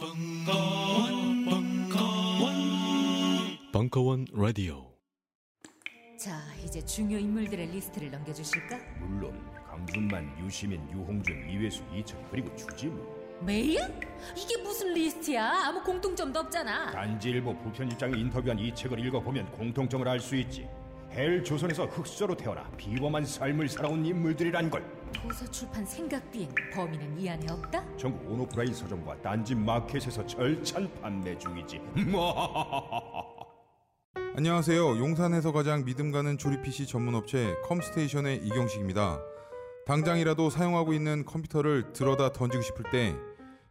벙커원, 벙커원, 벙커원 라디오. 자, 이제 중요 인물들의 리스트를 넘겨주실까? 물론 강준만, 유시민, 유홍준, 이외수, 이철 그리고 주진우 메일? 이게 무슨 리스트야? 아무 공통점도 없잖아. 딴지일보 부편집장이 인터뷰한 이 책을 읽어보면 공통점을 알 수 있지 헬 조선에서 흑수저로 태어나 비범한 삶을 살아온 인물들이란 걸 도서 출판 생각 비행 범인은 이 안에 없다? 전국 온오프라인 서점과 딴지 마켓에서 절찬 판매 중이지 안녕하세요. 용산에서 가장 믿음 가는 조립 PC 전문 업체 컴스테이션의 이경식입니다. 당장이라도 사용하고 있는 컴퓨터를 들어다 던지고 싶을 때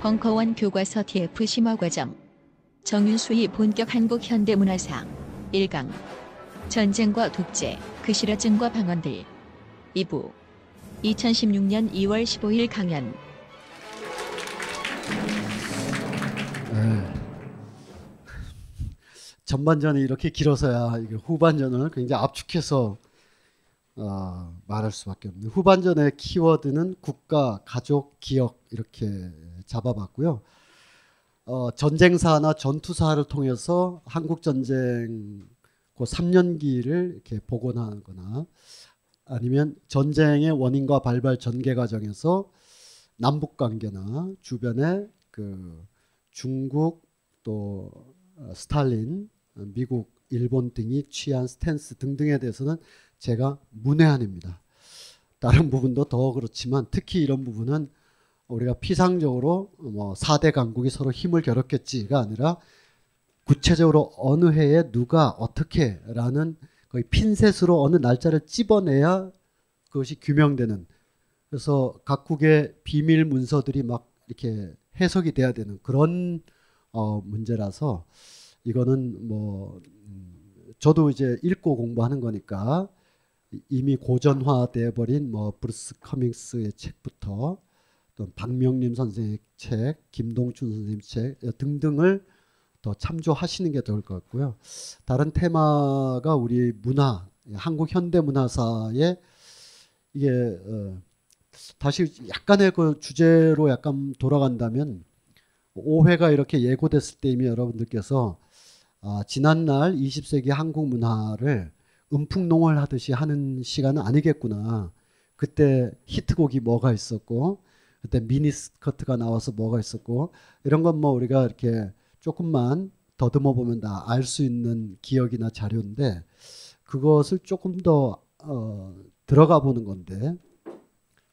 벙커원 교과서 TF 심화 과정 정윤수의 본격 한국 현대 문화사 1강 전쟁과 독재 그 실화증과 방언들 2부 2016년 2월 15일 강연 네. 전반전이 이렇게 길어서야 후반전을 굉장히 압축해서 어, 말할 수밖에 없는 후반전의 키워드는 국가, 가족, 기억 이렇게 잡아봤고요. 어, 전쟁사나 전투사를 통해서 한국 전쟁 그 3년기를 이렇게 복원하거나 아니면 전쟁의 원인과 발발 전개 과정에서 남북 관계나 주변의 그 중국 또 어, 스탈린, 어, 미국, 일본 등이 취한 스탠스 등등에 대해서는 제가 문외한입니다. 다른 부분도 더 그렇지만 특히 이런 부분은 우리가 피상적으로 뭐 4대 강국이 서로 힘을 겨뤘겠지가 아니라 구체적으로 어느 해에 누가 어떻게라는 거의 핀셋으로 어느 날짜를 찝어내야 그것이 규명되는. 그래서 각국의 비밀 문서들이 막 이렇게 해석이 돼야 되는 그런 어 문제라서 이거는 뭐 음, 저도 이제 읽고 공부하는 거니까 이미 고전화돼 버린 뭐 브루스 커밍스의 책부터 또 박명림 선생의 책, 김동춘 선생님 책 등등을 더 참조하시는 게 좋을 것 같고요. 다른 테마가 우리 문화, 한국 현대 문화사의 이게 어 다시 약간의 그 주제로 약간 돌아간다면 5회가 이렇게 예고됐을 때 이미 여러분들께서 아, 지난날 20세기 한국 문화를 음풍농을 하듯이 하는 시간은 아니겠구나. 그때 히트곡이 뭐가 있었고, 그때 미니스커트가 나와서 뭐가 있었고, 이런 건 뭐 우리가 이렇게 조금만 더듬어 보면 다 알 수 있는 기억이나 자료인데, 그것을 조금 더, 어, 들어가 보는 건데,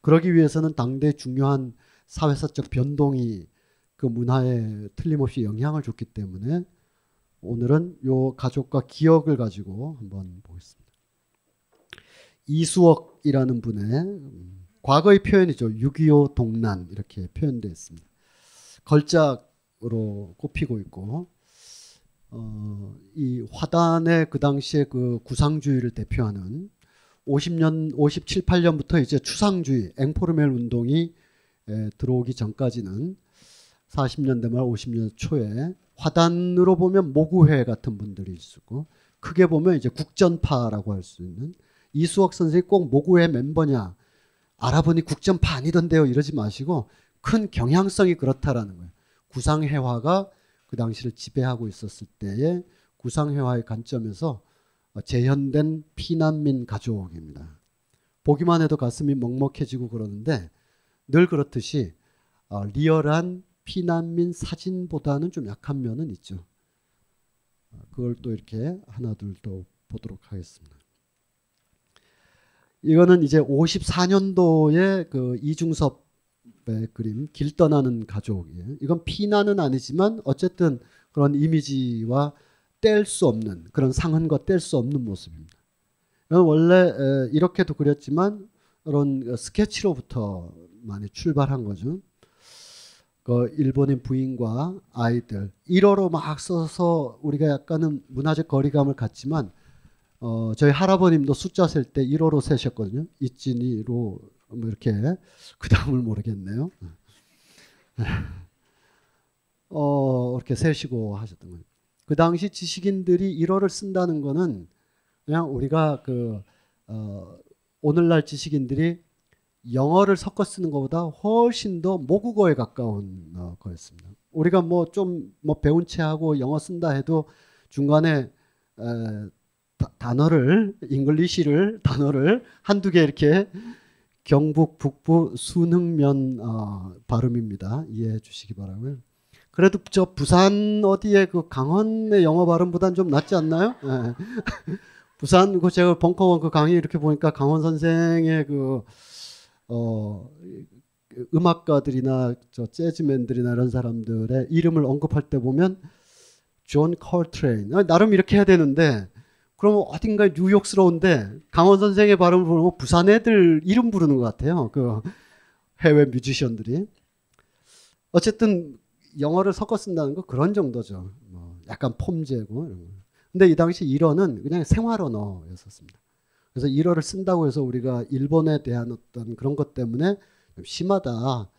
그러기 위해서는 당대 중요한 사회사적 변동이 그 문화에 틀림없이 영향을 줬기 때문에 오늘은 요 가족과 기억을 가지고 한번 보겠습니다. 이수억이라는 분의 음, 과거의 표현이죠. 6.25 동란 이렇게 표현되어 있습니다. 걸작으로 꼽히고 있고 어, 이 화단의 그 당시에 그 구상주의를 대표하는 50년 57, 8년부터 이제 추상주의 앵포르멜 운동이 에, 들어오기 전까지는 40년대 말 50년 초에 화단으로 보면 모구회 같은 분들이 있었고 크게 보면 이제 국전파라고 할 수 있는 이수옥 선생이 꼭 모구회 멤버냐 알아보니 국전파 아니던데요 이러지 마시고 큰 경향성이 그렇다라는 거예요. 구상회화가 그 당시를 지배하고 있었을 때의 구상회화의 관점에서 재현된 피난민 가족입니다. 보기만 해도 가슴이 먹먹해지고 그러는데 늘 그렇듯이 어, 리얼한 피난민 사진보다는 좀 약한 면은 있죠. 어, 그걸 또 이렇게 하나 둘 더 보도록 하겠습니다. 이거는 이제 54년도에 그 이중섭의 그림 길 떠나는 가족이에요. 이건 피난은 아니지만 어쨌든 그런 이미지와 뗄 수 없는 그런 상흔과 뗄 수 없는 모습입니다. 원래 이렇게도 그렸지만 그런 스케치로부터 많이 출발한 거죠. 그 일본인 부인과 아이들 1어로 막 써서 우리가 약간은 문화적 거리감을 갖지만 어, 저희 할아버님도 숫자 셀 때 1호로 세셨거든요. 이진이로 뭐 이렇게 그 다음을 모르겠네요. 어, 이렇게 세시고 하셨던 거예요. 그 당시 지식인들이 일어를 쓴다는 거는 그냥 우리가 그 어, 오늘날 지식인들이 영어를 섞어 쓰는 것보다 훨씬 더 모국어에 가까운 어, 거였습니다. 우리가 뭐 좀뭐 뭐 배운 체 하고 영어 쓴다 해도 중간에 에, 다, 단어를 English를 단어를 한두 개 이렇게 경북 북부 순흥면 어, 발음입니다. 이해해 주시기 바라고요. 그래도 저 부산 어디에 그 강헌의 영어 발음보단 좀 낫지 않나요? 네. 부산 그 제가 벙커원 그 강의 이렇게 보니까 강헌 선생의 그 어, 음악가들이나 저 재즈맨들이나 이런 사람들의 이름을 언급할 때 보면 존 컬트레인 아, 나름 이렇게 해야 되는데 그러면 어딘가 뉴욕스러운데 강헌 선생의 발음을 보면 부산 애들 이름 부르는 것 같아요. 그 해외 뮤지션들이 어쨌든 영어를 섞어 쓴다는 거 그런 정도죠. 뭐 약간 폼제고 이런 거. 근데 이 당시 일어는 그냥 생활 언어였었습니다. 그래서 일어를 쓴다고 해서 우리가 일본에 대한 어떤 그런 것 때문에 심하다.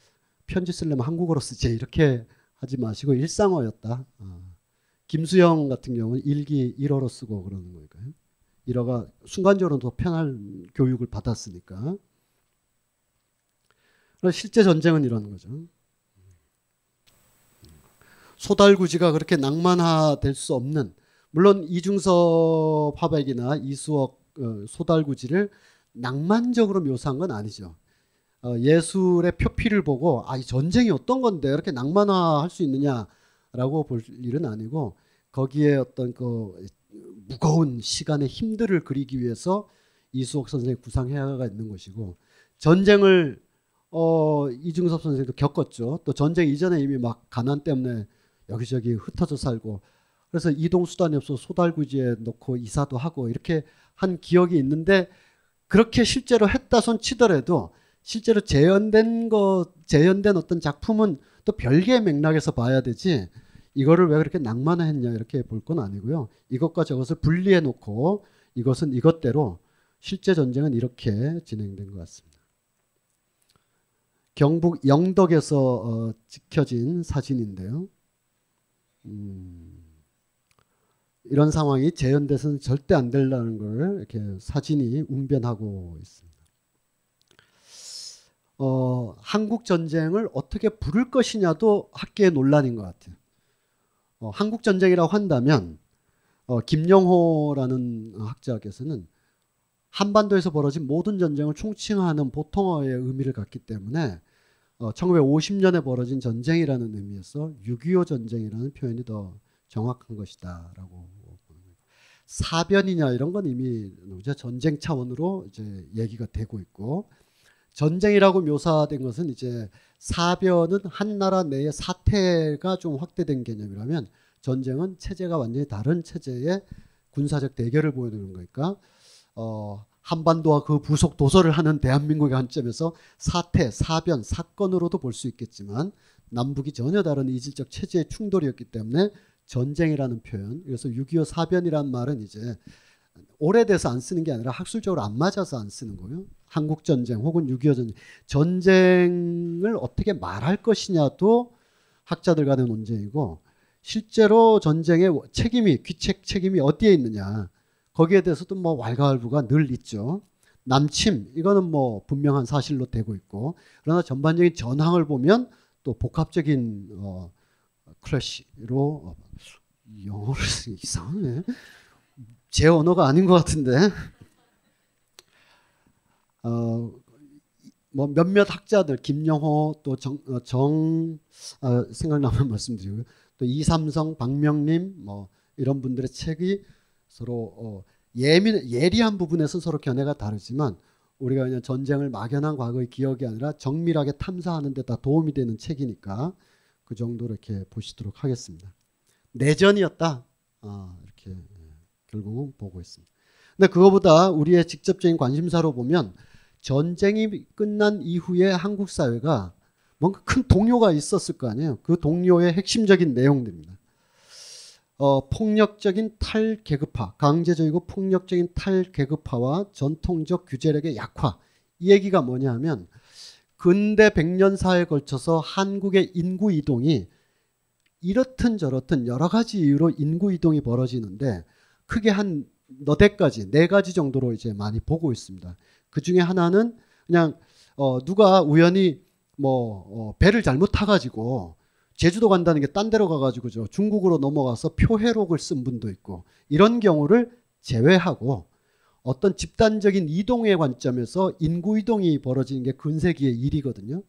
편지 쓰려면 한국어로 쓰지 이렇게 하지 마시고 일상어였다. 어. 김수영 같은 경우는 일기 일어로 쓰고 그러는 거니까요. 일어가 순간적으로 더 편할 교육을 받았으니까. 실제 전쟁은 이런 거죠. 소달구지가 그렇게 낭만화될 수 없는 물론 이중섭 화백이나 이수옥 어, 소달구지를 낭만적으로 묘사한 건 아니죠. 어, 예술의 표피를 보고 아, 이 전쟁이 어떤 건데 이렇게 낭만화할 수 있느냐 라고 볼 일은 아니고 거기에 어떤 그 무거운 시간의 힘들을 그리기 위해서 이수옥 선생의 구상해가 있는 것이고 전쟁을 어, 이중섭 선생도 겪었죠. 또 전쟁 이전에 이미 막 가난 때문에 여기저기 흩어져 살고 그래서 이동 수단이 없어 소달구지에 놓고 이사도 하고 이렇게 한 기억이 있는데 그렇게 실제로 했다 손 치더라도 실제로 재현된 거 재현된 어떤 작품은 또 별개의 맥락에서 봐야 되지 이거를 왜 그렇게 낭만화했냐 이렇게 볼 건 아니고요. 이것과 저것을 분리해 놓고 이것은 이것대로 실제 전쟁은 이렇게 진행된 것 같습니다. 경북 영덕에서 어, 찍혀진 사진인데요. 음, 이런 상황이 재현돼서는 절대 안 된다는 걸 이렇게 사진이 웅변하고 있습니다. 어, 한국 전쟁을 어떻게 부를 것이냐도 학계의 논란인 것 같아요. 어, 한국 전쟁이라고 한다면 어, 김영호라는 학자께서는 한반도에서 벌어진 모든 전쟁을 총칭하는 보통어의 의미를 갖기 때문에 어, 1950년에 벌어진 전쟁이라는 의미에서 6.25 전쟁이라는 표현이 더 정확한 것이다라고 사변이냐 이런 건 이미 전쟁 차원으로 이제 얘기가 되고 있고 전쟁이라고 묘사된 것은 이제 사변은 한 나라 내의 사태가 좀 확대된 개념이라면 전쟁은 체제가 완전히 다른 체제의 군사적 대결을 보여주는 거니까 어, 한반도와 그 부속 도서를 하는 대한민국의 관점에서 사태, 사변, 사건으로도 볼 수 있겠지만 남북이 전혀 다른 이질적 체제의 충돌이었기 때문에 전쟁이라는 표현, 그래서 6.25 사변이라는 말은 이제 오래돼서 안 쓰는 게 아니라 학술적으로 안 맞아서 안 쓰는 거예요. 한국 전쟁 혹은 6.25 전쟁 전쟁을 어떻게 말할 것이냐도 학자들 간의 논쟁이고 실제로 전쟁의 책임이 귀책 책임이 어디에 있느냐 거기에 대해서도 뭐 왈가왈부가 늘 있죠. 남침 이거는 뭐 분명한 사실로 되고 있고 그러나 전반적인 전황을 보면 또 복합적인 어, 클래시로 어, 영어를 이상하네. 제 언어가 아닌 것 같은데. 어, 뭐 몇몇 학자들 김영호 또정 어, 정, 어, 생각나면 말씀드리고요. 또 이삼성, 박명림 뭐 이런 분들의 책이 서로 어, 예민 예리한 부분에서 서로 견해가 다르지만 우리가 그냥 전쟁을 막연한 과거의 기억이 아니라 정밀하게 탐사하는 데 다 도움이 되는 책이니까 그 정도로 이렇게 보시도록 하겠습니다. 내전이었다. 아, 이렇게 예, 결국은 보고 있습니다. 근데 그거보다 우리의 직접적인 관심사로 보면 전쟁이 끝난 이후에 한국 사회가 뭔가 큰 동요가 있었을 거 아니에요. 그 동요의 핵심적인 내용들입니다. 어, 폭력적인 탈계급화, 강제적이고 폭력적인 탈계급화와 전통적 규제력의 약화. 이 얘기가 뭐냐 하면 근대 백년사에 걸쳐서 한국의 인구 이동이 이렇든 저렇든 여러 가지 이유로 인구 이동이 벌어지는데 크게 한 너댓 가지, 네 가지 정도로 이제 많이 보고 있습니다. 그 중에 하나는 그냥 어, 누가 우연히 뭐 어, 배를 잘못 타가지고 제주도 간다는 게 딴 데로 가가지고 저 중국으로 넘어가서 표회록을 쓴 분도 있고 이런 경우를 제외하고 어떤 집단적인 이동의 관점에서 인구 이동이 벌어지는 게 근세기의 일이거든요.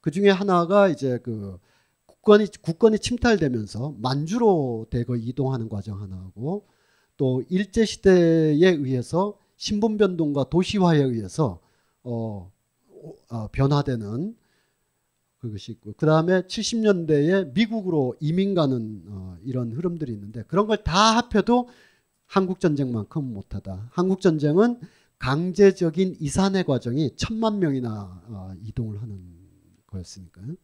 그 중에 하나가 이제 그 국권이 국권이 침탈되면서 만주로 대거 이동하는 과정 하나하고 또 일제 시대에 의해서 신분 변동과 도시화에 의해서 어, 어 변화되는 그것이 있고 그 다음에 70년대에 미국으로 이민 가는 어, 이런 흐름들이 있는데 그런 걸 다 합해도 한국 전쟁만큼 못하다. 한국 전쟁은 강제적인 이산의 과정이 천만 명이나 어, 이동을 하는 거였으니까요.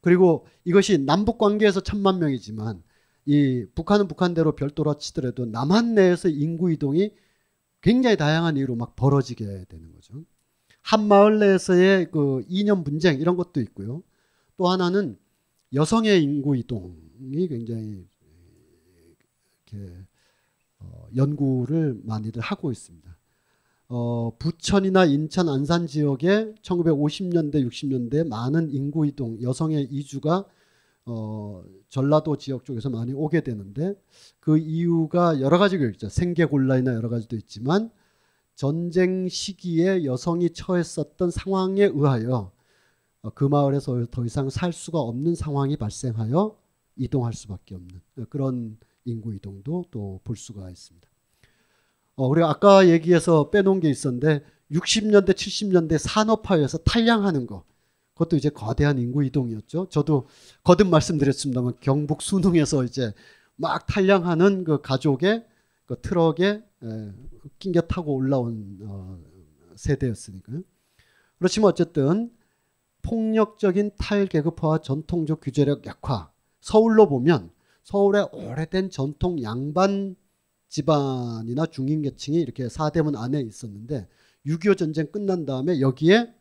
그리고 이것이 남북 관계에서 천만 명이지만 이 북한은 북한대로 별도로 치더라도 남한 내에서 인구 이동이 굉장히 다양한 이유로 막 벌어지게 되는 거죠. 한 마을 내에서의 그 이념 분쟁 이런 것도 있고요. 또 하나는 여성의 인구 이동이 굉장히 이렇게 어, 연구를 많이들 하고 있습니다. 어, 부천이나 인천, 안산 지역에 1950년대, 60년대 많은 인구 이동, 여성의 이주가 어, 전라도 지역 쪽에서 많이 오게 되는데 그 이유가 여러 가지가 있죠. 생계 곤란이나 여러 가지도 있지만 전쟁 시기에 여성이 처했었던 상황에 의하여 어, 그 마을에서 더 이상 살 수가 없는 상황이 발생하여 이동할 수밖에 없는 그런 인구 이동도 또 볼 수가 있습니다. 어, 우리가 아까 얘기해서 빼놓은 게 있었는데 60년대, 70년대 산업화에서 탈량하는 거. 그것도 이제 거대한 인구 이동이었죠. 저도 거듭 말씀드렸습니다만 경북 순흥에서 이제 막 탈량하는 그 가족의 그 트럭에 에, 낑겨 타고 올라온 어, 세대였으니까요. 그렇지만 어쨌든 폭력적인 탈계급화와 전통적 규제력 약화. 서울로 보면 서울의 오래된 전통 양반 집안이나 중인계층이 이렇게 사대문 안에 있었는데 6.25 전쟁 끝난 다음에 여기에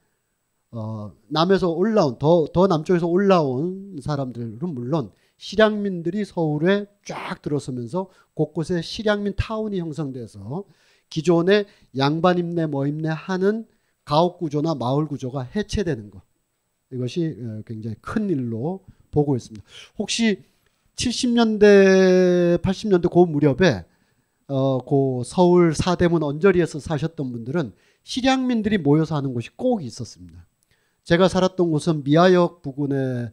어, 남에서 올라온 더, 더 남쪽에서 올라온 사람들은 물론 실향민들이 서울에 쫙 들어서면서 곳곳에 실향민 타운이 형성돼서 기존의 양반 임내 뭐 임내 하는 가옥 구조나 마을 구조가 해체되는 것. 이것이 어, 굉장히 큰 일로 보고 있습니다. 혹시 70년대, 80년대 그 무렵에 어, 그 서울 사대문 언저리에서 사셨던 분들은 실향민들이 모여서 하는 곳이 꼭 있었습니다. 제가 살았던 곳은 미아역 부근에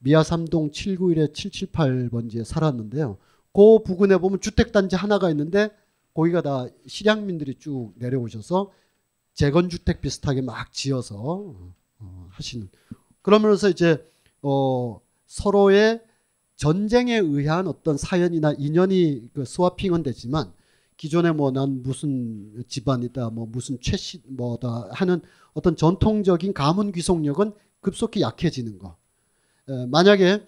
미아 3동 791에 778번지에 살았는데요. 그 부근에 보면 주택단지 하나가 있는데 거기가 다 실향민들이 쭉 내려오셔서 재건주택 비슷하게 막 지어서 어, 하시는 그러면서 이제 어, 서로의 전쟁에 의한 어떤 사연이나 인연이 그 스와핑은 되지만 기존에 뭐 난 무슨 집안이다 뭐 무슨 최씨 뭐다 하는 어떤 전통적인 가문 귀속력은 급속히 약해지는 거. 에, 만약에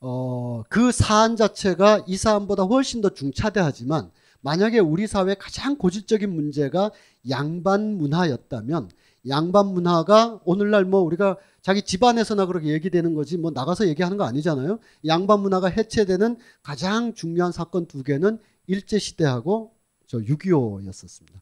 어, 그 사안 자체가 이 사안보다 훨씬 더 중차대하지만 만약에 우리 사회 가장 고질적인 문제가 양반 문화였다면 양반 문화가 오늘날 뭐 우리가 자기 집안에서나 그렇게 얘기되는 거지 뭐 나가서 얘기하는 거 아니잖아요. 양반 문화가 해체되는 가장 중요한 사건 두 개는 일제 시대하고 저 6.25였었습니다.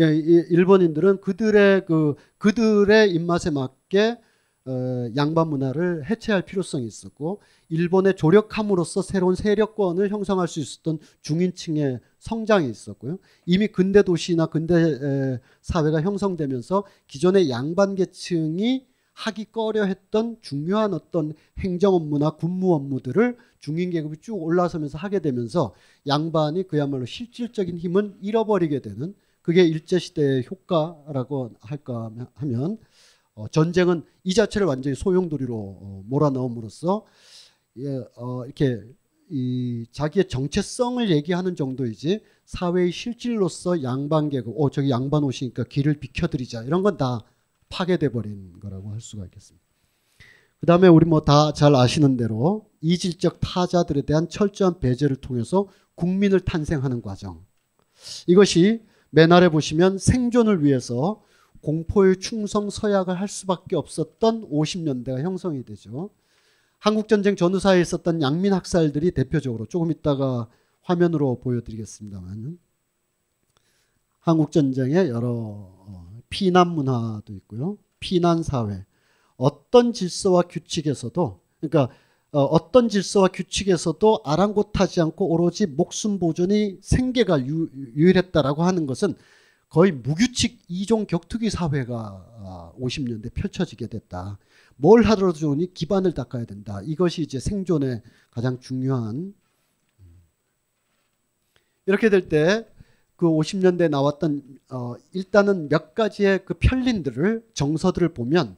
예, 일본인들은 그들의 그 그들의 입맛에 맞게 어, 양반 문화를 해체할 필요성이 있었고 일본의 조력함으로써 새로운 세력권을 형성할 수 있었던 중인층의 성장이 있었고요. 이미 근대 도시나 근대 에, 사회가 형성되면서 기존의 양반 계층이 하기 꺼려했던 중요한 어떤 행정 업무나 군무 업무들을 중인 계급이 쭉 올라서면서 하게 되면서 양반이 그야말로 실질적인 힘은 잃어버리게 되는 그게 일제 시대의 효과라고 할까 하면 어, 전쟁은 이 자체를 완전히 소용돌이로 어, 몰아넣음으로써 예, 어, 이렇게 이 자기의 정체성을 얘기하는 정도이지 사회의 실질로서 양반 계급, 어 저기 양반 오시니까 길을 비켜드리자 이런 건 다 파괴돼 버린 거라고 할 수가 있겠습니다. 그 다음에 우리 뭐 다 잘 아시는 대로 이질적 타자들에 대한 철저한 배제를 통해서 국민을 탄생하는 과정. 이것이 맨 아래 보시면 생존을 위해서 공포의 충성 서약을 할 수밖에 없었던 50년대가 형성이 되죠. 한국전쟁 전후사에 있었던 양민 학살들이 대표적으로 조금 있다가 화면으로 보여드리겠습니다만 한국전쟁의 여러 어, 피난 문화도 있고요. 피난 사회. 어떤 질서와 규칙에서도 그러니까 어, 어떤 질서와 규칙에서도 아랑곳하지 않고 오로지 목숨 보존이 생계가 유, 유일했다라고 하는 것은 거의 무규칙 이종 격투기 사회가 50년대 아, 펼쳐지게 됐다. 뭘 하더라도 좋으니 기반을 닦아야 된다. 이것이 이제 생존의 가장 중요한 이렇게 될 때 그 50년대 나왔던 어 일단은 몇 가지의 그 편린들을 정서들을 보면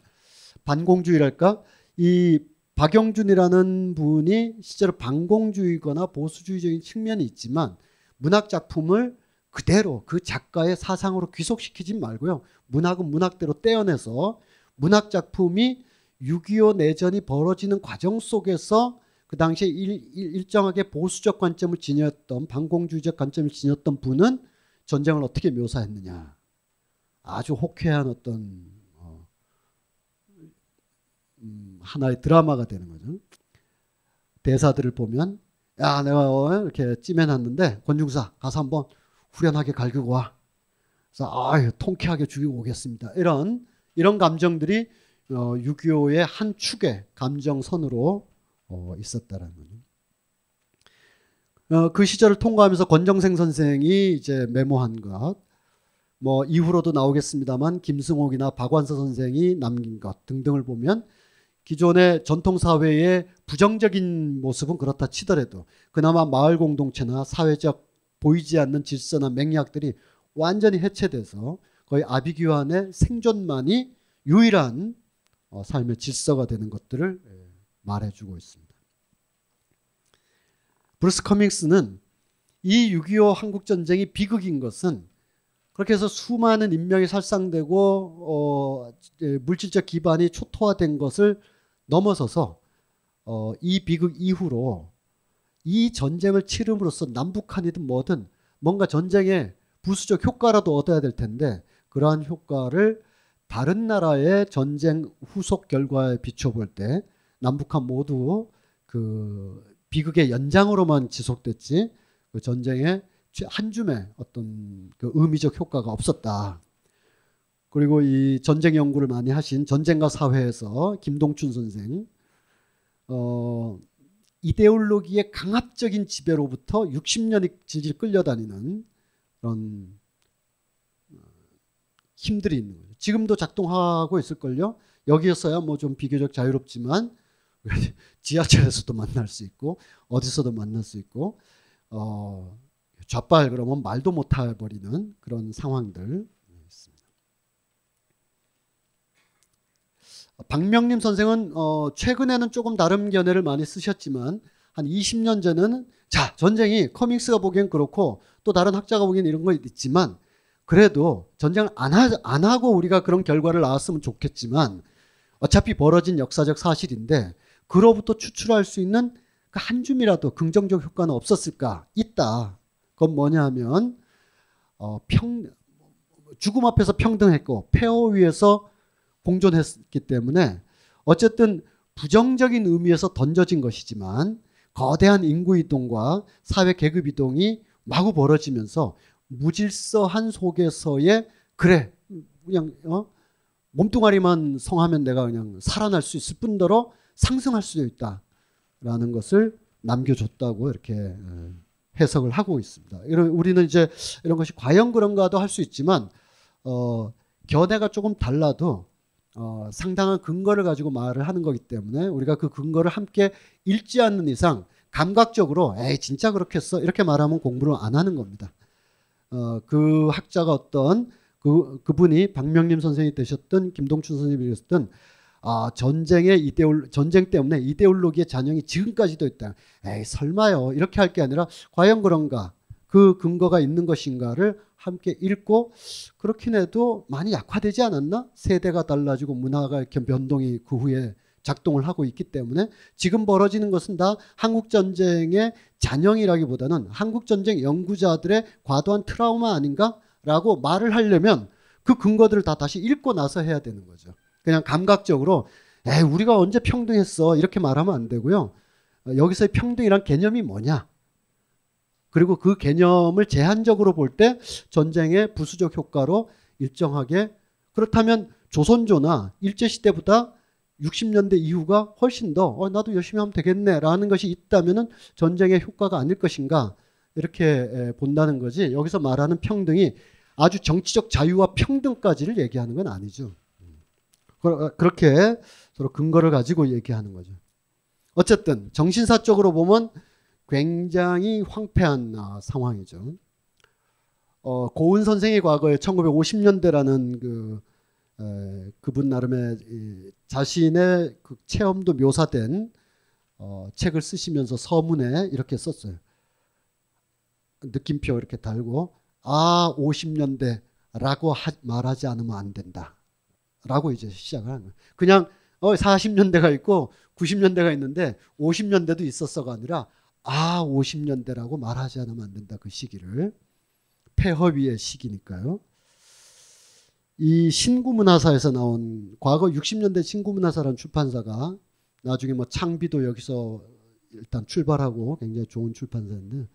반공주의랄까 이 박영준이라는 분이 실제로 반공주의거나 보수주의적인 측면이 있지만 문학 작품을 그대로 그 작가의 사상으로 귀속시키지 말고요. 문학은 문학대로 떼어내서 문학 작품이 6.25 내전이 벌어지는 과정 속에서 그 당시에 일, 정하게 보수적 관점을 지녔던 반공주의적 관점을 지녔던 분은 전쟁을 어떻게 묘사했느냐. 아주 호쾌한 어떤 어, 음, 하나의 드라마가 되는 거죠. 대사들을 보면 야 내가 어, 이렇게 찜해놨는데 권중사 가서 한번 후련하게 갈기고 와. 그래서 아유 통쾌하게 죽이고 오겠습니다. 이런 이런 감정들이 어, 6.25의 한 축의 감정선으로 어, 있었다라는 거죠. 어, 그 시절을 통과하면서 권정생 선생이 이제 메모한 것, 뭐 이후로도 나오겠습니다만 김승옥이나 박완서 선생이 남긴 것 등등을 보면 기존의 전통 사회의 부정적인 모습은 그렇다 치더라도 그나마 마을 공동체나 사회적 보이지 않는 질서나 맥락들이 완전히 해체돼서 거의 아비규환의 생존만이 유일한 어, 삶의 질서가 되는 것들을 예, 말해주고 있습니다. 브루스 커밍스는 이 6.25 한국전쟁이 비극인 것은 그렇게 해서 수많은 인명이 살상되고 어, 물질적 기반이 초토화된 것을 넘어서서 어, 이 비극 이후로 이 전쟁을 치름으로써 남북한이든 뭐든 뭔가 전쟁에 부수적 효과라도 얻어야 될 텐데 그러한 효과를 다른 나라의 전쟁 후속 결과에 비춰볼 때 남북한 모두 그 비극의 연장으로만 지속됐지 그 전쟁의 한 줌의 어떤 그 의미적 효과가 없었다. 그리고 이 전쟁 연구를 많이 하신 전쟁과 사회에서 김동춘 선생 어 이데올로기의 강압적인 지배로부터 60년이 질질 끌려다니는 그런 어, 힘들이 있는 거죠. 지금도 작동하고 있을걸요. 여기에서야 뭐 좀 비교적 자유롭지만 지하철에서도 만날 수 있고 어디서도 만날 수 있고 어, 좌빨 그러면 말도 못 해 버리는 그런 상황들 박명림 선생은 어, 최근에는 조금 다른 견해를 많이 쓰셨지만 한 20년 전에는 자 전쟁이 커밍스가 보기엔 그렇고 또 다른 학자가 보기엔 이런 거 있지만 그래도 전쟁을 안, 하, 안 하고 우리가 그런 결과를 나왔으면 좋겠지만 어차피 벌어진 역사적 사실인데 그로부터 추출할 수 있는 그 한 줌이라도 긍정적 효과는 없었을까? 있다. 그건 뭐냐면 어, 평 죽음 앞에서 평등했고 폐허 위에서 공존했기 때문에 어쨌든 부정적인 의미에서 던져진 것이지만 거대한 인구 이동과 사회 계급 이동이 마구 벌어지면서 무질서한 속에서의 그래 그냥 어? 몸뚱아리만 성하면 내가 그냥 살아날 수 있을 뿐더러 상승할 수도 있다라는 것을 남겨줬다고 이렇게 어, 해석을 하고 있습니다. 이런 우리는 이제 이런 것이 과연 그런가도 할 수 있지만 어, 견해가 조금 달라도 어, 상당한 근거를 가지고 말을 하는 거기 때문에 우리가 그 근거를 함께 읽지 않는 이상 감각적으로 에이 진짜 그렇겠어 이렇게 말하면 공부를 안 하는 겁니다. 어, 그 학자가 어떤 그 그분이 박명림 선생이 되셨던 김동춘 선생님이 되셨던 아, 전쟁의 이데올 전쟁 때문에 이데올로기의 잔영이 지금까지도 있다. 에이 설마요 이렇게 할 게 아니라 과연 그런가 그 근거가 있는 것인가를 함께 읽고 그렇긴 해도 많이 약화되지 않았나 세대가 달라지고 문화가 이렇게 변동이 그 후에 작동을 하고 있기 때문에 지금 벌어지는 것은 다 한국 전쟁의 잔영이라기보다는 한국 전쟁 연구자들의 과도한 트라우마 아닌가라고 말을 하려면 그 근거들을 다 다시 읽고 나서 해야 되는 거죠. 그냥 감각적으로 에 우리가 언제 평등했어 이렇게 말하면 안 되고요. 어, 여기서의 평등이란 개념이 뭐냐? 그리고 그 개념을 제한적으로 볼 때 전쟁의 부수적 효과로 일정하게 그렇다면 조선조나 일제시대보다 60년대 이후가 훨씬 더 어, 나도 열심히 하면 되겠네라는 것이 있다면은 전쟁의 효과가 아닐 것인가 이렇게 본다는 거지 여기서 말하는 평등이 아주 정치적 자유와 평등까지를 얘기하는 건 아니죠. 어, 그렇게 서로 근거를 가지고 얘기하는 거죠. 어쨌든 정신사적으로 보면 굉장히 황폐한 아, 상황이죠. 어, 고은 선생이 과거에 1950년대라는 그 에, 그분 나름의 이, 자신의 그 체험도 묘사된 어, 책을 쓰시면서 서문에 이렇게 썼어요. 느낌표 이렇게 달고 아 50년대라고 하, 말하지 않으면 안 된다. 라고 이제 시작을 하는 거예요. 그냥 어 40년대가 있고 90년대가 있는데 50년대도 있었어가 아니라 아 50년대라고 말하지 않으면 안 된다. 그 시기를 폐허위의 시기니까요. 이 신구문화사에서 나온 과거 60년대 신구문화사라는 출판사가 나중에 뭐 창비도 여기서 일단 출발하고 굉장히 좋은 출판사인데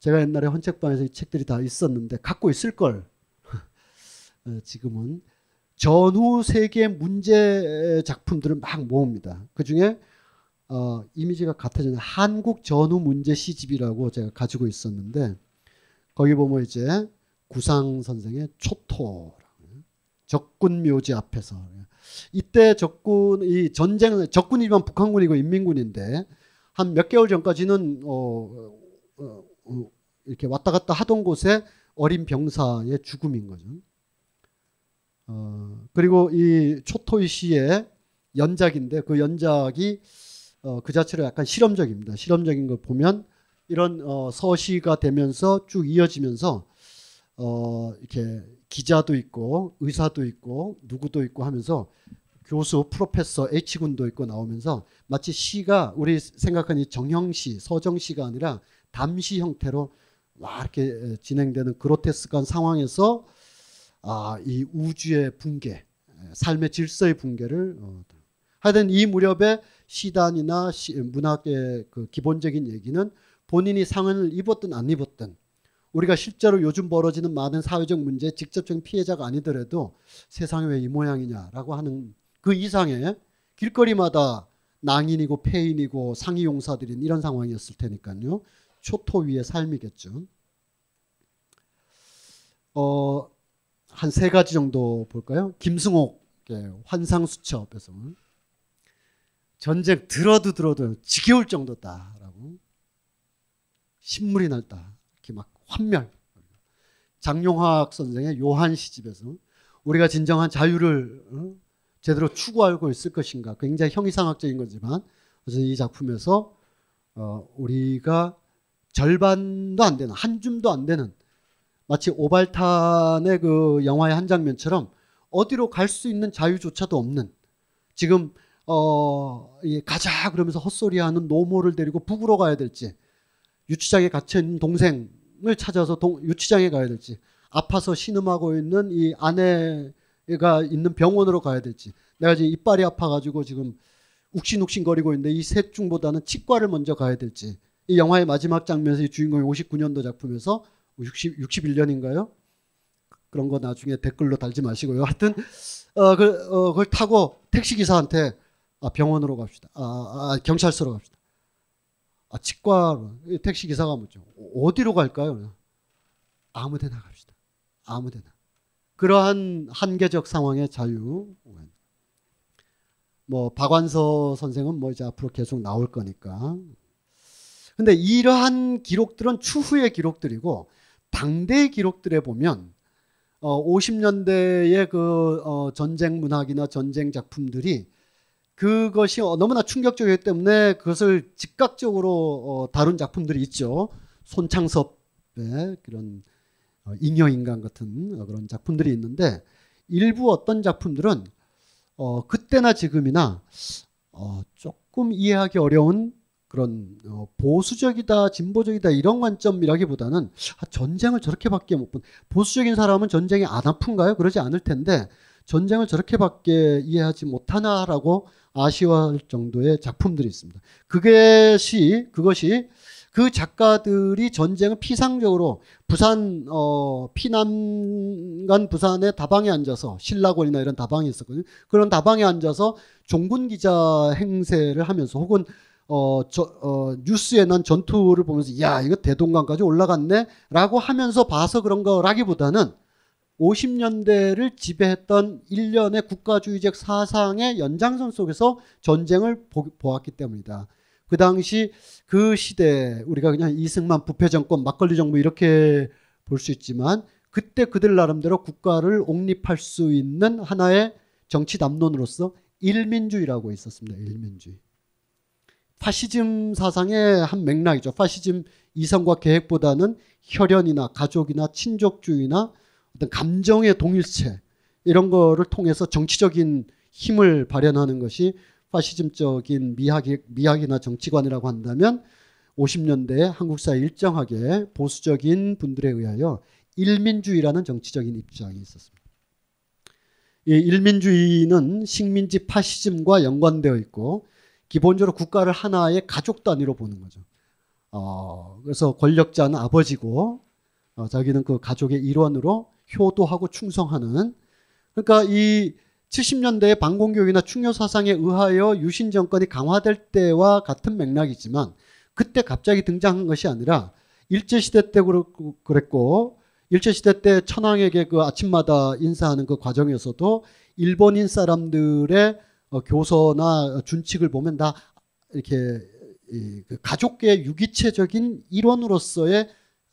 제가 옛날에 헌책방에서 이 책들이 다 있었는데 갖고 있을 걸 어, 지금은 전후 세계 문제 작품들을 막 모읍니다. 그 중에 어, 이미지가 같아지는 한국 전후 문제 시집이라고 제가 가지고 있었는데 거기 보면 이제 구상 선생의 초토 적군 묘지 앞에서 이때 적군 이 전쟁 적군이지만 북한군이고 인민군인데 한 몇 개월 전까지는 어, 어, 어, 이렇게 왔다 갔다 하던 곳에 어린 병사의 죽음인 거죠. 어, 그리고 이 초토이 씨의 연작인데 그 연작이 어, 그 자체로 약간 실험적입니다. 실험적인 걸 보면 이런 어, 서시가 되면서 쭉 이어지면서 어, 이렇게 기자도 있고 의사도 있고 누구도 있고 하면서 교수 프로페서 H군도 있고 나오면서 마치 시가 우리 생각하는 이 정형시 서정시가 아니라 담시 형태로 와 이렇게 진행되는 그로테스크한 상황에서 아, 이 우주의 붕괴, 삶의 질서의 붕괴를 어, 하여튼 이 무렵에 시단이나 시, 문학의 그 기본적인 얘기는 본인이 상을 입었든 안 입었든 우리가 실제로 요즘 벌어지는 많은 사회적 문제 직접적인 피해자가 아니더라도 세상이 왜 이 모양이냐라고 하는 그 이상의 길거리마다 낭인이고 폐인이고 상위 용사들인 이런 상황이었을 테니까요. 초토 위의 삶이겠죠. 어, 한 세 가지 정도 볼까요? 김승옥 환상수첩에서 전쟁 들어도 들어도 지겨울 정도다라고 신물이 날다. 이렇게 막 환멸. 장용학 선생의 요한 시집에서 우리가 진정한 자유를 어? 제대로 추구하고 있을 것인가. 굉장히 형이상학적인 거지만 그래서 이 작품에서 어, 우리가 절반도 안 되는 한 줌도 안 되는 마치 오발탄의 그 영화의 한 장면처럼 어디로 갈 수 있는 자유조차도 없는 지금 어 가자 그러면서 헛소리하는 노모를 데리고 북으로 가야 될지 유치장에 갇혀 있는 동생 찾아서 동, 유치장에 가야 될지 아파서 신음하고 있는 이 아내가 있는 병원으로 가야 될지 내가 지금 이빨이 아파가지고 지금 욱신욱신거리고 있는데 이 셋 중보다는 치과를 먼저 가야 될지 이 영화의 마지막 장면에서 이 주인공이 59년도 작품에서 60, 61년인가요? 그런 거 나중에 댓글로 달지 마시고요. 하여튼 어, 그, 어, 그걸 타고 택시 기사한테 아, 병원으로 갑시다. 아, 아, 경찰서로 갑시다. 아, 치과로 택시 기사가 묻죠. 어디로 갈까요? 아무 데나 갑시다. 아무 데나. 그러한 한계적 상황의 자유. 뭐 박완서 선생은 뭐 이제 앞으로 계속 나올 거니까. 근데 이러한 기록들은 추후의 기록들이고 당대의 기록들에 보면 어 50년대의 그 어, 전쟁 문학이나 전쟁 작품들이 그것이 너무나 충격적이기 때문에 그것을 즉각적으로 어, 다룬 작품들이 있죠. 손창섭의 그런 어, 잉여인간 같은 그런 작품들이 있는데 일부 어떤 작품들은 어, 그때나 지금이나 어, 조금 이해하기 어려운 그런 어, 보수적이다, 진보적이다 이런 관점이라기보다는 아, 전쟁을 저렇게밖에 못 본. 보수적인 사람은 전쟁이 안 아픈가요? 그러지 않을 텐데 전쟁을 저렇게밖에 이해하지 못하나라고 아쉬워할 정도의 작품들이 있습니다. 그것이 그것이 그 작가들이 전쟁을 피상적으로 부산 어 피난간 부산의 다방에 앉아서 신라곤이나 이런 다방이 있었거든요. 그런 다방에 앉아서 종군 기자 행세를 하면서 혹은 어, 저, 어, 뉴스에 난 전투를 보면서 야 이거 대동강까지 올라갔네 라고 하면서 봐서 그런 거라기보다는 50년대를 지배했던 일련의 국가주의적 사상의 연장선 속에서 전쟁을 보, 보았기 때문이다. 그 당시 그 시대 우리가 그냥 이승만 부패 정권 막걸리 정부 이렇게 볼 수 있지만 그때 그들 나름대로 국가를 옹립할 수 있는 하나의 정치 담론으로서 일민주의라고 있었습니다. 일민주의. 파시즘 사상의 한 맥락이죠. 파시즘 이성과 계획보다는 혈연이나 가족이나 친족주의나 어떤 감정의 동일체 이런 거를 통해서 정치적인 힘을 발현하는 것이 파시즘적인 미학이, 미학이나 정치관이라고 한다면 50년대에 한국 사회 일정하게 보수적인 분들에 의하여 일민주의라는 정치적인 입장이 있었습니다. 이 일민주의는 식민지 파시즘과 연관되어 있고 기본적으로 국가를 하나의 가족 단위로 보는 거죠. 어, 그래서 권력자는 아버지고 어, 자기는 그 가족의 일원으로 효도하고 충성하는. 그러니까 이 70년대의 반공교육이나 충효 사상에 의하여 유신 정권이 강화될 때와 같은 맥락이지만 그때 갑자기 등장한 것이 아니라 일제 시대 때 그랬고 일제 시대 때 천황에게 그 아침마다 인사하는 그 과정에서도 일본인 사람들의 어, 교서나 준칙을 보면 다 이렇게 그 가족계 유기체적인 일원으로서의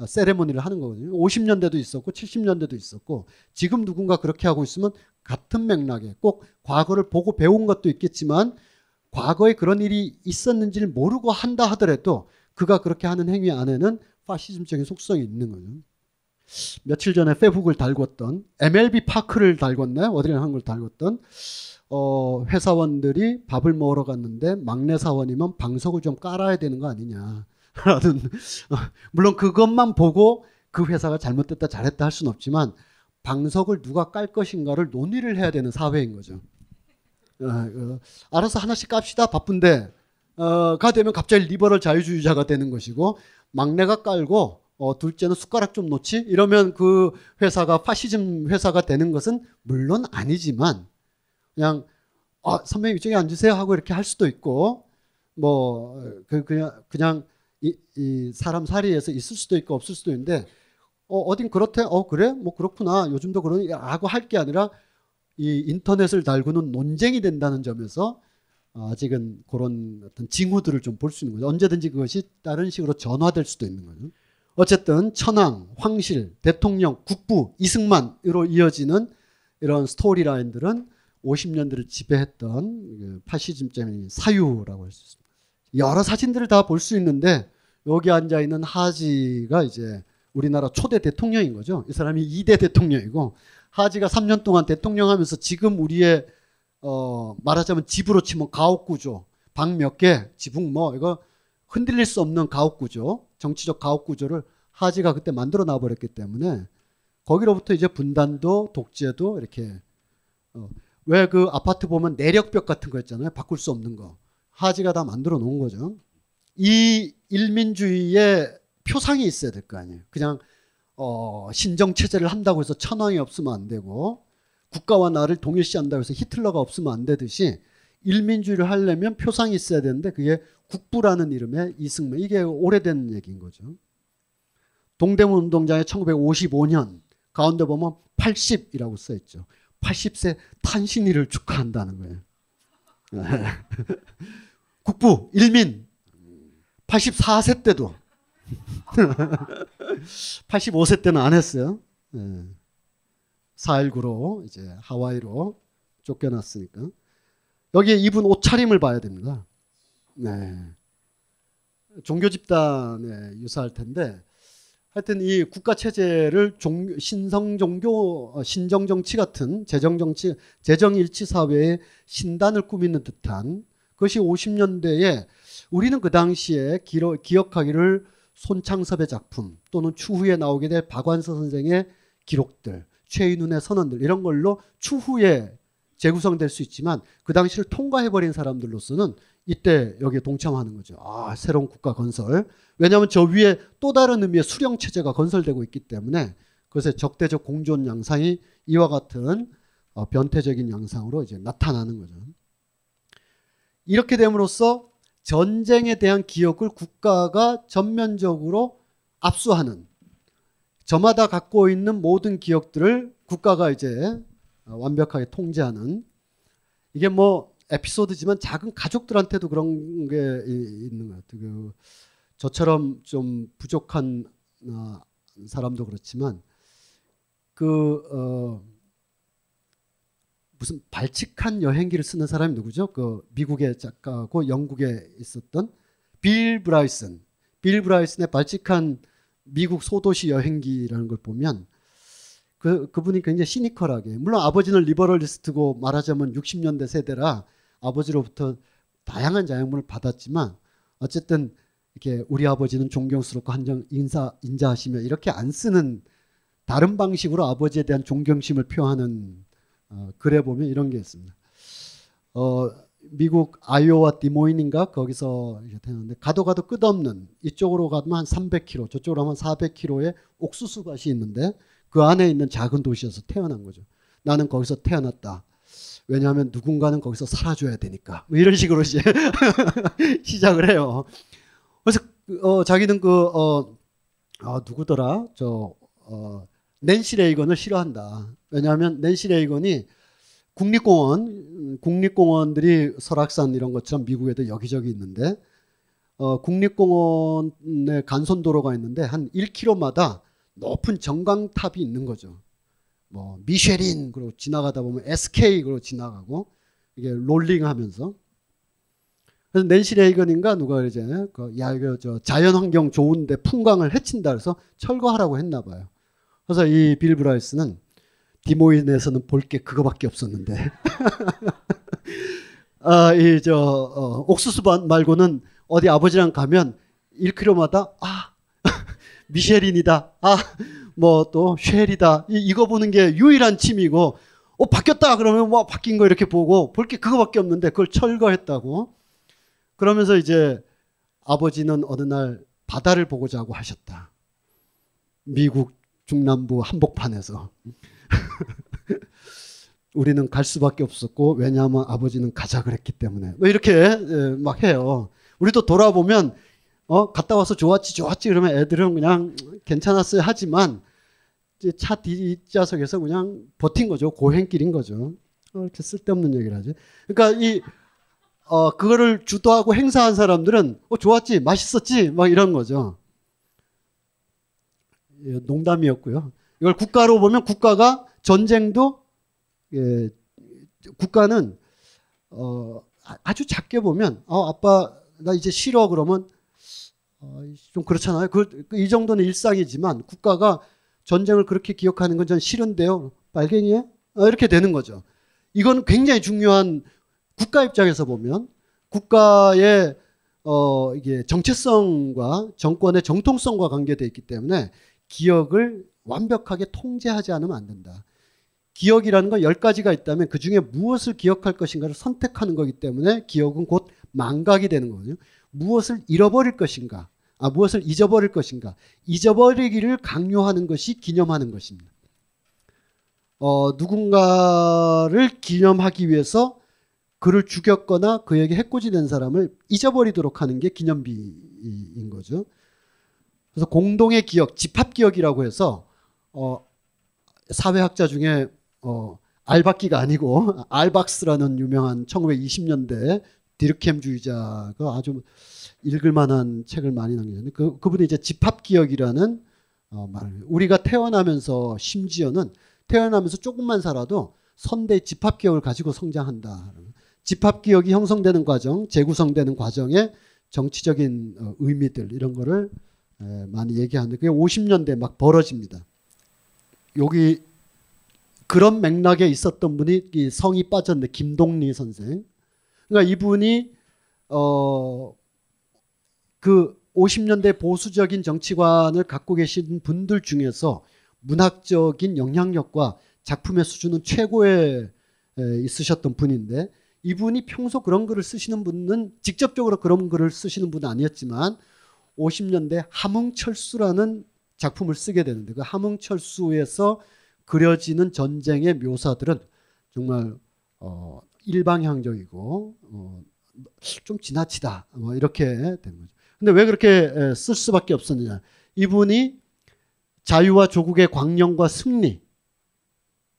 세레모니를 하는 거거든요. 50년대도 있었고 70년대도 있었고 지금 누군가 그렇게 하고 있으면 같은 맥락에 꼭 과거를 보고 배운 것도 있겠지만 과거에 그런 일이 있었는지를 모르고 한다 하더라도 그가 그렇게 하는 행위 안에는 파시즘적인 속성이 있는 거죠. 며칠 전에 페북을 달궜던 MLB 파크를 달궜나요? 어디를 한걸 달궜던 어, 회사원들이 밥을 먹으러 갔는데 막내 사원이면 방석을 좀 깔아야 되는 거 아니냐. 라는 어, 물론 그것만 보고 그 회사가 잘못됐다 잘했다 할 수는 없지만 방석을 누가 깔 것인가를 논의를 해야 되는 사회인 거죠. 어, 어, 알아서 하나씩 깝시다 바쁜데 어, 가 되면 갑자기 리버럴 자유주의자가 되는 것이고 막내가 깔고 어, 둘째는 숟가락 좀 놓지 이러면 그 회사가 파시즘 회사가 되는 것은 물론 아니지만 그냥 아, 선배님 이쪽에 앉으세요 하고 이렇게 할 수도 있고 뭐 그, 그냥 그냥 이, 이 사람 사리에서 있을 수도 있고 없을 수도 있는데 어, 어딘 그렇대 어 그래 뭐 그렇구나 요즘도 그러니라고 할 게 아니라 이 인터넷을 달구는 논쟁이 된다는 점에서 아직은 그런 어떤 징후들을 좀 볼 수 있는 거죠. 언제든지 그것이 다른 식으로 전화될 수도 있는 거죠. 어쨌든 천황, 황실, 대통령, 국부, 이승만으로 이어지는 이런 스토리라인들은 50년대를 지배했던 그 파시즘적인 사유라고 할 수 있습니다. 여러 사진들을 다 볼 수 있는데 여기 앉아 있는 하지가 이제 우리나라 초대 대통령인 거죠. 이 사람이 2대 대통령이고 하지가 3년 동안 대통령 하면서 지금 우리의 어 말하자면 집으로 치면 가옥 구조, 방 몇 개, 지붕 뭐 이거 흔들릴 수 없는 가옥 구조, 정치적 가옥 구조를 하지가 그때 만들어 놔 버렸기 때문에 거기로부터 이제 분단도 독재도 이렇게 어, 왜 그 아파트 보면 내력벽 같은 거 있잖아요. 바꿀 수 없는 거. 하지가 다 만들어 놓은 거죠. 이 일민주의의 표상이 있어야 될 거 아니에요. 그냥 어, 신정 체제를 한다고 해서 천황이 없으면 안 되고 국가와 나를 동일시한다고 해서 히틀러가 없으면 안 되듯이 일민주의를 하려면 표상이 있어야 되는데 그게 국부라는 이름의 이승만 이게 오래된 얘기인 거죠. 동대문 운동장에 1955년 가운데 보면 80이라고 써 있죠. 80세 탄신일을 축하한다는 거예요. 국부 일민 84세 때도 85세 때는 안 했어요. 네. 4.19로 이제 하와이로 쫓겨났으니까. 여기에 이분 옷차림을 봐야 됩니다. 네. 종교 집단에 유사할 텐데 하여튼 이 국가 체제를 종, 신성 종교 어, 신정 정치 같은 재정 정치 재정 일치 사회의 신단을 꾸미는 듯한 그것이 50년대에 우리는 그 당시에 기로, 기억하기를 손창섭의 작품 또는 추후에 나오게 될 박완서 선생의 기록들 최인훈의 선언들 이런 걸로 추후에 재구성될 수 있지만 그 당시를 통과해버린 사람들로서는 이때 여기에 동참하는 거죠. 아, 새로운 국가 건설. 왜냐하면 저 위에 또 다른 의미의 수령 체제가 건설되고 있기 때문에 그것의 적대적 공존 양상이 이와 같은 어, 변태적인 양상으로 이제 나타나는 거죠. 이렇게 됨으로써 전쟁에 대한 기억을 국가가 전면적으로 압수하는 저마다 갖고 있는 모든 기억들을 국가가 이제 완벽하게 통제하는 이게 뭐 에피소드지만 작은 가족들한테도 그런 게 있는 것 같아요. 그 저처럼 좀 부족한 어, 사람도 그렇지만 그 어, 무슨 발칙한 여행기를 쓰는 사람이 누구죠? 그 미국의 작가고 영국에 있었던 빌 브라이슨. 빌 브라이슨의 발칙한 미국 소도시 여행기라는 걸 보면 그 그분이 굉장히 시니컬하게 물론 아버지는 리버럴리스트고 말하자면 60년대 세대라 아버지로부터 다양한 자양분을 받았지만 어쨌든 이렇게 우리 아버지는 존경스럽고 한정 인사 인자하시며 이렇게 안 쓰는 다른 방식으로 아버지에 대한 존경심을 표하는 어, 글에 보면 이런 게 있습니다. 어, 미국 아이오와 디모인인가 거기서 태어났는데 가도 가도 끝없는 이쪽으로 가면 한 300km 저쪽으로 하면 400km의 옥수수 밭이 있는데 그 안에 있는 작은 도시에서 태어난 거죠. 나는 거기서 태어났다. 왜냐하면 누군가는 거기서 살아줘야 되니까. 뭐 이런 식으로 이제 시작을 해요. 그래서 어, 자기는 그 어, 아, 누구더라? 저 어, 낸시 레이건을 싫어한다. 왜냐하면 낸시 레이건이 국립공원, 국립공원들이 설악산 이런 것처럼 미국에도 여기저기 있는데 어, 국립공원에 간선도로가 있는데 한 1km마다 높은 정강탑이 있는 거죠. 뭐 미쉐린 그리고 지나가다 보면 SK 그리고 지나가고 이게 롤링하면서 그래서 낸시 레이건인가 누가 이제 그야 이거 저 자연 환경 좋은데 풍광을 해친다 그래서 철거하라고 했나 봐요. 그래서 이 빌 브라이스는 디모인에서는 볼 게 그거밖에 없었는데 아 이저 어, 옥수수밭 말고는 어디 아버지랑 가면 1km마다 아 미쉐린이다 아 뭐 또 쉘이다. 이, 거 보는 게 유일한 취미고 어 바뀌었다 그러면 뭐 바뀐 거 이렇게 보고 볼 게 그거밖에 없는데 그걸 철거했다고. 그러면서 이제 아버지는 어느 날 바다를 보고자 하고 하셨다. 미국 중남부 한복판에서. 우리는 갈 수밖에 없었고 왜냐하면 아버지는 가자 그랬기 때문에. 뭐 이렇게 예, 막 해요. 우리도 돌아보면 어 갔다 와서 좋았지 좋았지 그러면 애들은 그냥 괜찮았어요. 하지만 차 뒷좌석에서 그냥 버틴 거죠. 고행길인 거죠. 어, 이렇게 쓸데없는 얘기를 하죠. 그러니까 이 어, 그거를 주도하고 행사한 사람들은 어 좋았지 맛있었지 막 이런 거죠. 예, 농담이었고요 이걸 국가로 보면 국가가 전쟁도 예, 국가는 어, 아주 작게 보면 어 아빠 나 이제 싫어 그러면 어, 좀 그렇잖아요. 그, 이 정도는 일상이지만 국가가 전쟁을 그렇게 기억하는 건 전 싫은데요. 빨갱이에 어, 이렇게 되는 거죠. 이건 굉장히 중요한 국가 입장에서 보면 국가의 어 이게 정체성과 정권의 정통성과 관계되어 있기 때문에 기억을 완벽하게 통제하지 않으면 안 된다. 기억이라는 건열 가지가 있다면 그 중에 무엇을 기억할 것인가를 선택하는 거기 때문에 기억은 곧 망각이 되는 거거든요. 무엇을 잃어버릴 것인가, 아, 무엇을 잊어버릴 것인가, 잊어버리기를 강요하는 것이 기념하는 것입니다. 어, 누군가를 기념하기 위해서 그를 죽였거나 그에게 해코지 된 사람을 잊어버리도록 하는 게 기념비인 거죠. 그래서 공동의 기억, 집합 기억이라고 해서 어, 사회학자 중에 어, 알바끼가 아니고 알박스라는 유명한 1920년대 디르켐주의자가 아주 읽을 만한 책을 많이 남겼는데 그 그분이 이제 집합 기억이라는 어, 말을 우리가 태어나면서 심지어는 태어나면서 조금만 살아도 선대 집합 기억을 가지고 성장한다. 집합 기억이 형성되는 과정, 재구성되는 과정에 정치적인 어, 의미들 이런 거를 에, 많이 얘기하는데 그게 50년대 막 벌어집니다. 여기 그런 맥락에 있었던 분이 이 성이 빠졌는데 김동리 선생. 그러니까 이분이 어 그 50년대 보수적인 정치관을 갖고 계신 분들 중에서 문학적인 영향력과 작품의 수준은 최고에 있으셨던 분인데 이분이 평소 그런 글을 쓰시는 분은 직접적으로 그런 글을 쓰시는 분은 아니었지만 50년대 함흥철수라는 작품을 쓰게 되는데 그 함흥철수에서 그려지는 전쟁의 묘사들은 정말 어, 일방향적이고 어, 좀 지나치다 뭐 이렇게 된 거죠. 근데 왜 그렇게 쓸 수밖에 없었느냐? 이분이 자유와 조국의 광령과 승리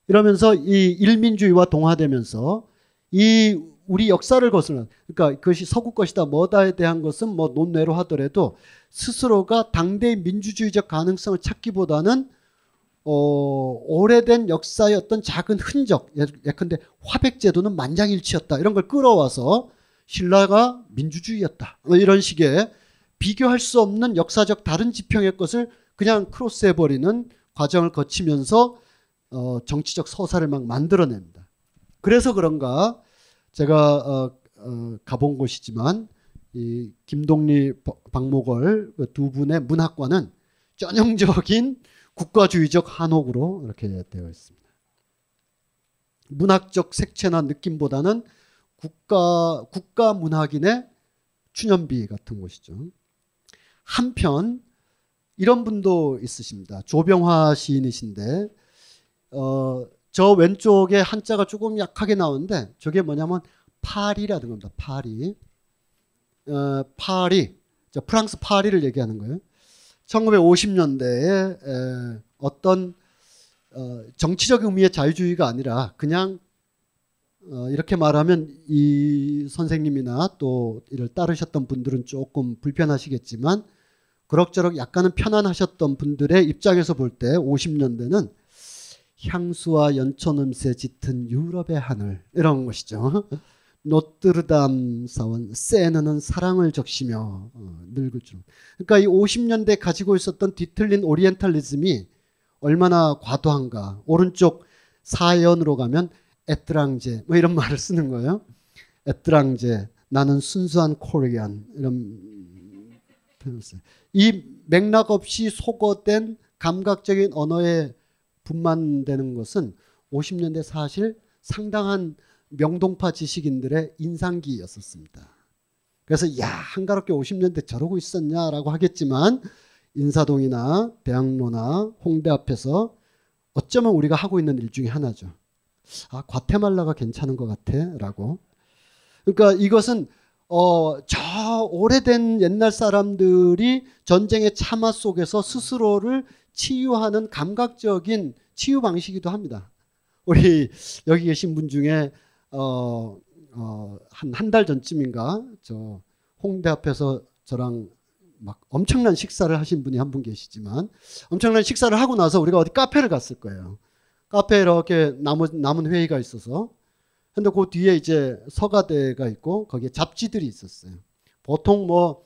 이러면서 이 일민주의와 동화되면서 이 우리 역사를 거스르는 그러니까 그것이 서구 것이다 뭐다에 대한 것은 뭐 논외로 하더라도 스스로가 당대의 민주주의적 가능성을 찾기보다는 어, 오래된 역사의 어떤 작은 흔적 예컨대 화백제도는 만장일치였다 이런 걸 끌어와서 신라가 민주주의였다 뭐 이런 식의 비교할 수 없는 역사적 다른 지평의 것을 그냥 크로스해버리는 과정을 거치면서 어, 정치적 서사를 막 만들어냅니다. 그래서 그런가 제가 어, 어, 가본 곳이지만 이 김동리 박목월 그두 분의 문학과는 전형적인 국가주의적 한옥으로 이렇게 되어 있습니다. 문학적 색채나 느낌보다는 국가 국가 문학인의 추념비 같은 곳이죠. 한편 이런 분도 있으십니다. 조병화 시인이신데 어, 저 왼쪽에 한자가 조금 약하게 나오는데 저게 뭐냐면 파리라는 겁니다. 파리. 어, 파리. 프랑스 파리를 얘기하는 거예요. 1950년대에 에, 어떤 어, 정치적 의미의 자유주의가 아니라 그냥 어, 이렇게 말하면 이 선생님이나 또 이를 따르셨던 분들은 조금 불편하시겠지만 그럭저럭 약간은 편안하셨던 분들의 입장에서 볼 때 50년대는 향수와 연초냄새 짙은 유럽의 하늘 이런 것이죠. 노트르담 사원 세느는 사랑을 적시며 어, 늙을 줄. 그러니까 이 50년대 가지고 있었던 뒤틀린 오리엔탈리즘이 얼마나 과도한가. 오른쪽 사연으로 가면 에트랑제 뭐 이런 말을 쓰는 거예요. 에트랑제 나는 순수한 코리안 이런 표현을 써요. 이 맥락 없이 속어된 감각적인 언어에 분만되는 것은 50년대 사실 상당한 명동파 지식인들의 인상기였었습니다. 그래서 야 한가롭게 50년대 저러고 있었냐라고 하겠지만 인사동이나 대학로나 홍대 앞에서 어쩌면 우리가 하고 있는 일 중에 하나죠. 아 과테말라가 괜찮은 것 같아라고. 그러니까 이것은 어, 저 오래된 옛날 사람들이 전쟁의 참화 속에서 스스로를 치유하는 감각적인 치유 방식이기도 합니다. 우리 여기 계신 분 중에 어, 어, 한한 달 전쯤인가 저 홍대 앞에서 저랑 막 엄청난 식사를 하신 분이 한 분 계시지만 엄청난 식사를 하고 나서 우리가 어디 카페를 갔을 거예요. 카페에 이렇게 남은 남은 회의가 있어서 근데 그 뒤에 이제 서가대가 있고 거기에 잡지들이 있었어요. 보통 뭐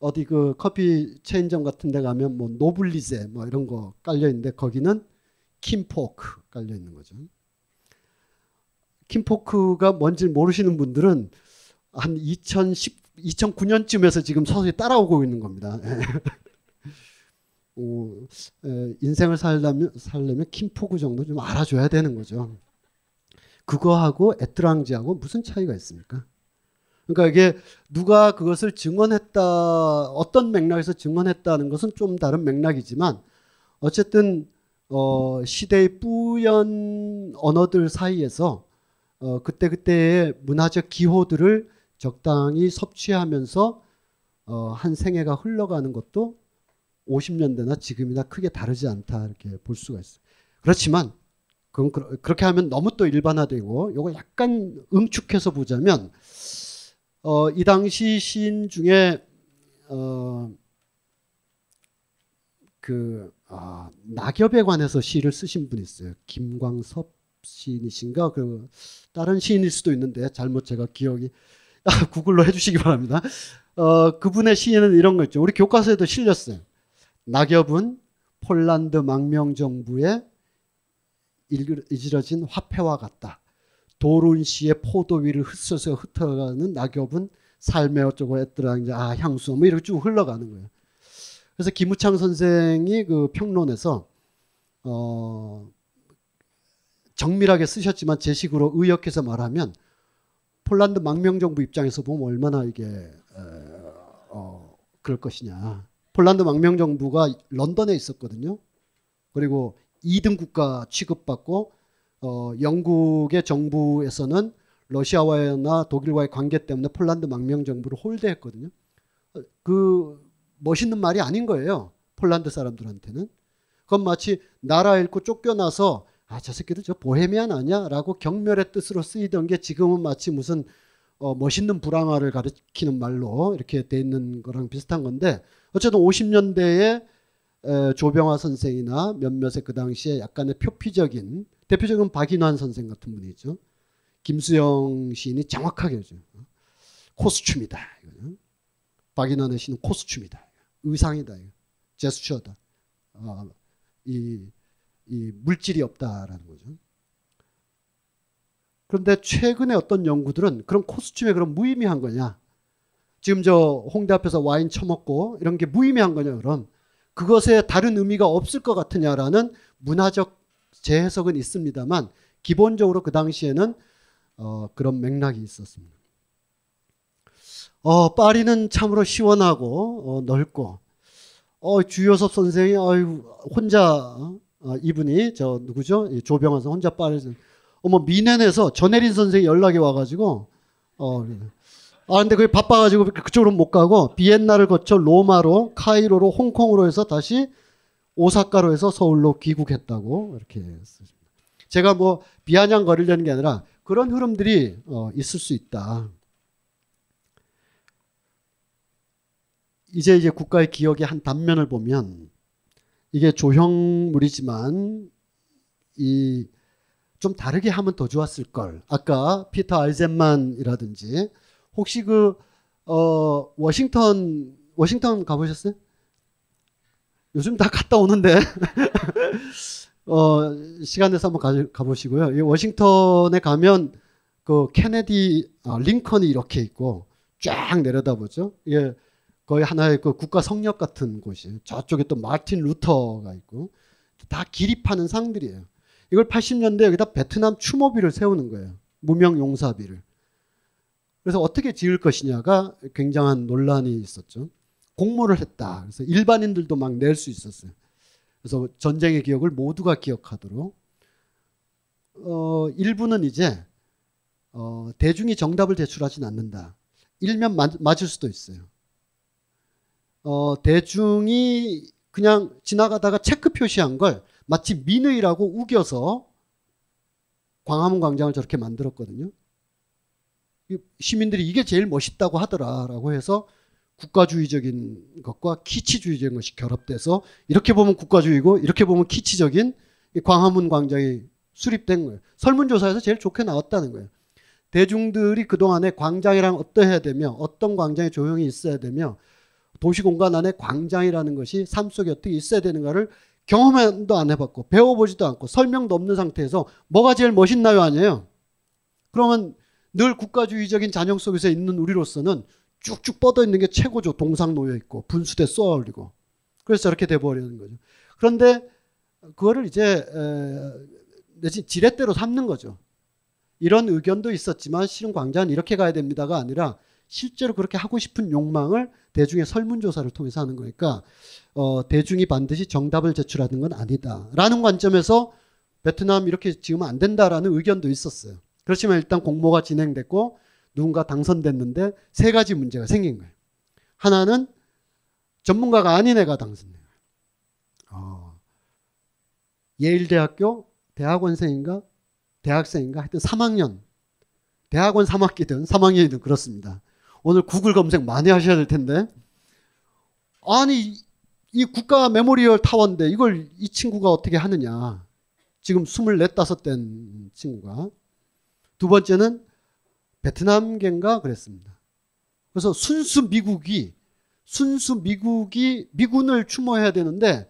어디 그 커피 체인점 같은 데 가면 뭐 노블리제 뭐 이런 거 깔려 있는데 거기는 킨포크 깔려 있는 거죠. 킨포크가 뭔지 모르시는 분들은 한 2010, 2009년쯤에서 지금 서서히 따라오고 있는 겁니다. 어, 에, 인생을 살려면 살려면 킨포크 정도 좀 알아줘야 되는 거죠. 그거하고 에트랑제하고 무슨 차이가 있습니까? 그러니까 이게 누가 그것을 증언했다 어떤 맥락에서 증언했다는 것은 좀 다른 맥락이지만 어쨌든 어, 시대의 뿌연 언어들 사이에서 어, 그때 그때의 문화적 기호들을 적당히 섭취하면서 어, 한 생애가 흘러가는 것도 50년대나 지금이나 크게 다르지 않다 이렇게 볼 수가 있어요. 그렇지만 그건 그렇게 하면 너무 또 일반화되고 이걸 약간 응축해서 보자면 어, 이 당시 시인 중에 어, 그 아, 낙엽에 관해서 시를 쓰신 분이 있어요. 김광섭 시인이신가 그 다른 시인일 수도 있는데 잘못 제가 기억이 아, 구글로 해주시기 바랍니다. 어, 그분의 시인은 이런 거 있죠. 우리 교과서에도 실렸어요. 낙엽은 폴란드 망명 정부의 이지러진 화폐와 같다. 도룬 시의 포도 위를 흩어서 흩어가는 낙엽은 삶의 어쩌고 했더라 이제 아 향수 뭐 이렇게 쭉 흘러가는 거예요. 그래서 김우창 선생이 그 평론에서 어 정밀하게 쓰셨지만 제 식으로 의역해서 말하면 폴란드 망명정부 입장에서 보면 얼마나 이게 어, 그럴 것이냐. 폴란드 망명정부가 런던에 있었거든요. 그리고 2등 국가 취급받고 어, 영국의 정부에서는 러시아와나 독일과의 관계 때문에 폴란드 망명 정부를 홀대했거든요. 그 멋있는 말이 아닌 거예요. 폴란드 사람들한테는. 그건 마치 나라 잃고 쫓겨나서 아, 저 새끼들 저 보헤미안 아니야 라고 경멸의 뜻으로 쓰이던 게 지금은 마치 무슨 어, 멋있는 불황화를 가리키는 말로 이렇게 돼 있는 거랑 비슷한 건데 어쨌든 50년대에 에, 조병화 선생이나 몇몇의 그 당시에 약간의 표피적인 대표적인 박인환 선생 같은 분이죠. 김수영 시인이 정확하게 하죠. 코스튬이다. 박인환의 시는 코스튬이다. 의상이다. 제스처다. 어, 이, 이 물질이 없다라는 거죠. 그런데 최근에 어떤 연구들은 그런 코스튬에 그런 무의미한 거냐? 지금 저 홍대 앞에서 와인 처먹고 이런 게 무의미한 거냐? 그럼 그것에 다른 의미가 없을 것 같으냐라는 문화적 재해석은 있습니다만 기본적으로 그 당시에는 어, 그런 맥락이 있었습니다. 어, 파리는 참으로 시원하고 어, 넓고 어, 주요섭 선생이 어유 혼자 어, 이분이 저 누구죠? 조병환 선 혼자 파리에서 어머 미넨에서 전혜린 선생이 연락이 와가지고 어, 아 근데 그게 바빠가지고 그쪽으로 못 가고 비엔나를 거쳐 로마로 카이로로 홍콩으로 해서 다시 오사카로 해서 서울로 귀국했다고 이렇게 쓰십니다. 제가 뭐 비아냥거리려는 게 아니라 그런 흐름들이 어, 있을 수 있다. 이제 이제 국가의 기억의 한 단면을 보면 이게 조형물이지만 이 좀 다르게 하면 더 좋았을 걸. 아까 피터 알젠만이라든지 혹시 그 어, 워싱턴 워싱턴 가보셨어요? 요즘 다 갔다 오는데 어, 시간 내서 한번 가, 가보시고요. 이 워싱턴에 가면 그 케네디 아, 링컨이 이렇게 있고 쫙 내려다보죠. 이게 거의 하나의 그 국가 성역 같은 곳이 저쪽에 또 마틴 루터가 있고 다 기립하는 상들이에요. 이걸 80년대 여기다 베트남 추모비를 세우는 거예요. 무명 용사비를. 그래서 어떻게 지을 것이냐가 굉장한 논란이 있었죠. 공모를 했다. 그래서 일반인들도 막 낼 수 있었어요. 그래서 전쟁의 기억을 모두가 기억하도록. 어, 일부는 이제 어, 대중이 정답을 제출하진 않는다. 일면 맞, 맞을 수도 있어요. 어, 대중이 그냥 지나가다가 체크 표시한 걸 마치 민의라고 우겨서 광화문 광장을 저렇게 만들었거든요. 시민들이 이게 제일 멋있다고 하더라라고 해서 국가주의적인 것과 키치주의적인 것이 결합돼서 이렇게 보면 국가주의고 이렇게 보면 키치적인 광화문 광장이 수립된 거예요. 설문조사에서 제일 좋게 나왔다는 거예요. 대중들이 그동안에 광장이랑 어떠해야 되며 어떤 광장에 조용히 있어야 되며 도시 공간 안에 광장이라는 것이 삶 속에 어떻게 있어야 되는가를 경험도 안 해봤고 배워보지도 않고 설명도 없는 상태에서 뭐가 제일 멋있나요 아니에요? 그러면 늘 국가주의적인 잔영 속에서 있는 우리로서는 쭉쭉 뻗어 있는 게 최고죠. 동상 놓여 있고 분수대 쏘아 올리고. 그래서 저렇게 돼 버리는 거죠. 그런데 그거를 이제 지렛대로 삼는 거죠. 이런 의견도 있었지만 실은 광장은 이렇게 가야 됩니다가 아니라 실제로 그렇게 하고 싶은 욕망을 대중의 설문조사를 통해서 하는 거니까 어, 대중이 반드시 정답을 제출하는 건 아니다라는 관점에서 베트남 이렇게 지으면 안 된다라는 의견도 있었어요. 그렇지만 일단 공모가 진행됐고 누군가 당선됐는데 세 가지 문제가 생긴 거예요. 하나는 전문가가 아닌 애가 당선돼요. 어, 예일대학교 대학원생인가 대학생인가 하여튼 3학년 대학원 3학기든 3학년이든 그렇습니다. 오늘 구글 검색 많이 하셔야 될 텐데 아니 이 국가 memorial tower인데 이걸 이 친구가 어떻게 하느냐 지금 24, 5된 친구가 두 번째는 베트남계인가 그랬습니다. 그래서 순수 미국이 순수 미국인이 미군을 추모해야 되는데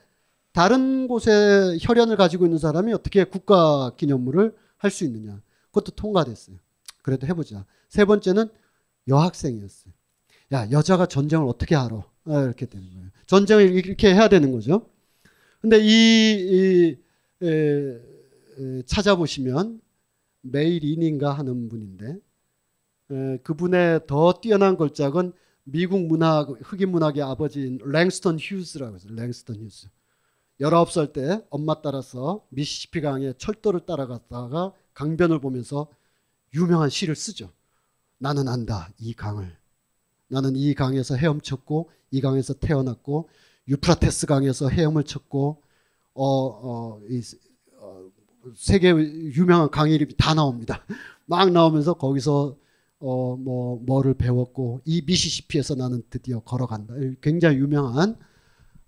다른 곳에 혈연을 가지고 있는 사람이 어떻게 국가 기념물을 할 수 있느냐. 그것도 통과됐어요. 그래도 해보자. 세 번째는 여학생이었어요. 야, 여자가 전쟁을 어떻게 알아? 아, 이렇게 되는 거예요. 전쟁을 이렇게 해야 되는 거죠. 근데 이, 이 에, 에, 찾아보시면 메이린인가 하는 분인데 에, 그분의 더 뛰어난 걸작은 미국 문학, 흑인 문학의 아버지인 랭스턴 휴즈라고 해서 랭스턴 휴즈. 19살 때 엄마 따라서 미시시피 강에 철도를 따라갔다가 강변을 보면서 유명한 시를 쓰죠. 나는 안다 이 강을. 나는 이 강에서 헤엄쳤고 이 강에서 태어났고 유프라테스 강에서 헤엄을 쳤고 어, 어, 이, 어, 세계 유명한 강 이름이 다 나옵니다. 막 나오면서 거기서 어, 뭐 뭐를 배웠고 이 미시시피에서 나는 드디어 걸어간다. 굉장히 유명한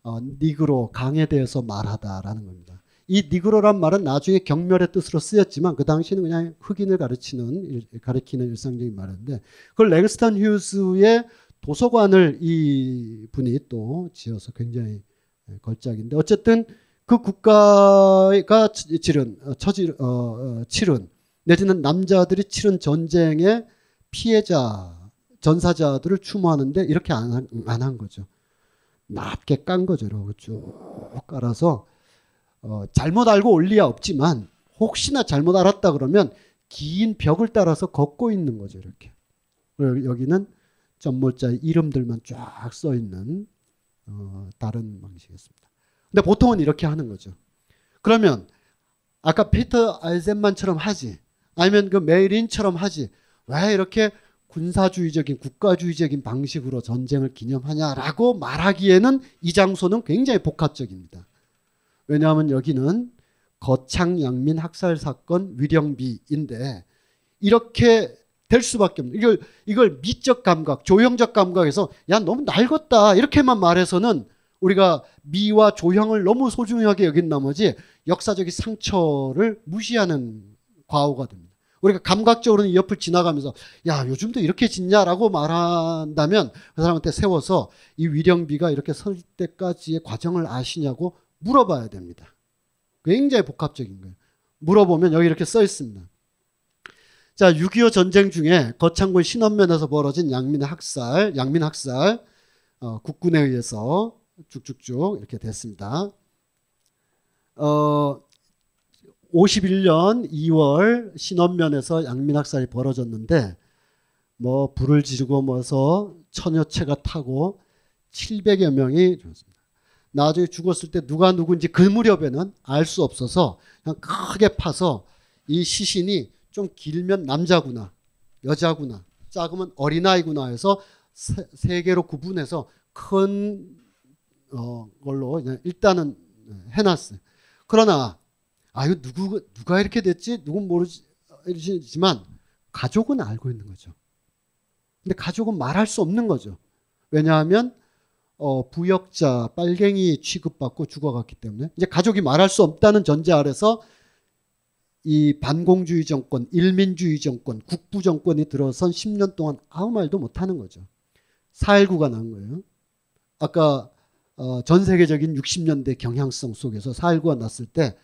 어, 니그로 강에 대해서 말하다라는 겁니다. 이 니그로란 말은 나중에 경멸의 뜻으로 쓰였지만 그 당시는 그냥 흑인을 가르치는 가르치는 일상적인 말인데 그걸 랭스턴 휴즈의 도서관을 이 분이 또 지어서 굉장히 걸작인데 어쨌든 그 국가가 치른 어, 처지 어, 어, 치른 내지는 남자들이 치른 전쟁의 피해자 전사자들을 추모하는데 이렇게 안한 거죠. 낮게 깐 거죠. 이러고 쭉 깔아서 어, 잘못 알고 올 리야 없지만 혹시나 잘못 알았다 그러면 긴 벽을 따라서 걷고 있는 거죠. 이렇게. 여기는 전몰자의 이름들만 쫙 써 있는 어, 다른 방식이었습니다. 근데 보통은 이렇게 하는 거죠. 그러면 아까 피터 알젠만처럼 하지 아니면 그 메이린처럼 하지 왜 이렇게 군사주의적인 국가주의적인 방식으로 전쟁을 기념하냐라고 말하기에는 이 장소는 굉장히 복합적입니다. 왜냐하면 여기는 거창 양민 학살 사건 위령비인데 이렇게 될 수밖에 없는 이걸 이걸 미적 감각, 조형적 감각에서 야 너무 낡았다 이렇게만 말해서는 우리가 미와 조형을 너무 소중하게 여긴 나머지 역사적인 상처를 무시하는 과오가 됩니다. 우리가 감각적으로는 이 옆을 지나가면서 야 요즘도 이렇게 짓냐라고 말한다면 그 사람한테 세워서 이 위령비가 이렇게 설 때까지의 과정을 아시냐고 물어봐야 됩니다. 굉장히 복합적인 거예요. 물어보면 여기 이렇게 써 있습니다. 자, 6.25 전쟁 중에 거창군 신원면에서 벌어진 양민 학살, 양민 학살, 어, 국군에 의해서 쭉쭉쭉 이렇게 됐습니다. 어, 51년 2월 신원면에서 양민학살이 벌어졌는데 뭐 불을 지르고 뭐서 천여 채가 타고 700여 명이 죽었습니다. 나중에 죽었을 때 누가 누군지 그 무렵에는 알 수 없어서 그냥 크게 파서 이 시신이 좀 길면 남자구나 여자구나 작으면 어린아이구나 해서 세, 세 개로 구분해서 큰 어, 걸로 일단은 해놨어요. 그러나 아, 이거 누구, 누가 이렇게 됐지? 누군 모르지만 가족은 알고 있는 거죠. 근데 가족은 말할 수 없는 거죠. 왜냐하면 어, 부역자, 빨갱이 취급받고 죽어갔기 때문에 이제 가족이 말할 수 없다는 전제 아래서 이 반공주의 정권, 일민주의 정권, 국부 정권이 들어선 10년 동안 아무 말도 못 하는 거죠. 4.19가 난 거예요. 아까 어, 전 세계적인 60년대 경향성 속에서 4.19가 났을 때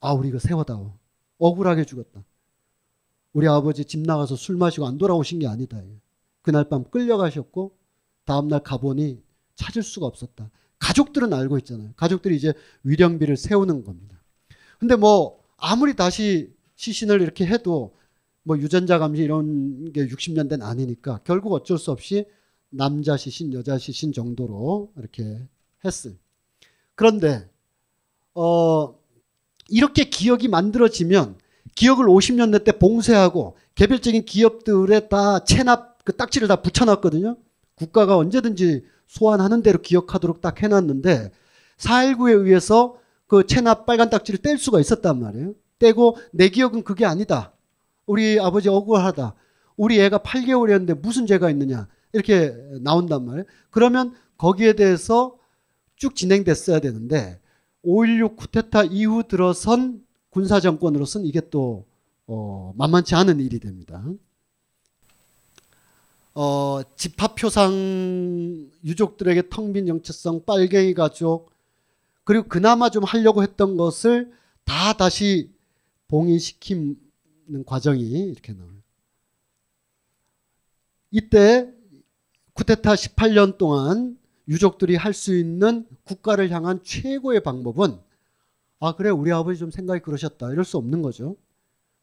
아, 우리 이거 세워다오. 억울하게 죽었다. 우리 아버지 집 나가서 술 마시고 안 돌아오신 게 아니다. 그날 밤 끌려가셨고 다음날 가보니 찾을 수가 없었다. 가족들은 알고 있잖아요. 가족들이 이제 위령비를 세우는 겁니다. 근데 뭐 아무리 다시 시신을 이렇게 해도 뭐 유전자 감시 이런 게 60년대는 아니니까 결국 어쩔 수 없이 남자 시신, 여자 시신 정도로 이렇게 했어요. 그런데 어 이렇게 기억이 만들어지면 기억을 50년대 때 봉쇄하고 개별적인 기업들에 다 체납 그 딱지를 다 붙여놨거든요. 국가가 언제든지 소환하는 대로 기억하도록 딱 해놨는데 4.19에 의해서 그 체납 빨간 딱지를 뗄 수가 있었단 말이에요. 떼고 내 기억은 그게 아니다. 우리 아버지 억울하다. 우리 애가 8개월이었는데 무슨 죄가 있느냐. 이렇게 나온단 말이에요. 그러면 거기에 대해서 쭉 진행됐어야 되는데 5.16 쿠데타 이후 들어선 군사정권으로서는 이게 또 어, 만만치 않은 일이 됩니다. 어, 집합표상 유족들에게 텅 빈 정체성, 빨갱이 가족, 그리고 그나마 좀 하려고 했던 것을 다 다시 봉인시키는 과정이 이렇게 나와요. 이때 쿠데타 18년 동안 유족들이 할 수 있는 국가를 향한 최고의 방법은 아 그래 우리 아버지 좀 생각이 그러셨다 이럴 수 없는 거죠.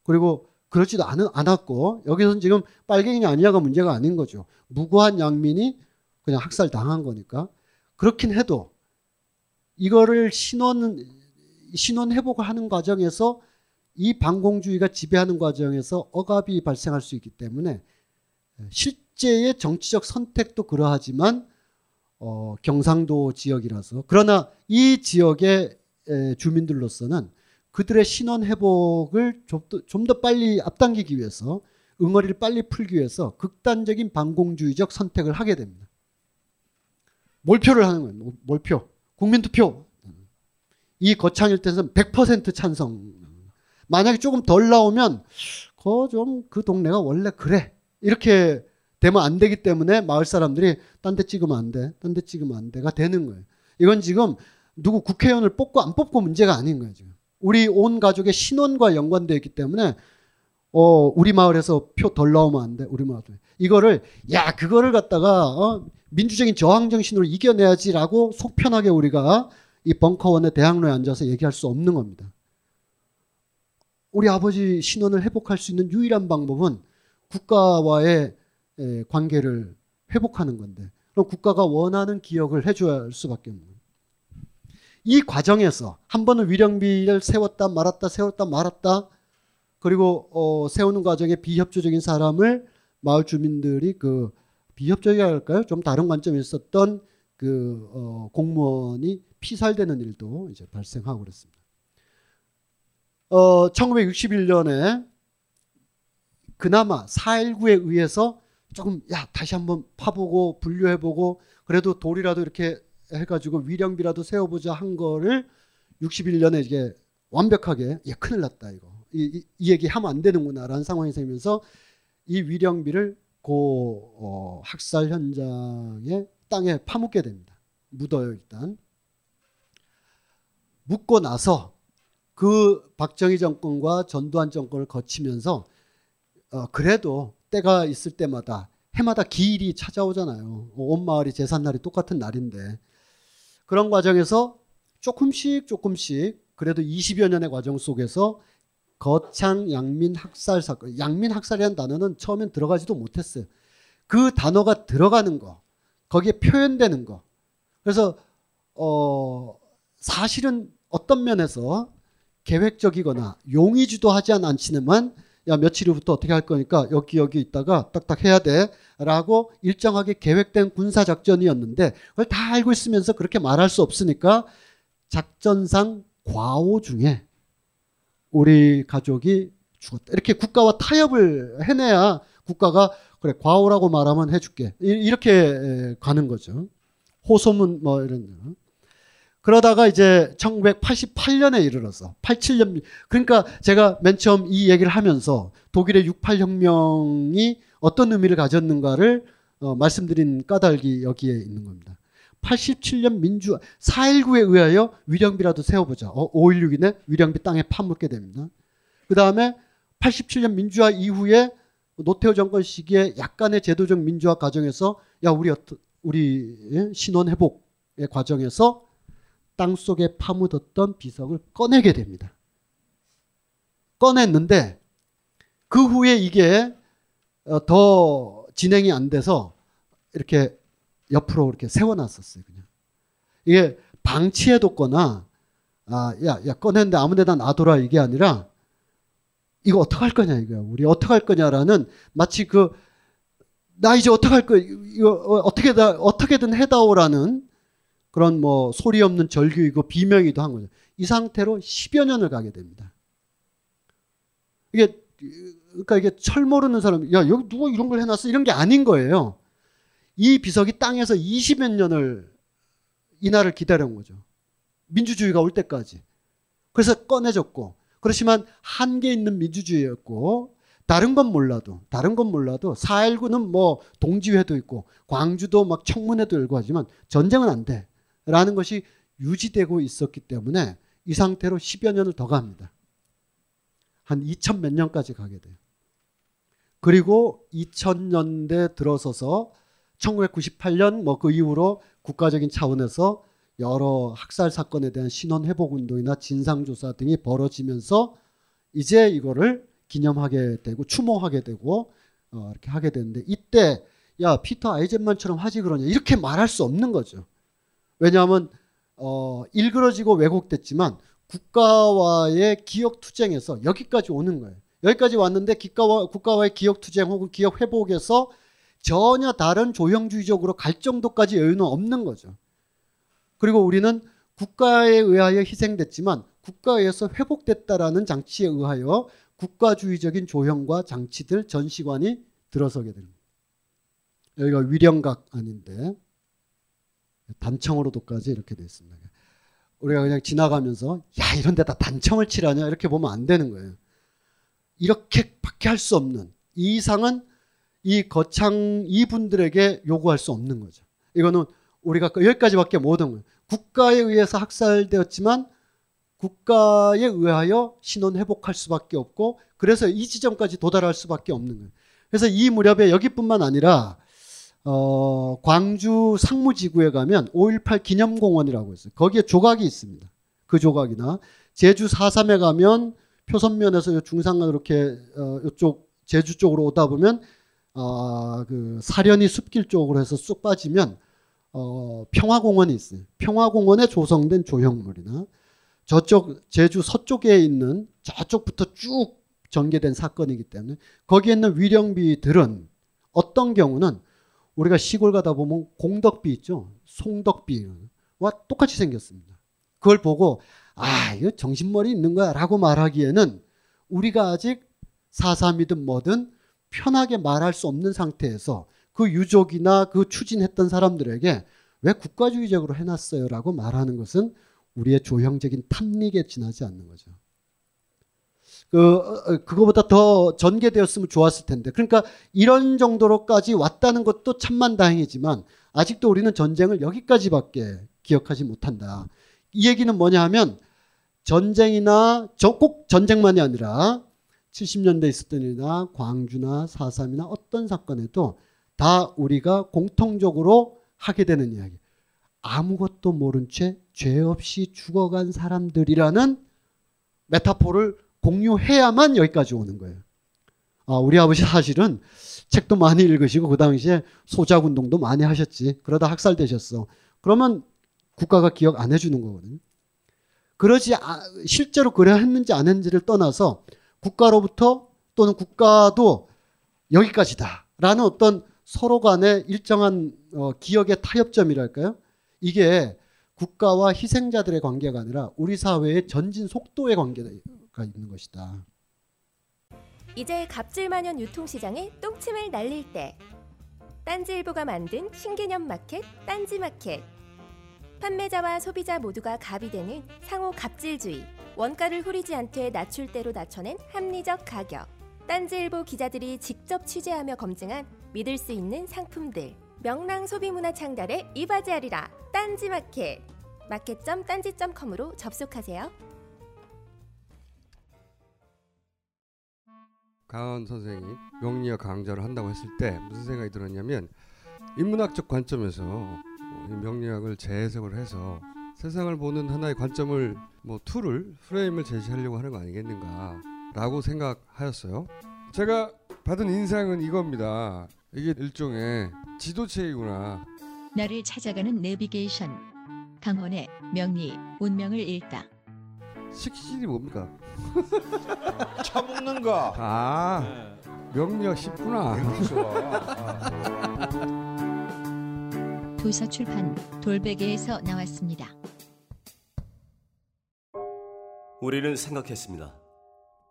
그리고 그렇지도 않, 않았고 여기서는 지금 빨갱이냐 아니냐가 문제가 아닌 거죠. 무고한 양민이 그냥 학살 당한 거니까 그렇긴 해도 이거를 신원 신원 회복을 하는 과정에서 이 반공주의가 지배하는 과정에서 억압이 발생할 수 있기 때문에 실제의 정치적 선택도 그러하지만 어, 경상도 지역이라서 그러나 이 지역의 에, 주민들로서는 그들의 신원 회복을 좀더 빨리 앞당기기 위해서 응어리를 빨리 풀기 위해서 극단적인 반공주의적 선택을 하게 됩니다. 몰표를 하는 거예요. 몰표. 국민투표. 이 거창일 때는 100% 찬성. 만약에 조금 덜 나오면 그좀그 그 동네가 원래 그래. 이렇게 되면 안 되기 때문에 마을 사람들이 딴 데 찍으면 안 돼. 딴 데 찍으면 안 돼가 되는 거예요. 이건 지금 누구 국회의원을 뽑고 안 뽑고 문제가 아닌 거예요, 지금. 우리 온 가족의 신원과 연관되어 있기 때문에 어, 우리 마을에서 표 덜 나오면 안 돼. 우리 마을. 이거를 야, 그거를 갖다가 어, 민주적인 저항 정신으로 이겨내야지라고 속편하게 우리가 이 벙커원의 대학로에 앉아서 얘기할 수 없는 겁니다. 우리 아버지 신원을 회복할 수 있는 유일한 방법은 국가와의 관계를 회복하는 건데 그럼 국가가 원하는 기억을 해줘야 할 수밖에 없는 거예요. 이 과정에서 한 번은 위령비를 세웠다 말았다 세웠다 말았다 그리고 어, 세우는 과정에 비협조적인 사람을 마을 주민들이 그 비협조적이라 할까요? 좀 다른 관점에 있었던 그 어, 공무원이 피살되는 일도 이제 발생하고 그랬습니다. 어, 1961년에 그나마 4.19에 의해서 조금 야 다시 한번 파보고 분류해보고 그래도 돌이라도 이렇게 해가지고 위령비라도 세워보자 한 거를 61년에 이게 완벽하게 야 큰일 났다 이거 이, 이, 이 얘기 하면 안 되는구나라는 상황이 생기면서 이 위령비를 고 어, 학살 현장에 땅에 파묻게 됩니다. 묻어요 일단. 묻고 나서 그 박정희 정권과 전두환 정권을 거치면서 어, 그래도 때가 있을 때마다 해마다 기일이 찾아오잖아요. 온 마을이 제삿날이 똑같은 날인데 그런 과정에서 조금씩 조금씩 그래도 20여 년의 과정 속에서 거창 양민 학살 사건, 양민 학살이라는 단어는 처음엔 들어가지도 못했어요. 그 단어가 들어가는 거, 거기에 표현되는 거. 그래서 어 사실은 어떤 면에서 계획적이거나 용의주도하지 않지만 야 며칠 후부터 어떻게 할 거니까 여기 여기 있다가 딱딱 해야 돼라고 일정하게 계획된 군사 작전이었는데 그걸 다 알고 있으면서 그렇게 말할 수 없으니까 작전상 과오 중에 우리 가족이 죽었다. 이렇게 국가와 타협을 해내야 국가가 그래 과오라고 말하면 해줄게. 이렇게 가는 거죠. 호소문 뭐 이런 그러다가 이제 1988년에 이르러서 87년 그러니까 제가 맨 처음 이 얘기를 하면서 독일의 68 혁명이 어떤 의미를 가졌는가를 어, 말씀드린 까닭이 여기에 있는 겁니다. 87년 민주 4.19에 의하여 위령비라도 세워보자. 어, 5.16이네 위령비 땅에 파묻게 됩니다. 그 다음에 87년 민주화 이후에 노태우 정권 시기에 약간의 제도적 민주화 과정에서 야 우리 우리 신원 회복의 과정에서 땅 속에 파묻었던 비석을 꺼내게 됩니다. 꺼냈는데 그 후에 이게 어, 더 진행이 안 돼서 이렇게 옆으로 이렇게 세워놨었어요. 그냥 이게 방치해뒀거나 아, 야, 야 꺼냈는데 아무데나 놔둬라 이게 아니라 이거 어떡할 거냐 이거야. 우리 어떡할 거냐라는 마치 그 나 이제 어떡할 거 이거 어, 어떻게 다 어떻게든 해다오라는 그런 뭐 소리 없는 절규이고 비명이도 한 거죠. 이 상태로 10여 년을 가게 됩니다. 이게 그러니까 이게 철 모르는 사람 야 여기 누가 이런 걸 해놨어 이런 게 아닌 거예요. 이 비석이 땅에서 20여 년을 이날을 기다려온 거죠. 민주주의가 올 때까지. 그래서 꺼내졌고 그렇지만 한계 있는 민주주의였고 다른 건 몰라도 다른 건 몰라도 4.19는 뭐 동지회도 있고 광주도 막 청문회도 열고 하지만 전쟁은 안 돼. 라는 것이 유지되고 있었기 때문에 이 상태로 10여 년을 더 갑니다. 한 2000 몇 년까지 가게 돼요. 그리고 2000년대 들어서서 1998년 뭐 그 이후로 국가적인 차원에서 여러 학살 사건에 대한 신원 회복 운동이나 진상 조사 등이 벌어지면서 이제 이거를 기념하게 되고 추모하게 되고 어, 이렇게 하게 되는데 이때 야 피터 아이젠만처럼 하지 그러냐 이렇게 말할 수 없는 거죠. 왜냐하면 어, 일그러지고 왜곡됐지만 국가와의 기억 투쟁에서 여기까지 오는 거예요. 여기까지 왔는데 국가와, 국가와의 기억 투쟁 혹은 기억 회복에서 전혀 다른 조형주의적으로 갈 정도까지 여유는 없는 거죠. 그리고 우리는 국가에 의하여 희생됐지만 국가에 의해서 회복됐다라는 장치에 의하여 국가주의적인 조형과 장치들 전시관이 들어서게 됩니다. 여기가 위령각 아닌데 단청으로도까지 이렇게 되어 있습니다. 우리가 그냥 지나가면서 야 이런 데다 단청을 칠하냐 이렇게 보면 안 되는 거예요. 이렇게밖에 할 수 없는 이 이상은 이 거창 이분들에게 요구할 수 없는 거죠. 이거는 우리가 여기까지밖에 못한 거예요. 국가에 의해서 학살되었지만 국가에 의하여 신원 회복할 수밖에 없고 그래서 이 지점까지 도달할 수밖에 없는 거예요. 그래서 이 무렵에 여기뿐만 아니라 어, 광주 상무지구에 가면 5.18 기념공원이라고 있어요. 거기에 조각이 있습니다. 그 조각이나 제주 4.3에 가면 표선면에서 중산간 이렇게 어, 이쪽 제주 쪽으로 오다 보면 어, 그 사련이 숲길 쪽으로 해서 쑥 빠지면 어, 평화공원이 있어요. 평화공원에 조성된 조형물이나 저쪽 제주 서쪽에 있는 저쪽부터 쭉 전개된 사건이기 때문에 거기에 있는 위령비들은 어떤 경우는 우리가 시골 가다 보면 공덕비 있죠. 송덕비와 똑같이 생겼습니다. 그걸 보고 아 이거 정신머리 있는 거야 라고 말하기에는 우리가 아직 사삼이든 뭐든 편하게 말할 수 없는 상태에서 그 유족이나 그 추진했던 사람들에게 왜 국가주의적으로 해놨어요 라고 말하는 것은 우리의 조형적인 탐닉에 지나지 않는 거죠. 그, 어, 어, 그거보다 더 전개되었으면 좋았을 텐데. 그러니까 이런 정도로까지 왔다는 것도 참만 다행이지만 아직도 우리는 전쟁을 여기까지밖에 기억하지 못한다. 이 얘기는 뭐냐 하면 전쟁이나 꼭 전쟁만이 아니라 70년대 있었던 일이나 광주나 4.3이나 어떤 사건에도 다 우리가 공통적으로 하게 되는 이야기. 아무것도 모른 채 죄 없이 죽어간 사람들이라는 메타포를 공유해야만 여기까지 오는 거예요. 아, 우리 아버지 사실은 책도 많이 읽으시고 그 당시에 소작 운동도 많이 하셨지. 그러다 학살되셨어. 그러면 국가가 기억 안 해주는 거거든요. 그러지 아, 실제로 그래 했는지 안 했는지를 떠나서 국가로부터 또는 국가도 여기까지다라는 어떤 서로 간의 일정한 어, 기억의 타협점이랄까요? 이게 국가와 희생자들의 관계가 아니라 우리 사회의 전진 속도의 관계가 있는 것이다. 이제 갑질만연 유통시장에 똥침을 날릴 때. 딴지일보가 만든 신개념 마켓 딴지마켓. 판매자와 소비자 모두가 갑이 되는 상호 갑질주의. 원가를 후리지 않되 낮출대로 낮춰낸 합리적 가격. 딴지일보 기자들이 직접 취재하며 검증한 믿을 수 있는 상품들 명랑 소비문화 창달에 이바지하리라 딴지마켓 마켓.딴지.com으로 접속하세요. 강헌 선생이 명리학 강좌를 한다고 했을 때 무슨 생각이 들었냐면 인문학적 관점에서 이 명리학을 재해석을 해서 세상을 보는 하나의 관점을 뭐 tool을 프레임을 제시하려고 하는 거 아니겠는가라고 생각하였어요. 제가 받은 인상은 이겁니다. 이게 일종의 지도책이구나. 나를 찾아가는 내비게이션. 강헌의 명리 운명을 읽다. 식신이 뭡니까? 처먹는 거. 아 명리학 쉽구나. 도서 출판 돌베개에서 나왔습니다. 우리는 생각했습니다.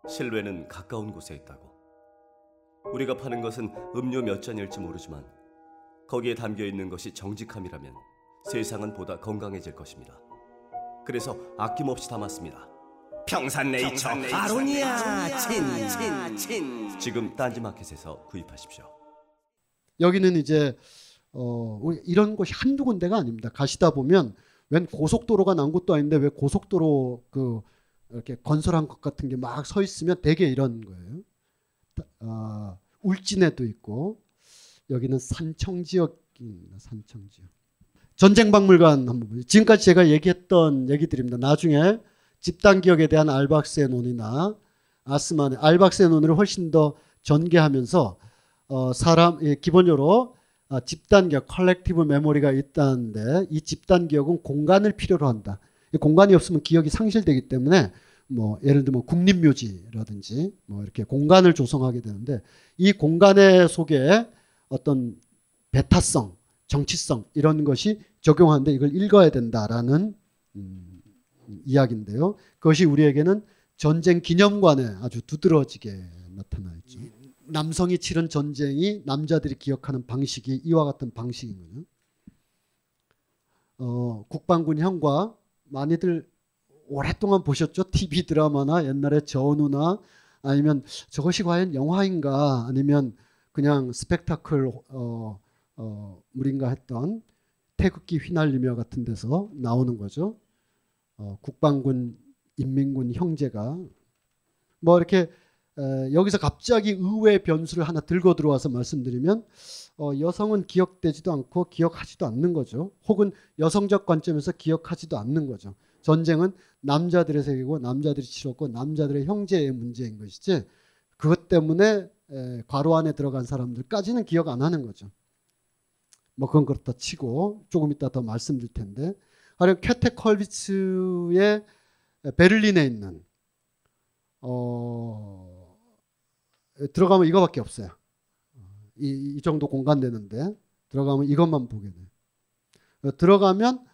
실외는 가까운 곳에 있다고. 우리가 파는 것은 음료 몇 잔일지 모르지만 거기에 담겨 있는 것이 정직함이라면 세상은 보다 건강해질 것입니다. 그래서 아낌없이 담았습니다. 평산네이처, 아로니아 친친친 지금 딴지마켓에서 구입하십시오. 여기는 이제 어, 우리 이런 곳이 한두 군데가 아닙니다. 가시다 보면 웬 고속도로가 난 곳도 아닌데 왜 고속도로 그 이렇게 건설한 것 같은 게 막 서 있으면 대개 이런 거예요. 아, 울진에도 있고 여기는 산청 지역입니다. 산청 지역. 전쟁 박물관 한번 보죠. 지금까지 제가 얘기했던 얘기들입니다. 나중에 집단 기억에 대한 알박스의 논의나 아스만의 알박스의 논의를 훨씬 더 전개하면서 어, 사람 예, 기본적으로 아, 집단 기억, collective memory가 있다는데 이 집단 기억은 공간을 필요로 한다. 공간이 없으면 기억이 상실되기 때문에 뭐 예를 들면 국립묘지라든지 뭐 이렇게 공간을 조성하게 되는데 이 공간의 속에 어떤 배타성, 정치성 이런 것이 적용하는데 이걸 읽어야 된다라는 음, 이야기인데요. 그것이 우리에게는 전쟁 기념관에 아주 두드러지게 나타나 있죠. 남성이 치른 전쟁이 남자들이 기억하는 방식이 이와 같은 방식이거든요. 어, 국방군 형과 많이들 오랫동안 보셨죠? TV 드라마나 옛날에 전우나 아니면 저것이 과연 영화인가 아니면 그냥 스펙타클 어, 어, 물인가 했던 태극기 휘날리며 같은 데서 나오는 거죠. 어, 국방군 인민군 형제가 뭐 이렇게 에, 여기서 갑자기 의외의 변수를 하나 들고 들어와서 말씀드리면 어, 여성은 기억되지도 않고 기억하지도 않는 거죠. 혹은 여성적 관점에서 기억하지도 않는 거죠. 전쟁은 남자들의 세계고 남자들이 치렀고 남자들의 형제의 문제인 것이지 그것 때문에 에, 과로 안에 들어간 사람들까지는 기억 안 하는 거죠. 뭐 그건 그렇다 치고 조금 이따 더 말씀드릴 텐데 하여 캐테 컬비츠의 베를린에 있는 어, 들어가면 이거밖에 없어요. 이, 이 정도 공간 되는데 들어가면 이것만 보게 돼. 어, 들어가면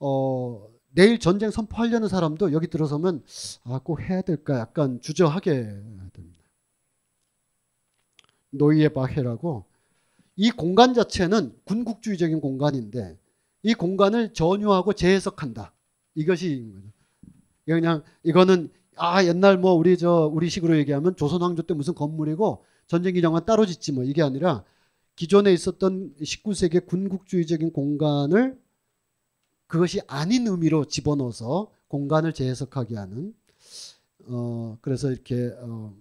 어, 내일 전쟁 선포하려는 사람도 여기 들어서면 아, 꼭 해야 될까 약간 주저하게 됩니다. 노이에 바헤라고 이 공간 자체는 군국주의적인 공간인데 이 공간을 전유하고 재해석한다. 이것이 그냥 이거는 아 옛날 뭐 우리 저 우리식으로 얘기하면 조선 왕조 때 무슨 건물이고 전쟁 기념관 따로 짓지 뭐 이게 아니라 기존에 있었던 19세기 군국주의적인 공간을 그것이 아닌 의미로 집어넣어서 공간을 재해석하게 하는 어 그래서 이렇게 어,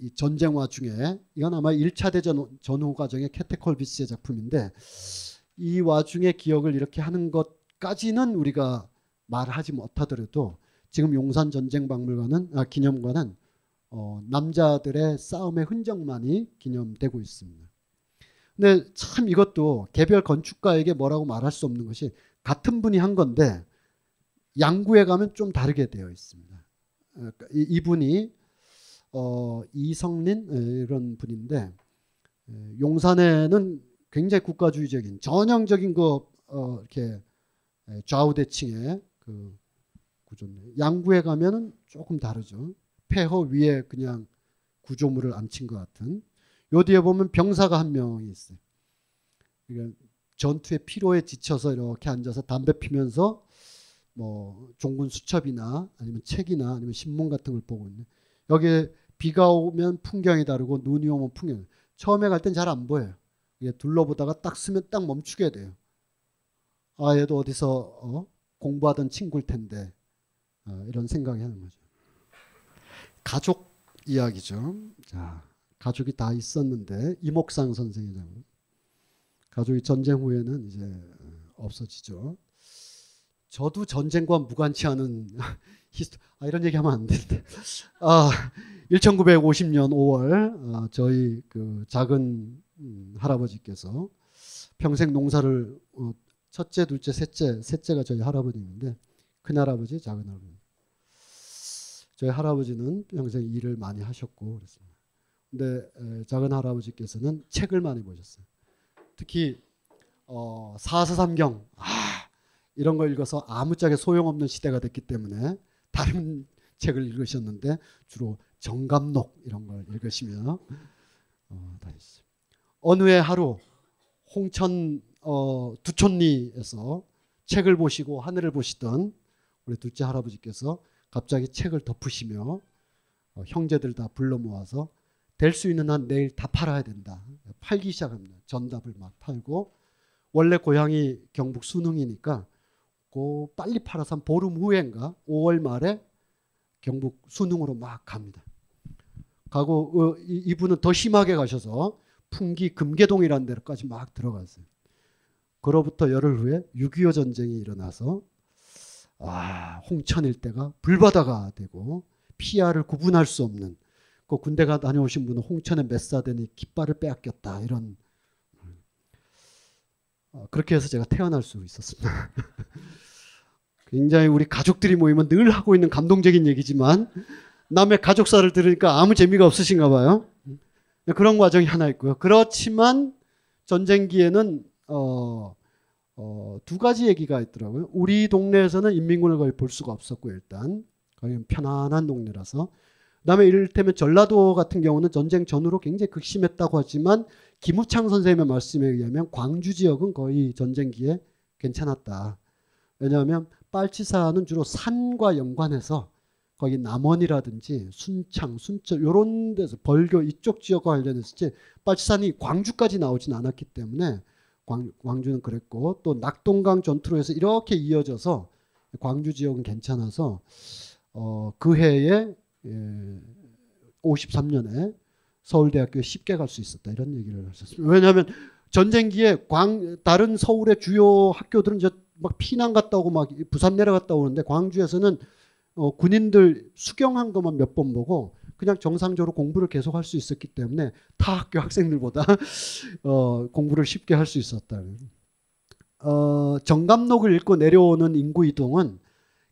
이 전쟁화 중에 이건 아마 1차 대전 전후 과정의 캐테콜비스의 작품인데 이 와중에 기억을 이렇게 하는 것까지는 우리가 말하지 못하더라도 지금 용산 전쟁 박물관은 아, 기념관은 어, 남자들의 싸움의 흔적만이 기념되고 있습니다. 근데 참 이것도 개별 건축가에게 뭐라고 말할 수 없는 것이 같은 분이 한 건데 양구에 가면 좀 다르게 되어 있습니다. 어, 이분이 어, 이성린 이런 분인데 용산에는 굉장히 국가주의적인 전형적인 그 어, 이렇게 좌우대칭의 그 구조인데 양구에 가면은 조금 다르죠. 폐허 위에 그냥 구조물을 앉힌 것 같은. 요 뒤에 보면 병사가 한 명이 있어요. 전투의 피로에 지쳐서 이렇게 앉아서 담배 피면서 뭐 종군 수첩이나 아니면 책이나 아니면 신문 같은 걸 보고 있는. 여기에 비가 오면 풍경이 다르고 눈이 오면 풍경. 처음에 갈 땐 잘 안 보여요. 둘러보다가 딱 쓰면 딱 멈추게 돼요. 아 얘도 어디서 어? 공부하던 친구일 텐데 어, 이런 생각이 하는 거죠. 가족 이야기죠. 자, 가족이 다 있었는데 이목상 선생이잖아요. 가족이 전쟁 후에는 이제 없어지죠. 저도 전쟁과 무관치 않은 히스토 아 이런 얘기 하면 안 되는데 아 1950년 5월 아, 저희 그 작은 음, 할아버지께서 평생 농사를 어, 첫째, 둘째, 셋째, 셋째가 저희 할아버지인데 큰 할아버지, 작은 할아버지. 저희 할아버지는 평생 일을 많이 하셨고 그랬습니다. 근데 에, 작은 할아버지께서는 책을 많이 보셨어요. 특히 어, 사서삼경 아, 이런 걸 읽어서 아무짝에 소용없는 시대가 됐기 때문에 다른 책을 읽으셨는데 주로 정감록 이런 걸 읽으시며 어, 다녔어요. 어느 해 하루 홍천 어, 두촌리에서 책을 보시고 하늘을 보시던 우리 둘째 할아버지께서 갑자기 책을 덮으시며 어, 형제들 다 불러 모아서 될 수 있는 한 내일 다 팔아야 된다. 팔기 시작합니다. 전답을 막 팔고 원래 고향이 경북 순흥이니까 고 빨리 팔아서 한 보름 후인가 5월 말에 경북 순흥으로 막 갑니다. 가고 어, 이 분은 더 심하게 가셔서 풍기 금계동이라는 데로까지 막 들어갔어요. 그로부터 열흘 후에 6.25 전쟁이 일어나서 아, 홍천 일대가 불바다가 되고 피아를 구분할 수 없는 그 군대가 다녀오신 분은 홍천에 메사대니 깃발을 빼앗겼다 이런 어, 그렇게 해서 제가 태어날 수 있었습니다. 굉장히 우리 가족들이 모이면 늘 하고 있는 감동적인 얘기지만 남의 가족사를 들으니까 아무 재미가 없으신가 봐요. 그런 과정이 하나 있고요. 그렇지만 전쟁기에는 어, 어, 두 가지 얘기가 있더라고요. 우리 동네에서는 인민군을 거의 볼 수가 없었고 일단 거의 편안한 동네라서 그다음에 이를테면 전라도 같은 경우는 전쟁 전후로 굉장히 극심했다고 하지만 김우창 선생님의 말씀에 의하면 광주 지역은 거의 전쟁기에 괜찮았다. 왜냐하면 빨치산은 주로 산과 연관해서 거기 남원이라든지 순창, 순천 이런 데서 벌교 이쪽 지역과 관련했을지 빨치산이 광주까지 나오진 않았기 때문에 광, 광주는 그랬고 또 낙동강 전투로 해서 이렇게 이어져서 광주 지역은 괜찮아서 어, 그 해에 예, 53년에 서울대학교에 쉽게 갈 수 있었다 이런 얘기를 하셨습니다. 왜냐하면 전쟁기에 광 다른 서울의 주요 학교들은 이제 막 피난 갔다 오고 막 부산 내려갔다 오는데 광주에서는 어, 군인들 수경한 것만 몇 번 보고 그냥 정상적으로 공부를 계속 할 수 있었기 때문에 타 학교 학생들보다 어, 공부를 쉽게 할 수 있었다. 어, 정감록을 읽고 내려오는 인구 이동은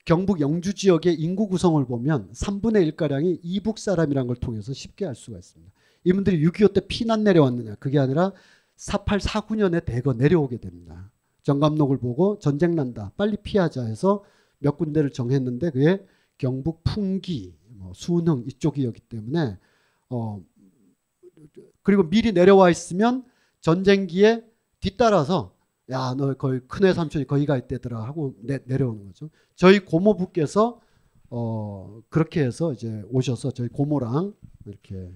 경북 영주 지역의 인구 구성을 보면 3분의 1가량이 이북 사람이라는 걸 통해서 쉽게 알 수가 있습니다. 이분들이 6.25 때 피난 내려왔느냐 그게 아니라 48, 49년에 대거 내려오게 됩니다. 정감록을 보고 전쟁 난다 빨리 피하자 해서 몇 군데를 정했는데 그게 경북 풍기, 뭐 순흥 이쪽이었기 때문에 어 그리고 미리 내려와 있으면 전쟁기에 뒤따라서 야 너 거의 큰애 삼촌이 거기 가 있대더라 하고 내, 내려오는 거죠. 저희 고모부께서 어 그렇게 해서 이제 오셔서 저희 고모랑 이렇게.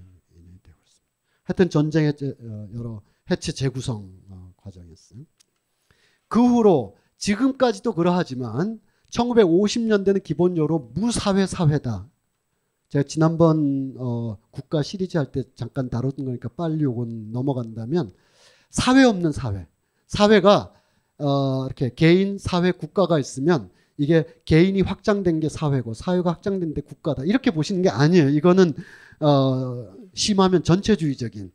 하여튼 전쟁의 어, 여러 해체 재구성 어, 과정이었어요. 그 후로 지금까지도 그러하지만 1950년대는 기본적으로 무사회 사회다. 제가 지난번 어, 국가 시리즈 할 때 잠깐 다뤘던 거니까 빨리 요건 넘어간다면 사회 없는 사회. 사회가 어, 이렇게 개인, 사회, 국가가 있으면 이게 개인이 확장된 게 사회고 사회가 확장된 게 국가다. 이렇게 보시는 게 아니에요. 이거는 어, 심하면 전체주의적인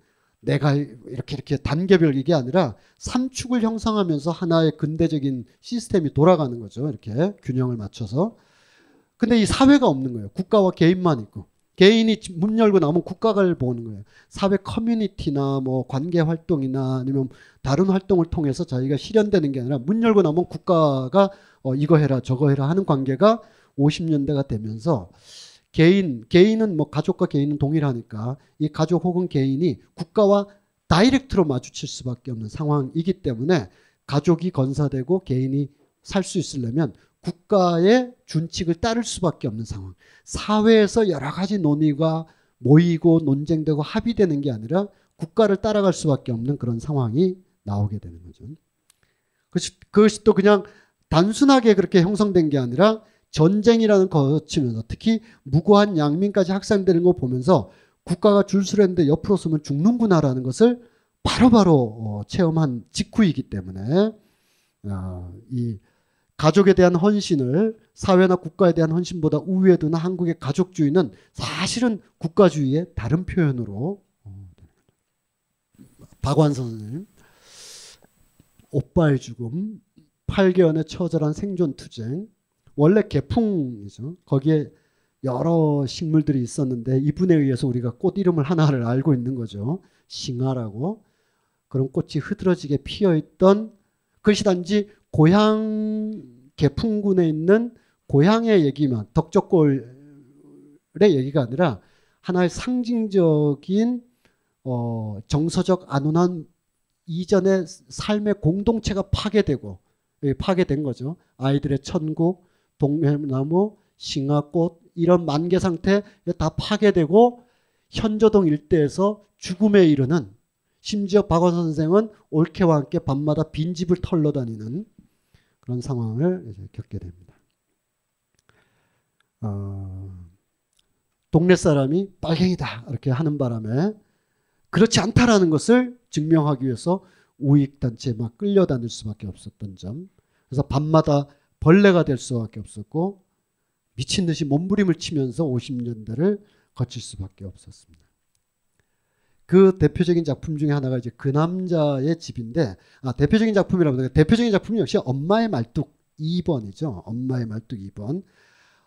내가 이렇게 이렇게 단계별 이게 아니라 삼축을 형성하면서 하나의 근대적인 시스템이 돌아가는 거죠. 이렇게 균형을 맞춰서. 근데 이 사회가 없는 거예요. 국가와 개인만 있고. 개인이 문 열고 나오면 국가를 보는 거예요. 사회 커뮤니티나 뭐 관계 활동이나 아니면 다른 활동을 통해서 자기가 실현되는 게 아니라 문 열고 나오면 국가가 어 이거 해라 저거 해라 하는 관계가 50년대가 되면서 개인, 개인은 뭐 가족과 개인은 동일하니까 이 가족 혹은 개인이 국가와 다이렉트로 마주칠 수밖에 없는 상황이기 때문에 가족이 건사되고 개인이 살 수 있으려면 국가의 준칙을 따를 수밖에 없는 상황. 사회에서 여러 가지 논의가 모이고 논쟁되고 합의되는 게 아니라 국가를 따라갈 수밖에 없는 그런 상황이 나오게 되는 거죠. 그것이, 또 그냥 단순하게 그렇게 형성된 게 아니라 전쟁이라는 거치면서 특히 무고한 양민까지 확산되는 거 보면서 국가가 줄수했는데 옆으로 서면 죽는구나라는 것을 바로바로 어, 체험한 직후이기 때문에 어, 이 가족에 대한 헌신을 사회나 국가에 대한 헌신보다 우위에 두는 한국의 가족주의는 사실은 국가주의의 다른 표현으로 어, 박완 선생님. 오빠의 죽음 8개월의 처절한 생존 투쟁 원래 개풍이죠. 거기에 여러 식물들이 있었는데 이분에 의해서 우리가 꽃 이름을 하나를 알고 있는 거죠. 싱하라고 그런 꽃이 흐드러지게 피어 있던 그것이 단지 고향 개풍군에 있는 고향의 얘기만 덕적골의 얘기가 아니라 하나의 상징적인 어, 정서적 안온한 이전의 삶의 공동체가 파괴되고 예, 파괴된 거죠. 아이들의 천국, 동해나무, 싱하꽃 이런 만개 상태 다 파괴되고 현저동 일대에서 죽음에 이르는 심지어 박원 선생은 올케와 함께 밤마다 빈집을 털러 다니는 그런 상황을 겪게 됩니다. 어, 동네 사람이 빨갱이다 이렇게 하는 바람에 그렇지 않다라는 것을 증명하기 위해서 우익단체에 막 끌려다닐 수밖에 없었던 점. 그래서 밤마다 벌레가 될 수밖에 없었고 미친 듯이 몸부림을 치면서 50년대를 거칠 수밖에 없었습니다. 그 대표적인 작품 중에 하나가 이제 그 남자의 집인데 아, 대표적인 작품이라면 대표적인 작품 역시 엄마의 말뚝 2번이죠. 엄마의 말뚝 2번.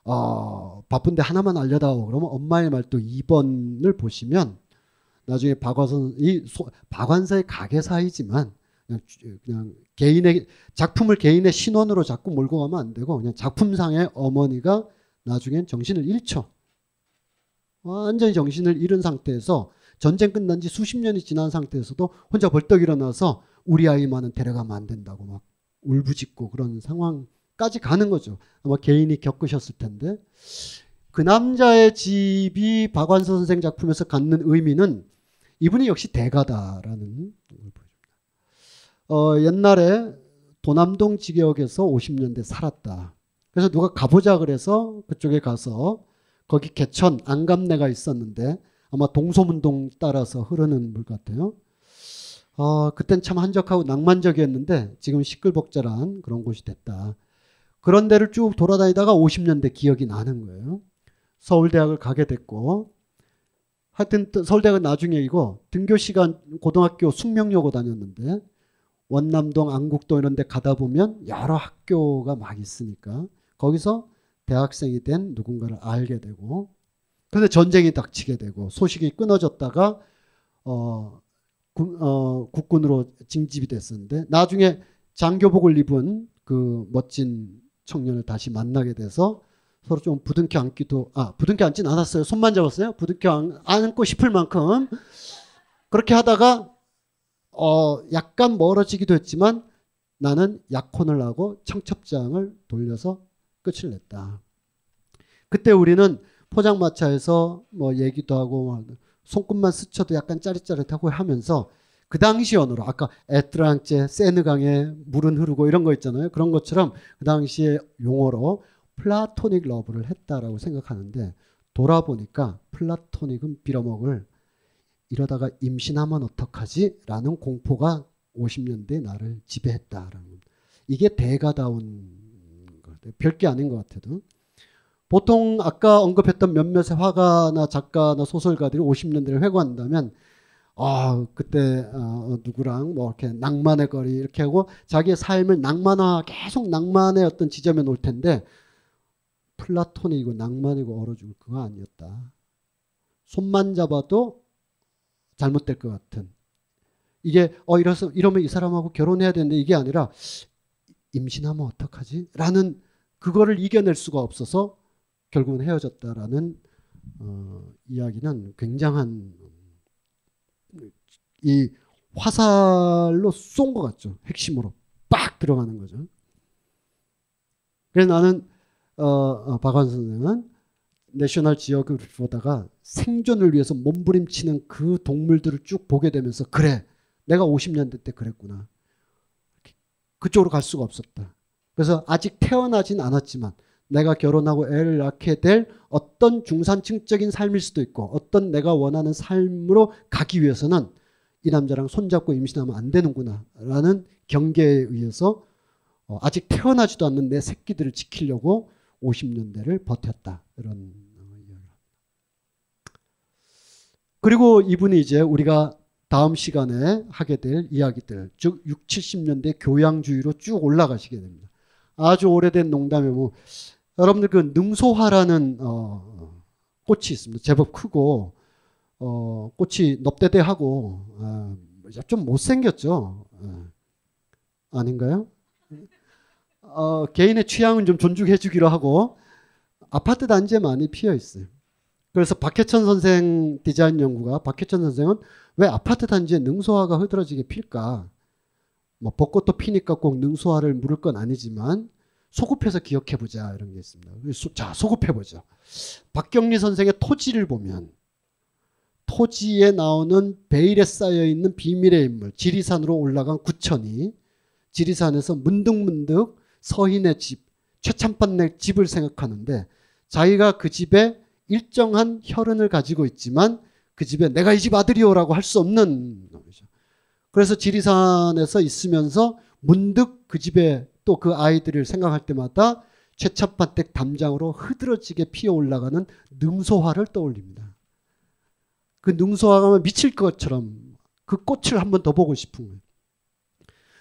어, 바쁜데 하나만 알려다오 그러면 엄마의 말뚝 2번을 보시면 나중에 박완선 이 소, 박완서의 가게 사이지만 그냥, 그냥 개인의 작품을 개인의 신원으로 자꾸 몰고 가면 안 되고 그냥 작품상의 어머니가 나중엔 정신을 잃죠. 완전히 정신을 잃은 상태에서 전쟁 끝난 지 수십 년이 지난 상태에서도 혼자 벌떡 일어나서 우리 아이만은 데려가면 안 된다고 막 울부짖고 그런 상황까지 가는 거죠. 아마 개인이 겪으셨을 텐데 그 남자의 집이 박완서 선생 작품에서 갖는 의미는 이분이 역시 대가다라는. 어, 옛날에 도남동 지역에서 50년대 살았다. 그래서 누가 가보자 그래서 그쪽에 가서 거기 개천 안감내가 있었는데 아마 동소문동 따라서 흐르는 물 같아요. 어, 그땐 참 한적하고 낭만적이었는데 지금 시끌벅적한 그런 곳이 됐다. 그런 데를 쭉 돌아다니다가 50년대 기억이 나는 거예요. 서울대학을 가게 됐고 하여튼 서울대학은 나중에 이고 등교 시간 고등학교 숙명여고 다녔는데 원남동 안국동 이런 데 가다 보면 여러 학교가 막 있으니까 거기서 대학생이 된 누군가를 알게 되고 근데 전쟁이 닥치게 되고 소식이 끊어졌다가 어, 구, 어, 국군으로 징집이 됐었는데 나중에 장교복을 입은 그 멋진 청년을 다시 만나게 돼서 서로 좀 부둥켜 안기도 아 부둥켜 안진 않았어요. 손만 잡았어요. 부둥켜 안고 싶을 만큼 그렇게 하다가 어 약간 멀어지기도 했지만 나는 약혼을 하고 청첩장을 돌려서 끝을 냈다. 그때 우리는 포장마차에서 뭐 얘기도 하고 손끝만 스쳐도 약간 짜릿짜릿하고 하면서 그 당시 언어로 아까 에트랑제 세느강에 물은 흐르고 이런 거 있잖아요. 그런 것처럼 그 당시에 용어로 플라토닉 러브를 했다라고 생각하는데 돌아보니까 플라토닉은 빌어먹을 이러다가 임신하면 어떡하지? 라는 공포가 50년대 나를 지배했다라는 이게 대가다운 것 별게 아닌 것 같아도 보통 아까 언급했던 몇몇의 화가나 작가나 소설가들이 50년대를 회고한다면 아 그때 어, 누구랑 뭐 이렇게 낭만의 거리 이렇게 하고 자기의 삶을 낭만화 계속 낭만의 어떤 지점에 놓을 텐데 플라톤이고 낭만이고 얼어 죽을 그거 아니었다. 손만 잡아도 잘못될 것 같은 이게 어 이래서 이러면 이 사람하고 결혼해야 되는데 이게 아니라 임신하면 어떡하지? 라는 그거를 이겨낼 수가 없어서 결국은 헤어졌다라는 어, 이야기는 굉장한 이 화살로 쏜 것 같죠. 핵심으로 빡 들어가는 거죠. 그래서 나는 어, 어, 박완 선생은 내셔널 지역을 보다가 생존을 위해서 몸부림치는 그 동물들을 쭉 보게 되면서 그래 내가 50년대 때 그랬구나 그쪽으로 갈 수가 없었다. 그래서 아직 태어나진 않았지만 내가 결혼하고 애를 낳게 될 어떤 중산층적인 삶일 수도 있고 어떤 내가 원하는 삶으로 가기 위해서는 이 남자랑 손잡고 임신하면 안 되는구나 라는 경계에 의해서 어, 아직 태어나지도 않는 내 새끼들을 지키려고 50년대를 버텼다 이런 그리고 이분이 이제 우리가 다음 시간에 하게 될 이야기들 즉 6, 70년대 교양주의로 쭉 올라가시게 됩니다. 아주 오래된 농담에 뭐 여러분들 그 능소화라는 어, 꽃이 있습니다. 제법 크고 어, 꽃이 넙대대하고 어, 좀 못생겼죠. 어, 아닌가요? 어, 개인의 취향은 좀 존중해 주기로 하고 아파트 단지에 많이 피어 있어요. 그래서 박해천 선생 디자인 연구가 박해천 선생은 왜 아파트 단지에 능소화가 흐드러지게 필까? 뭐 벚꽃도 피니까 꼭 능소화를 물을 건 아니지만 소급해서 기억해 보자 이런 게 있습니다. 자 소급해 보죠. 박경리 선생의 토지를 보면 토지에 나오는 베일에 쌓여 있는 비밀의 인물 지리산으로 올라간 구천이 지리산에서 문득문득 서인의 집 최참판네 집을 생각하는데 자기가 그 집에 일정한 혈흔을 가지고 있지만 그 집에 내가 이 집 아들이오라고 할 수 없는 놈이죠. 그래서 지리산에서 있으면서 문득 그 집에 또 그 아이들을 생각할 때마다 최첩반댁 담장으로 흐드러지게 피어 올라가는 능소화를 떠올립니다. 그 능소화가 미칠 것처럼 그 꽃을 한번 더 보고 싶은 거예요.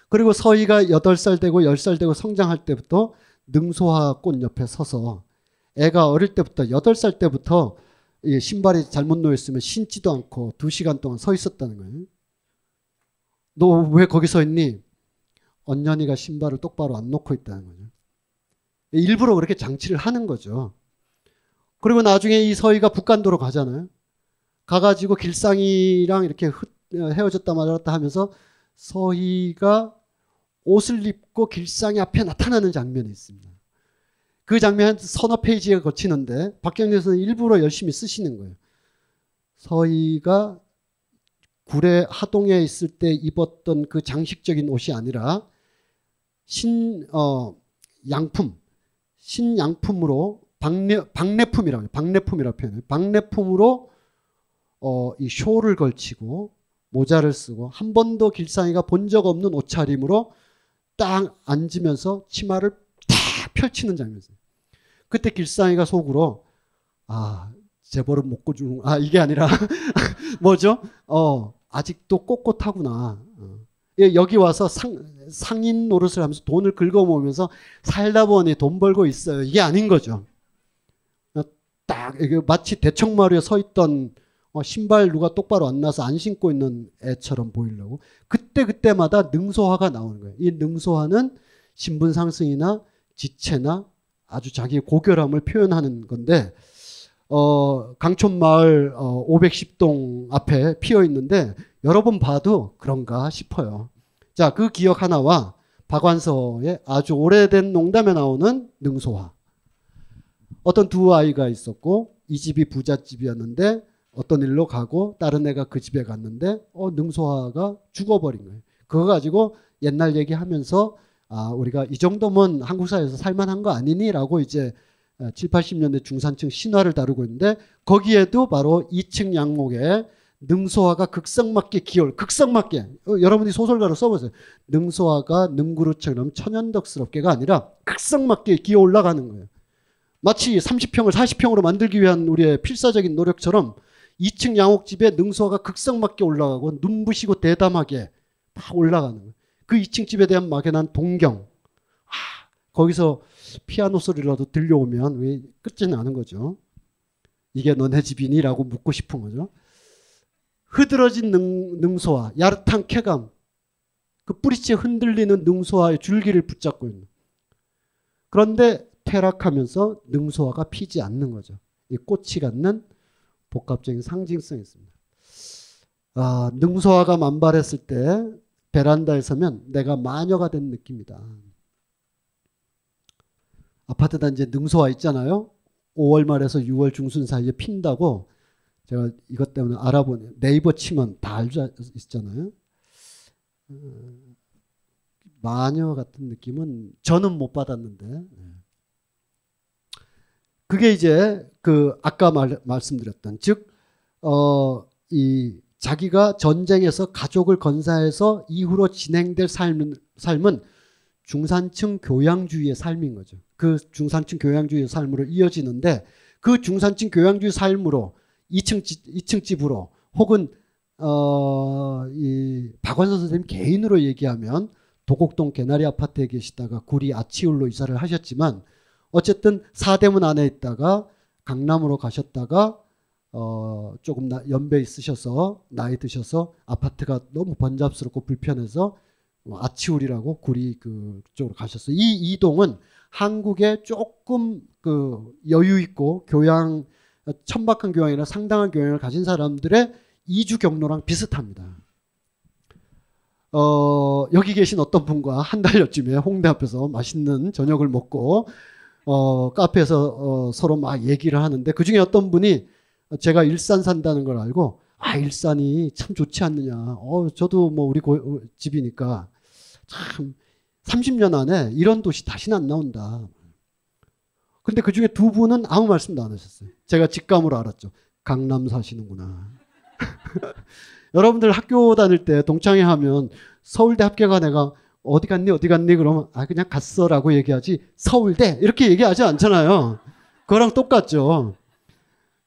그리고 서희가 8살 되고 10살 되고 성장할 때부터 능소화 꽃 옆에 서서 애가 어릴 때부터 8살 때부터 신발이 잘못 놓였으면 신지도 않고 2시간 동안 서 있었다는 거예요. 너 왜 거기 서 있니? 언년이가 신발을 똑바로 안 놓고 있다는 거죠. 일부러 그렇게 장치를 하는 거죠. 그리고 나중에 이 서희가 북간도로 가잖아요. 가가지고 길상이랑 이렇게 헤어졌다 말았다 하면서 서희가 옷을 입고 길상이 앞에 나타나는 장면이 있습니다. 그 장면 서너 페이지에 거치는데 박경리 선생 일부러 열심히 쓰시는 거예요. 서희가 구례 하동에 있을 때 입었던 그 장식적인 옷이 아니라 신 어, 양품 신양품으로 박내 박내품이라고 해요. 박내품이라고 표현해요. 박내품으로 어, 이 쇼를 걸치고 모자를 쓰고 한 번도 길상이가 본 적 없는 옷차림으로 딱 앉으면서 치마를 탁 펼치는 장면이에요. 그때 길상이가 속으로 아 재벌은 못 고주는 아 이게 아니라 뭐죠? 어 아직도 꼿꼿하구나. 어. 예, 여기 와서 상, 상인 노릇을 하면서 돈을 긁어모으면서 살다 보니 돈 벌고 있어요. 이게 아닌 거죠. 어, 딱 마치 대청마루에 서 있던 어, 신발 누가 똑바로 안 나서 안 신고 있는 애처럼 보이려고 그때 그때마다 능소화가 나오는 거예요. 이 능소화는 신분 상승이나 지체나 아주 자기의 고결함을 표현하는 건데 어, 강촌마을 어, 510동 앞에 피어 있는데 여러 번 봐도 그런가 싶어요. 자, 그 기억 하나와 박완서의 아주 오래된 농담에 나오는 능소화. 어떤 두 아이가 있었고 이 집이 부잣집이었는데 어떤 일로 가고 다른 애가 그 집에 갔는데 어 능소화가 죽어버린 거예요. 그거 가지고 옛날 얘기하면서 아 우리가 이 정도면 한국 사회에서 살만한 거 아니니라고 이제 7, 80년대 중산층 신화를 다루고 있는데 거기에도 바로 2층 양목에 능소화가 극성맞게 기울 극성맞게 어, 여러분이 소설가로 써보세요. 능소화가 능구루처럼 천연덕스럽게가 아니라 극성맞게 기어 올라가는 거예요. 마치 30평을 40평으로 만들기 위한 우리의 필사적인 노력처럼 2층 양옥집에 능소화가 극성맞게 올라가고 눈부시고 대담하게 막 올라가는. 그 2층 집에 대한 막연한 동경. 아, 거기서 피아노 소리라도 들려오면 왜 끝지는 않은 거죠. 이게 너네 집이니 라고 묻고 싶은 거죠. 흐드러진 능, 능소화, 야릇한 쾌감, 그 뿌리째 흔들리는 능소화의 줄기를 붙잡고 있는. 그런데 퇴락하면서 능소화가 피지 않는 거죠. 이 꽃이 갖는 복합적인 상징성이 있습니다. 아, 능소화가 만발했을 때 베란다에 서면 내가 마녀가 된 느낌이다. 아파트 단지에 능소화 있잖아요. 5월 말에서 6월 중순 사이에 핀다고 제가 이것 때문에 알아보니 네이버 치면 다 알죠 있잖아요. 음, 마녀 같은 느낌은 저는 못 받았는데 네. 그게 이제 그 아까 말, 말씀드렸던 즉 어, 이 자기가 전쟁에서 가족을 건사해서 이후로 진행될 삶은, 삶은 중산층 교양주의의 삶인 거죠. 그 중산층 교양주의의 삶으로 이어지는데 그 중산층 교양주의 삶으로 2층, 2층 집으로 혹은 어, 이 박완서 선생님 개인으로 얘기하면 도곡동 개나리 아파트에 계시다가 구리 아치울로 이사를 하셨지만 어쨌든 사대문 안에 있다가 강남으로 가셨다가 어, 조금 나, 연배 있으셔서 나이 드셔서 아파트가 너무 번잡스럽고 불편해서 뭐 아치울이라고 구리 그쪽으로 가셨어요. 이 이동은 한국에 조금 그 여유 있고 교양 천박한 교양이나 상당한 교양을 가진 사람들의 이주 경로랑 비슷합니다. 어, 여기 계신 어떤 분과 한 달여쯤에 홍대 앞에서 맛있는 저녁을 먹고 어, 카페에서 어, 서로 막 얘기를 하는데 그 중에 어떤 분이 제가 일산 산다는 걸 알고 아 일산이 참 좋지 않느냐. 어, 저도 뭐 우리 고, 집이니까 참 30년 안에 이런 도시 다시는 안 나온다. 근데 그 중에 두 분은 아무 말씀도 안 하셨어요. 제가 직감으로 알았죠. 강남 사시는구나. 여러분들 학교 다닐 때 동창회 하면 서울대 합격한 애가 어디 갔니 어디 갔니 그러면 아 그냥 갔어라고 얘기하지 서울대 이렇게 얘기하지 않잖아요. 그거랑 똑같죠.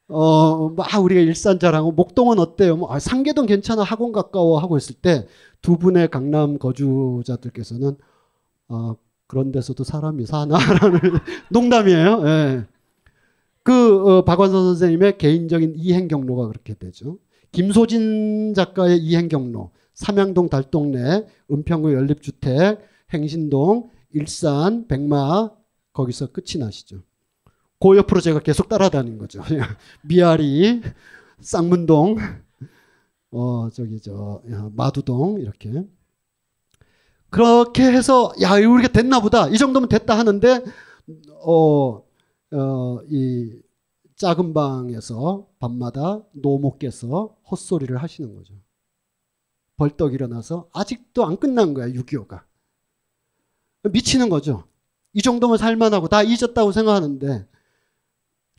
어, 막 우리가 일산 자랑하고 목동은 어때요? 뭐, 아, 상계동 괜찮아 학원 가까워 하고 있을 때 두 분의 강남 거주자들께서는 어, 그런 데서도 사람이 사나라는 농담이에요. 예. 그 어, 박완서 선생님의 개인적인 이행 경로가 그렇게 되죠. 김소진 작가의 이행 경로, 삼양동 달동네, 은평구 연립주택, 행신동, 일산, 백마 거기서 끝이 나시죠. 그 옆으로 제가 계속 따라다닌 거죠. 미아리, 쌍문동, 어 저기 저 마두동 이렇게 그렇게 해서 야 우리가 됐나 보다 이 정도면 됐다 하는데 어 어 이 작은 방에서 밤마다 노모께서 헛소리를 하시는 거죠. 벌떡 일어나서 아직도 안 끝난 거야 6.25가 미치는 거죠. 이 정도면 살만하고 다 잊었다고 생각하는데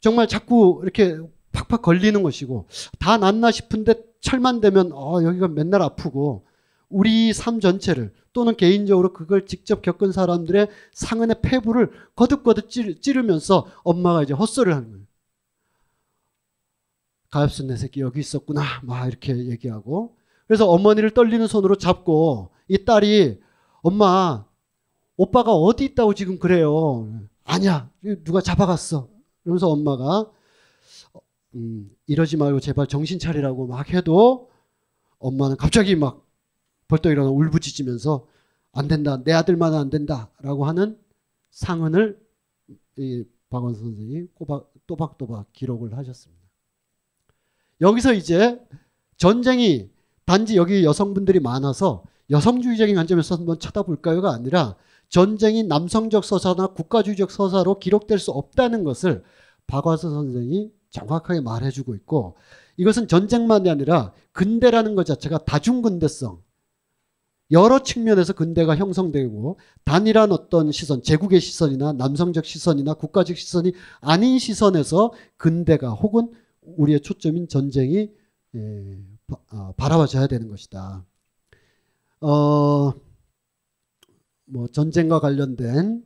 정말 자꾸 이렇게 팍팍 걸리는 것이고 다 낫나 싶은데 철만 되면 어, 여기가 맨날 아프고 우리 삶 전체를 또는 개인적으로 그걸 직접 겪은 사람들의 상흔의 폐부를 거듭거듭 찌르면서 엄마가 이제 헛소리를 하는 거예요. 가엾은 내 새끼 여기 있었구나 막 이렇게 얘기하고 그래서 어머니를 떨리는 손으로 잡고 이 딸이 엄마 오빠가 어디 있다고 지금 그래요 아니야. 누가 잡아갔어. 그러면서 엄마가 음, 이러지 말고 제발 정신 차리라고 막 해도 엄마는 갑자기 막 벌떡 일어나 울부짖으면서 안 된다. 내 아들만은 안 된다라고 하는 상흔을 이 박원 선생이 꼬박, 또박또박 기록을 하셨습니다. 여기서 이제 전쟁이 단지 여기 여성분들이 많아서 여성주의적인 관점에서 한번 쳐다볼까요가 아니라 전쟁이 남성적 서사나 국가주의적 서사로 기록될 수 없다는 것을 박화서 선생이 정확하게 말해주고 있고 이것은 전쟁만이 아니라 근대라는 것 자체가 다중근대성 여러 측면에서 근대가 형성되고 단일한 어떤 시선, 제국의 시선이나 남성적 시선이나 국가적 시선이 아닌 시선에서 근대가 혹은 우리의 초점인 전쟁이 예, 아, 바라봐져야 되는 것이다. 어, 뭐 전쟁과 관련된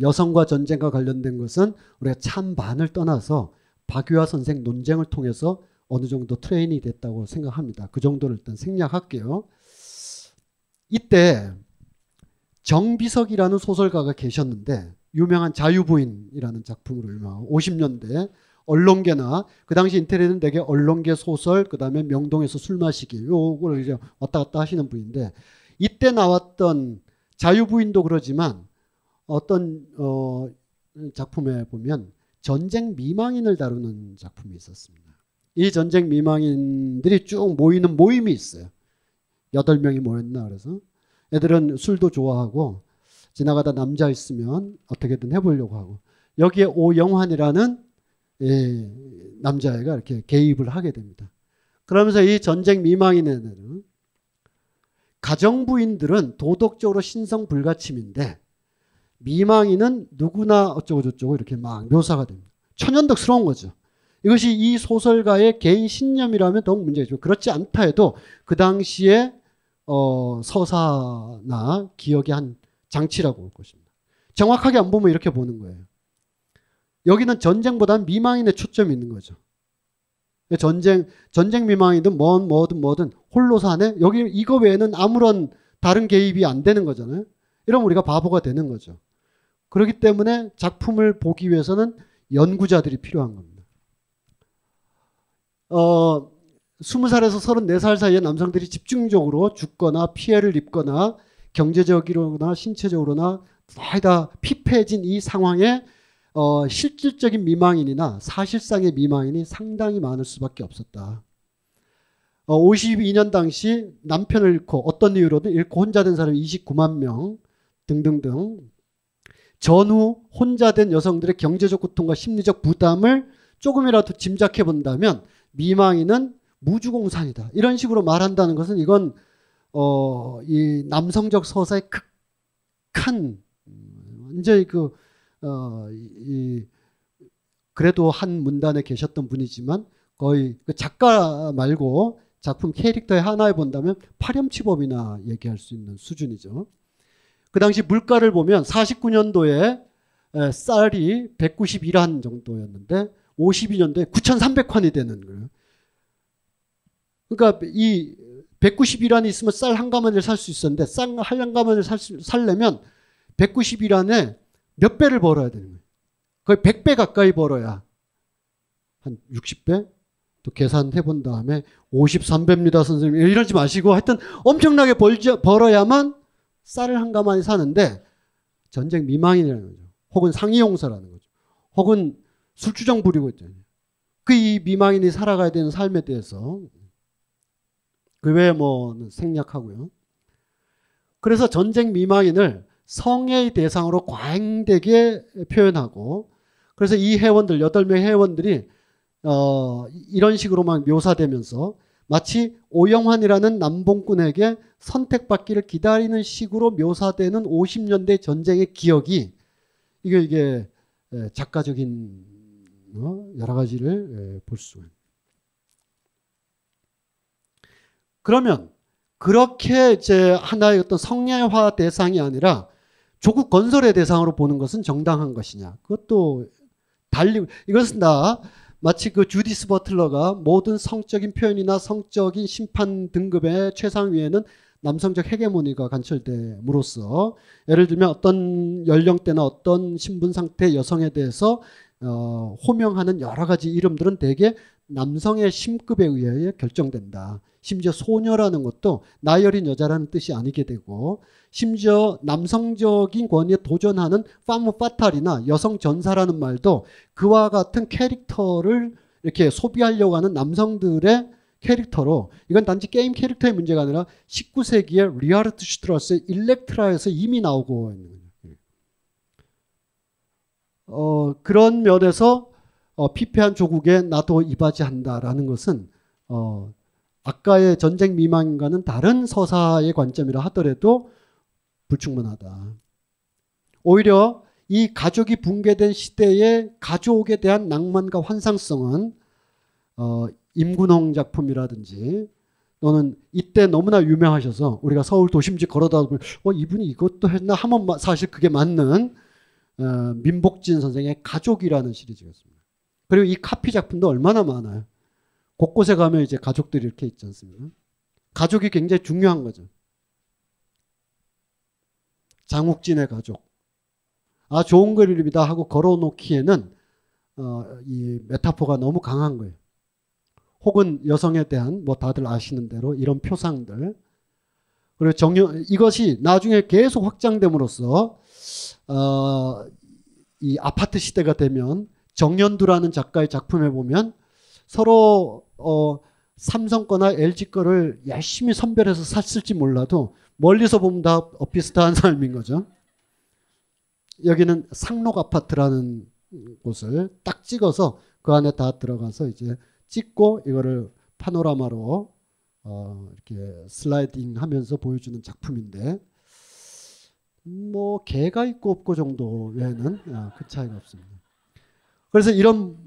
여성과 전쟁과 관련된 것은 우리가 찬반을 떠나서 박유화 선생 논쟁을 통해서 어느 정도 트레이닝이 됐다고 생각합니다. 그 정도를 일단 생략할게요. 이때 정비석이라는 소설가가 계셨는데 유명한 자유부인이라는 작품으로 유명하고 50년대 언론계나 그 당시 인터넷은 되게 언론계 소설 그다음에 명동에서 술 마시기 요걸 이제 왔다 갔다 하시는 분인데 이때 나왔던 자유부인도 그러지만 어떤 어 작품에 보면 전쟁 미망인을 다루는 작품이 있었습니다. 이 전쟁 미망인들이 쭉 모이는 모임이 있어요. 여덟 명이 모였나 그래서 애들은 술도 좋아하고 지나가다 남자 있으면 어떻게든 해보려고 하고 여기에 오영환이라는 예, 남자애가 이렇게 개입을 하게 됩니다. 그러면서 이 전쟁 미망인에는 가정부인들은 도덕적으로 신성 불가침인데 미망인은 누구나 어쩌고 저쩌고 이렇게 막 묘사가 됩니다. 천연덕스러운 거죠. 이것이 이 소설가의 개인 신념이라면 더욱 문제죠. 그렇지 않다 해도 그 당시에 어, 서사나 기억의 한 장치라고 볼 것입니다. 정확하게 안 보면 이렇게 보는 거예요. 여기는 전쟁보다는 미망인의 초점이 있는 거죠. 전쟁, 전쟁 미망이든 뭐든 뭐든 뭐든 홀로 사네? 여기 이거 외에는 아무런 다른 개입이 안 되는 거잖아요. 이러면 우리가 바보가 되는 거죠. 그렇기 때문에 작품을 보기 위해서는 연구자들이 필요한 겁니다. 어, 20살에서 34살 사이의 남성들이 집중적으로 죽거나 피해를 입거나 경제적으로나 신체적으로나 다 피폐해진 이 상황에 어, 실질적인 미망인이나 사실상의 미망인이 상당히 많을 수밖에 없었다. 어, 52년 당시 남편을 잃고 어떤 이유로든 잃고 혼자 된 사람이 29만 명 등등등 전후 혼자 된 여성들의 경제적 고통과 심리적 부담을 조금이라도 짐작해 본다면 미망인은 무주공산이다. 이런 식으로 말한다는 것은 이건 어, 이 남성적 서사의 극한 완전히 그 어, 이, 그래도 한 문단에 계셨던 분이지만 거의 그 작가 말고 작품 캐릭터의 하나에 본다면 파렴치범이나 얘기할 수 있는 수준이죠. 그 당시 물가를 보면 49년도에 쌀이 191한 정도였는데 52년도에 9,300환이 되는 거예요. 그러니까 이 191안이 있으면 쌀 한 가마니를 살 수 있었는데 쌀 한 가마니를 살려면 191안에 몇 배를 벌어야 되는 거예요. 거의 100배 가까이 벌어야 한 60배 또 계산해 본 다음에 53배입니다 선생님 이러지 마시고 하여튼 엄청나게 벌지, 벌어야만 쌀을 한 가마니 사는데 전쟁 미망이라는 거죠. 혹은 상이용사라는 거죠. 혹은 술주정 부리고 있잖아요. 그 이 미망인이 살아가야 되는 삶에 대해서 그 외에 뭐 생략하고요. 그래서 전쟁 미망인을 성의 대상으로 과잉되게 표현하고 그래서 이 회원들 8명 회원들이 어, 이런 식으로만 묘사되면서 마치 오영환이라는 남봉꾼에게 선택받기를 기다리는 식으로 묘사되는 50년대 전쟁의 기억이 이게 이게 작가적인 어, 여러 가지를 볼 수가 그러면 그렇게 이제 하나의 어떤 성례화 대상이 아니라 조국 건설의 대상으로 보는 것은 정당한 것이냐? 그것도 달리 이것은 다 마치 그 주디스 버틀러가 모든 성적인 표현이나 성적인 심판 등급의 최상위에는 남성적 헤게모니가 관철됨으로써 예를 들면 어떤 연령대나 어떤 신분 상태 여성에 대해서 어, 호명하는 여러 가지 이름들은 대개 남성의 심급에 의해 결정된다. 심지어 소녀라는 것도 나이 어린 여자라는 뜻이 아니게 되고 심지어 남성적인 권위에 도전하는 팜므 파탈이나 여성 전사라는 말도 그와 같은 캐릭터를 이렇게 소비하려고 하는 남성들의 캐릭터로 이건 단지 게임 캐릭터의 문제가 아니라 19세기의 리하르트 슈트라우스의 일렉트라에서 이미 나오고 있는 거예요. 어, 그런 면에서 어, 피폐한 조국에 나도 이바지한다라는 것은 어, 아까의 전쟁 미망과는 다른 서사의 관점이라 하더라도 불충분하다. 오히려 이 가족이 붕괴된 시대의 가족에 대한 낭만과 환상성은 어, 임군홍 작품이라든지 또는 이때 너무나 유명하셔서 우리가 서울 도심지 걸어다 보면 어, 이분이 이것도 했나 하면 사실 그게 맞는 어, 민복진 선생의 가족이라는 시리즈였습니다. 그리고 이 카피 작품도 얼마나 많아요. 곳곳에 가면 이제 가족들이 이렇게 있지 않습니까? 가족이 굉장히 중요한 거죠. 장욱진의 가족. 아, 좋은 그림이다 하고 걸어놓기에는 어, 이 메타포가 너무 강한 거예요. 혹은 여성에 대한 뭐 다들 아시는 대로 이런 표상들. 그리고 정년 이것이 나중에 계속 확장됨으로써 어, 이 아파트 시대가 되면 정연두라는 작가의 작품에 보면 서로 어, 삼성 거나 LG 거를 열심히 선별해서 샀을지 몰라도 멀리서 보면 다 비슷한 삶인 거죠. 여기는 상록 아파트라는 곳을 딱 찍어서 그 안에 다 들어가서 이제 찍고 이거를 파노라마로 어, 이렇게 슬라이딩 하면서 보여주는 작품인데 뭐 개가 있고 없고 정도 외에는 아, 그 차이가 없습니다. 그래서 이런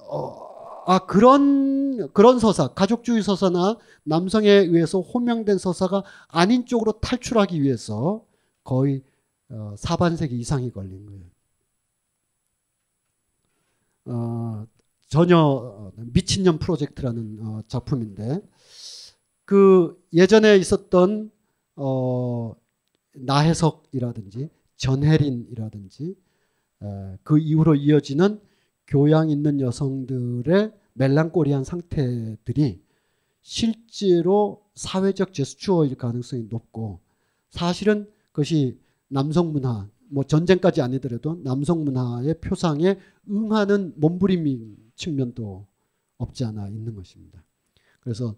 어, 아 그런 그런 서사, 가족주의 서사나 남성에 의해서 호명된 서사가 아닌 쪽으로 탈출하기 위해서 거의 어, 사반세기 이상이 걸린 거예요. 어, 전혀 미친년 프로젝트라는 어, 작품인데 그 예전에 있었던 어, 나혜석이라든지 전혜린이라든지 에, 그 이후로 이어지는 교양 있는 여성들의 멜랑꼬리한 상태들이 실제로 사회적 제스처일 가능성이 높고 사실은 그것이 남성 문화 뭐 전쟁까지 아니더라도 남성 문화의 표상에 응하는 몸부림인 측면도 없지 않아 있는 것입니다. 그래서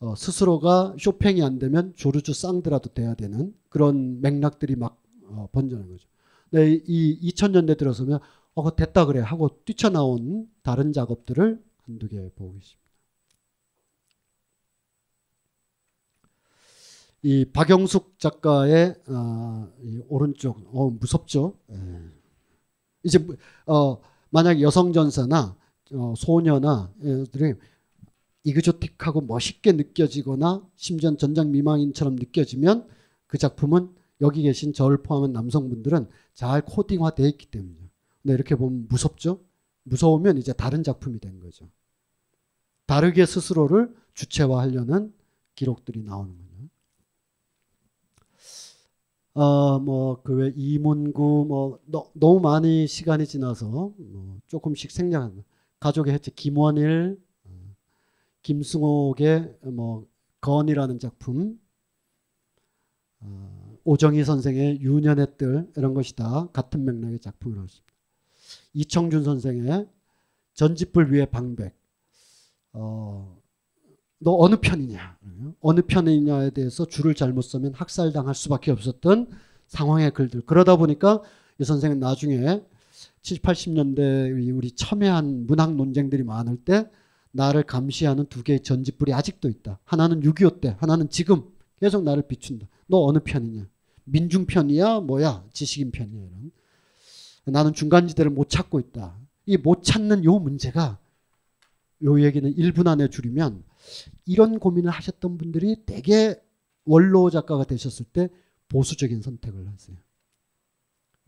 어, 스스로가 쇼팽이 안 되면 조르주 쌍드라도 돼야 되는 그런 맥락들이 막 어, 번져는 거죠. 네, 이 2000년대 들어서면 어, 됐다 그래 하고 뛰쳐나온 다른 작업들을 한두 개 보고 있습니다. 이 박영숙 작가의 어, 이 오른쪽 어, 무섭죠. 예. 이제 어, 만약 여성 전사나 어, 소녀나 애들이 이그조틱하고 멋있게 느껴지거나 심지어 전장 미망인처럼 느껴지면 그 작품은 여기 계신 저를 포함한 남성분들은 잘 코딩화되어 있기 때문에 네, 이렇게 보면 무섭죠. 무서우면 이제 다른 작품이 된 거죠. 다르게 스스로를 주체화하려는 기록들이 나오는 거죠. 어, 뭐, 그 외 이문구, 뭐, 너, 너무 많이 시간이 지나서, 뭐 조금씩 생략한, 가족의 해체, 김원일, 어, 김승옥의, 뭐, 건이라는 작품, 어, 오정희 선생의 유년의 뜰, 이런 것이 다 같은 맥락의 작품이라고. 이청준 선생의 전집불 위의 방백, 어, 너 어느 편이냐? 어느 편이냐에 대해서 줄을 잘못 서면 학살당할 수밖에 없었던 상황의 글들. 그러다 보니까 이 선생은 나중에 70, 80년대 우리 첨예한 문학 논쟁들이 많을 때 나를 감시하는 두 개의 전지불이 아직도 있다. 하나는 6.25 때, 하나는 지금 계속 나를 비춘다. 너 어느 편이냐? 민중 편이야? 뭐야? 지식인 편이야? 이런. 나는 중간지대를 못 찾고 있다. 이 못 찾는 요 문제가 요 얘기는 1분 안에 줄이면 이런 고민을 하셨던 분들이 대개 원로 작가가 되셨을 때 보수적인 선택을 하세요.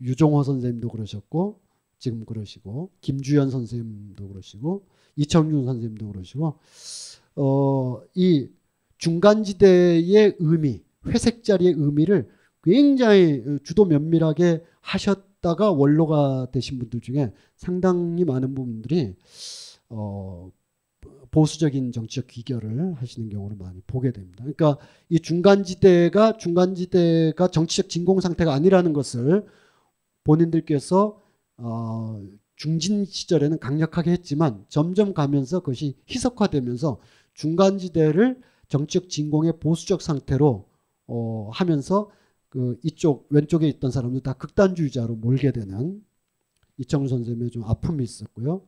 유종호 선생님도 그러셨고 지금 그러시고 김주현 선생님도 그러시고 이청준 선생님도 그러시고 어, 이 중간지대의 의미, 회색 자리의 의미를 굉장히 주도 면밀하게 하셨 다가 원로가 되신 분들 중에 상당히 많은 분들이 어, 보수적인 정치적 귀결을 하시는 경우를 많이 보게 됩니다. 그러니까 이 중간지대가 중간지대가 정치적 진공 상태가 아니라는 것을 본인들께서 어, 중진 시절에는 강력하게 했지만 점점 가면서 그것이 희석화되면서 중간지대를 정치적 진공의 보수적 상태로 어, 하면서 그 이쪽 왼쪽에 있던 사람들 다 극단주의자로 몰게 되는 이청우 선생님의 좀 아픔이 있었고요.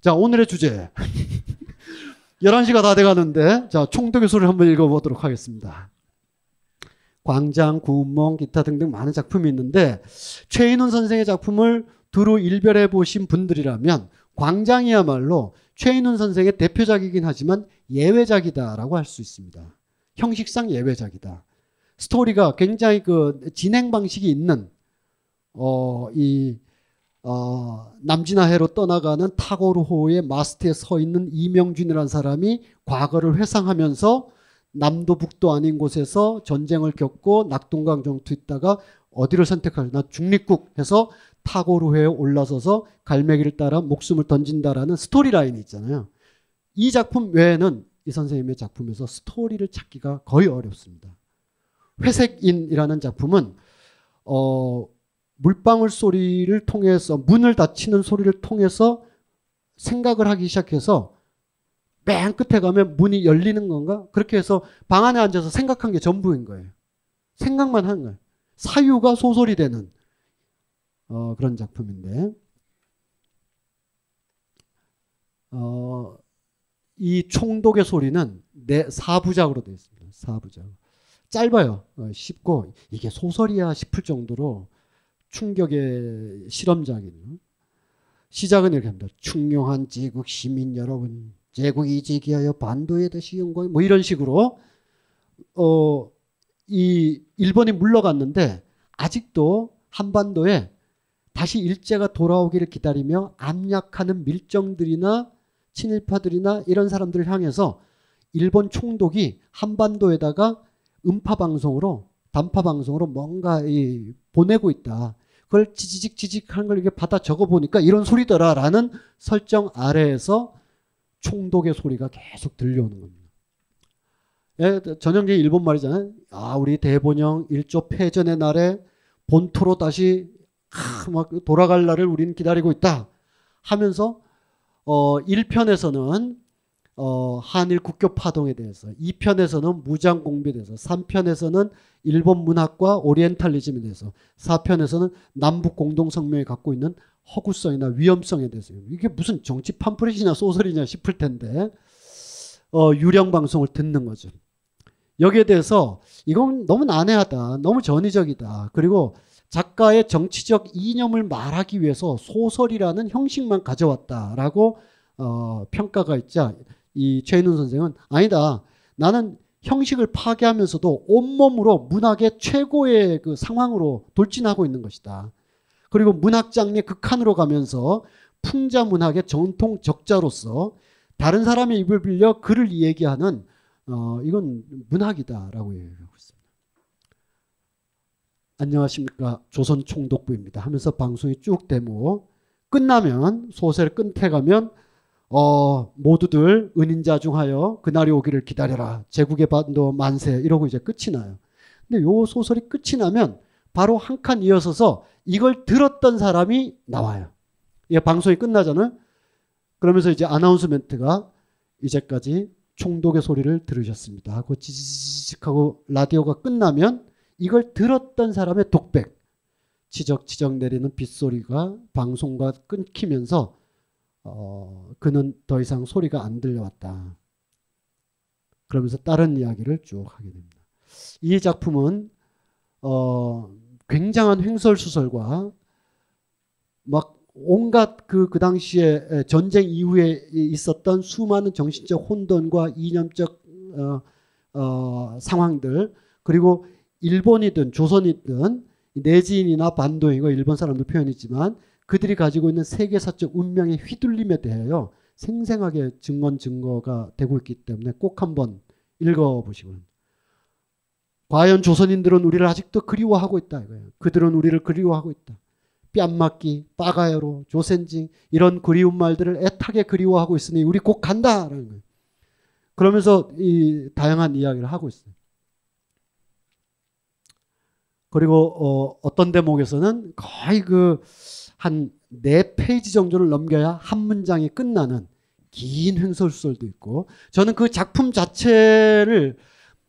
자 오늘의 주제 11시가 다 돼가는데 자 총독의 소리를 한번 읽어보도록 하겠습니다. 광장, 구운몽, 기타 등등 많은 작품이 있는데 최인훈 선생의 작품을 두루 일별해 보신 분들이라면 광장이야말로 최인훈 선생의 대표작이긴 하지만 예외작이다라고 할 수 있습니다. 형식상 예외작이다. 스토리가 굉장히 그 진행 방식이 있는 어 이 어, 남진아해로 떠나가는 타고르호의 마스트에 서 있는 이명준이라는 사람이 과거를 회상하면서 남도 북도 아닌 곳에서 전쟁을 겪고 낙동강 정투했다가 어디를 선택할나 중립국 해서 타고르호에 올라서서 갈매기를 따라 목숨을 던진다라는 스토리 라인이 있잖아요. 이 작품 외에는 이 선생님의 작품에서 스토리를 찾기가 거의 어렵습니다. 회색인이라는 작품은 어, 물방울 소리를 통해서 문을 닫히는 소리를 통해서 생각을 하기 시작해서 맨 끝에 가면 문이 열리는 건가? 그렇게 해서 방 안에 앉아서 생각한 게 전부인 거예요. 생각만 한 거예요. 사유가 소설이 되는 어, 그런 작품인데 어, 이 총독의 소리는 네 사부작으로 되어 있습니다. 사부작. 짧아요. 어, 쉽고 이게 소설이야 싶을 정도로 충격의 실험장이에요. 시작은 이렇게 합니다. 충용한 제국 시민 여러분, 제국이 지기하여 반도에 다시 영광 뭐 이런 식으로 어, 이 일본이 물러갔는데 아직도 한반도에 다시 일제가 돌아오기를 기다리며 압력하는 밀정들이나 친일파들이나 이런 사람들을 향해서 일본 총독이 한반도에다가 음파 방송으로 단파 방송으로 뭔가 이 보내고 있다. 그걸 지지직 지직 하는 걸 이렇게 받아 적어 보니까 이런 소리더라라는 설정 아래에서 총독의 소리가 계속 들려오는 겁니다. 예, 전형적인 일본 말이잖아요. 아, 우리 대본영 일조 패전의 날에 본토로 다시 아, 막 돌아갈 날을 우리는 기다리고 있다. 하면서 어 1편에서는 어 한일 국교 파동에 대해서 2편에서는 무장 공비에 대해서 3편에서는 일본 문학과 오리엔탈리즘에 대해서 4편에서는 남북 공동 성명이 갖고 있는 허구성이나 위험성에 대해서 이게 무슨 정치 팜프렛이냐 소설이냐 싶을 텐데 어 유령 방송을 듣는 거죠. 여기에 대해서 이건 너무 난해하다. 너무 전위적이다. 그리고 작가의 정치적 이념을 말하기 위해서 소설이라는 형식만 가져왔다라고 어, 평가가 있자 이 최인훈 선생은 아니다. 나는 형식을 파괴하면서도 온몸으로 문학의 최고의 그 상황으로 돌진하고 있는 것이다. 그리고 문학 장르의 극한으로 가면서 풍자 문학의 전통 적자로서 다른 사람의 입을 빌려 글을 얘기하는 어, 이건 문학이다라고 얘기하고 있습니다. 안녕하십니까 조선 총독부입니다 하면서 방송이 쭉 되고 끝나면 소설 끝에 가면 어, 모두들 은인자 중하여 그날이 오기를 기다려라 제국의 반도 만세 이러고 이제 끝이 나요. 근데 요 소설이 끝이 나면 바로 한 칸 이어서서 이걸 들었던 사람이 나와요. 이 방송이 끝나잖아요. 그러면서 이제 아나운스멘트가 이제까지 총독의 소리를 들으셨습니다 하고 지지직하고 라디오가 끝나면 이걸 들었던 사람의 독백, 지적 지적 내리는 빗소리가 방송과 끊기면서 어, 그는 더 이상 소리가 안 들려왔다. 그러면서 다른 이야기를 쭉 하게 됩니다. 이 작품은 어, 굉장한 횡설수설과 막 온갖 그, 그 당시에 전쟁 이후에 있었던 수많은 정신적 혼돈과 이념적 어, 어, 상황들 그리고 일본이든 조선이든 내지인이나 반도이고 일본 사람들 표현이지만 그들이 가지고 있는 세계사적 운명의 휘둘림에 대하여 생생하게 증언 증거가 되고 있기 때문에 꼭 한번 읽어보시고 과연 조선인들은 우리를 아직도 그리워하고 있다 이거예요. 그들은 우리를 그리워하고 있다. 뺨맞기, 빠가야로, 조센징 이런 그리운 말들을 애타게 그리워하고 있으니 우리 곧 간다라는 거예요. 그러면서 이 다양한 이야기를 하고 있어요. 그리고 어, 떤 대목에서는 거의 그 한 네 페이지 정도를 넘겨야 한 문장이 끝나는 긴 횡설수설도 있고 저는 그 작품 자체를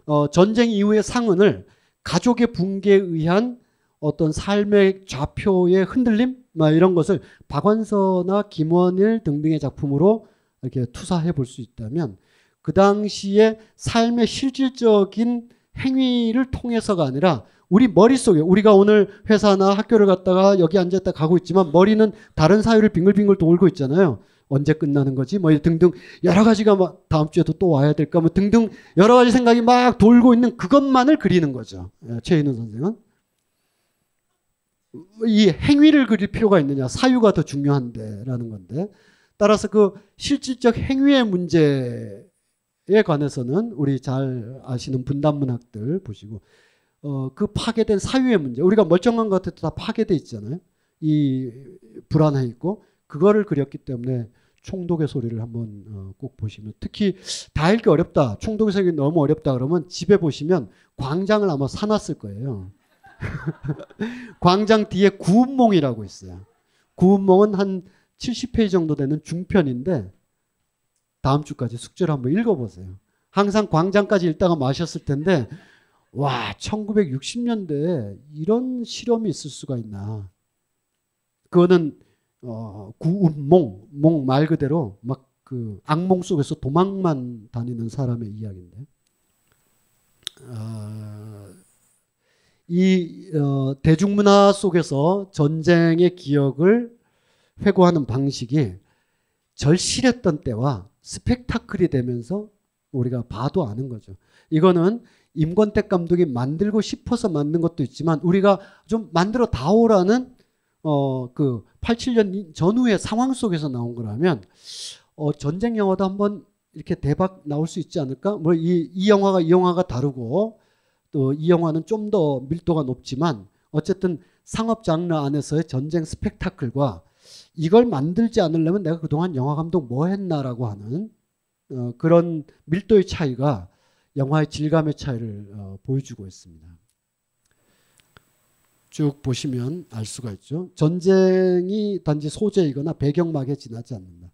어, 전쟁 이후의 상흔을 가족의 붕괴에 의한 어떤 삶의 좌표의 흔들림? 막 이런 것을 박완서나 김원일 등등의 작품으로 이렇게 투사해 볼 수 있다면 그 당시에 삶의 실질적인 행위를 통해서가 아니라 우리 머릿속에 우리가 오늘 회사나 학교를 갔다가 여기 앉았다 가고 있지만 머리는 다른 사유를 빙글빙글 돌고 있잖아요. 언제 끝나는 거지? 뭐 등등 여러 가지가 막 다음 주에도 또 와야 될까? 뭐 등등 여러 가지 생각이 막 돌고 있는 그것만을 그리는 거죠. 예, 최인훈 선생은 이 행위를 그릴 필요가 있느냐? 사유가 더 중요한데라는 건데 따라서 그 실질적 행위의 문제에 관해서는 우리 잘 아시는 분단 문학들 보시고 어, 그 파괴된 사유의 문제. 우리가 멀쩡한 것 같아도 다 파괴돼 있잖아요. 이 불안해 있고 그거를 그렸기 때문에 총독의 소리를 한번 어, 꼭 보시면 특히 다 읽기 어렵다. 총독의 소리 너무 어렵다 그러면 집에 보시면 광장을 아마 사놨을 거예요. 광장 뒤에 구운몽이라고 있어요. 구운몽은 한 70페이지 정도 되는 중편인데 다음 주까지 숙제를 한번 읽어보세요. 항상 광장까지 읽다가 마셨을 텐데 와, 1960년대에 이런 실험이 있을 수가 있나. 그거는, 어, 구운몽, 몽 말 그대로 막 그 악몽 속에서 도망만 다니는 사람의 이야기인데. 어, 이 어, 대중문화 속에서 전쟁의 기억을 회고하는 방식이 절실했던 때와 스펙타클이 되면서 우리가 봐도 아는 거죠. 이거는 임권택 감독이 만들고 싶어서 만든 것도 있지만 우리가 좀 만들어 다오라는 어 그 87년 전후의 상황 속에서 나온 거라면 어 전쟁 영화도 한번 이렇게 대박 나올 수 있지 않을까? 뭐이이 영화가 이 영화가 다르고 또 이 영화는 좀 더 밀도가 높지만 어쨌든 상업 장르 안에서의 전쟁 스펙타클과 이걸 만들지 않으려면 내가 그동안 영화 감독 뭐 했나라고 하는 어, 그런 밀도의 차이가 영화의 질감의 차이를 어, 보여주고 있습니다. 쭉 보시면 알 수가 있죠. 전쟁이 단지 소재이거나 배경막에 지나지 않는다.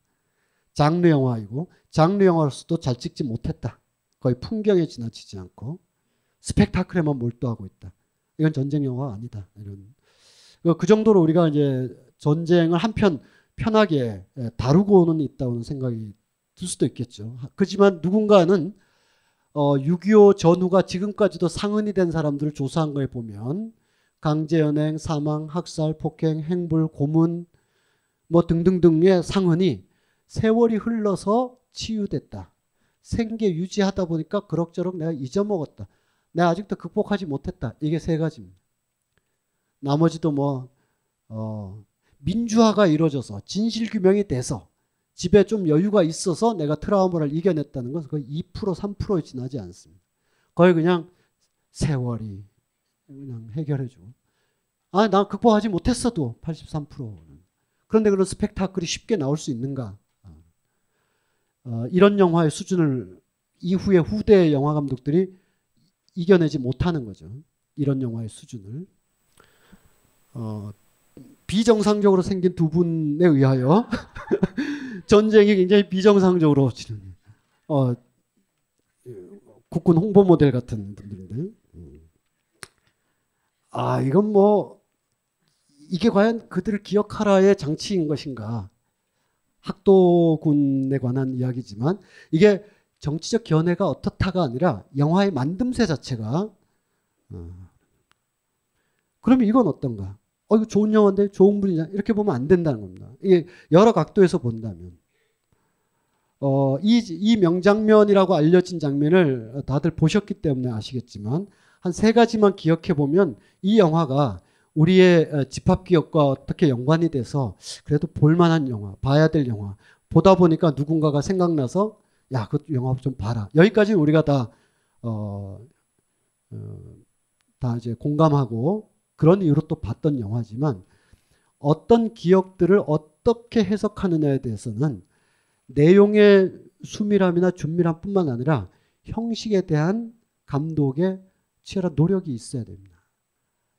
장르 영화이고 장르 영화로서도 잘 찍지 못했다. 거의 풍경에 지나치지 않고 스펙타클에만 몰두하고 있다. 이건 전쟁 영화가 아니다. 이런 그 정도로 우리가 이제 전쟁을 한편 편하게 다루고는 있다는 생각이 들 수도 있겠죠. 그렇지만 누군가는 어, 6.25 전후가 지금까지도 상흔이 된 사람들을 조사한 거에 보면 강제연행, 사망, 학살, 폭행, 행불, 고문 뭐 등등등의 상흔이 세월이 흘러서 치유됐다. 생계 유지하다 보니까 그럭저럭 내가 잊어먹었다. 내가 아직도 극복하지 못했다. 이게 세 가지입니다. 나머지도 뭐 어, 민주화가 이루어져서 진실 규명이 돼서 집에 좀 여유가 있어서 내가 트라우마를 이겨냈다는 것은 거의 2% 3%에 지나지 않습니다. 거의 그냥 세월이 그냥 해결해주고. 아, 난 극복하지 못했어도 83%는. 그런데 그런 스펙타클이 쉽게 나올 수 있는가? 어, 이런 영화의 수준을 이후에 후대 영화 감독들이 이겨내지 못하는 거죠. 이런 영화의 수준을. 어, 비정상적으로 생긴 두 분에 의하여 전쟁이 굉장히 비정상적으로 치는 어, 국군 홍보 모델 같은 분들인데 아 이건 뭐 이게 과연 그들을 기억하라의 장치인 것인가 학도군에 관한 이야기지만 이게 정치적 견해가 어떻다가 아니라 영화의 만듦새 자체가 어. 그러면 이건 어떤가? 어 이거 좋은 영화인데 좋은 분이냐 이렇게 보면 안 된다는 겁니다. 이게 여러 각도에서 본다면 어, 이, 이 명장면이라고 알려진 장면을 다들 보셨기 때문에 아시겠지만 한 세 가지만 기억해 보면 이 영화가 우리의 어, 집합 기억과 어떻게 연관이 돼서 그래도 볼만한 영화, 봐야 될 영화 보다 보니까 누군가가 생각나서 야, 그 영화 좀 봐라. 여기까지 우리가 다, 어, 어, 다 이제 공감하고 그런 이유로 또 봤던 영화지만 어떤 기억들을 어떻게 해석하느냐에 대해서는 내용의 수밀함이나 준밀함 뿐만 아니라 형식에 대한 감독의 치열한 노력이 있어야 됩니다.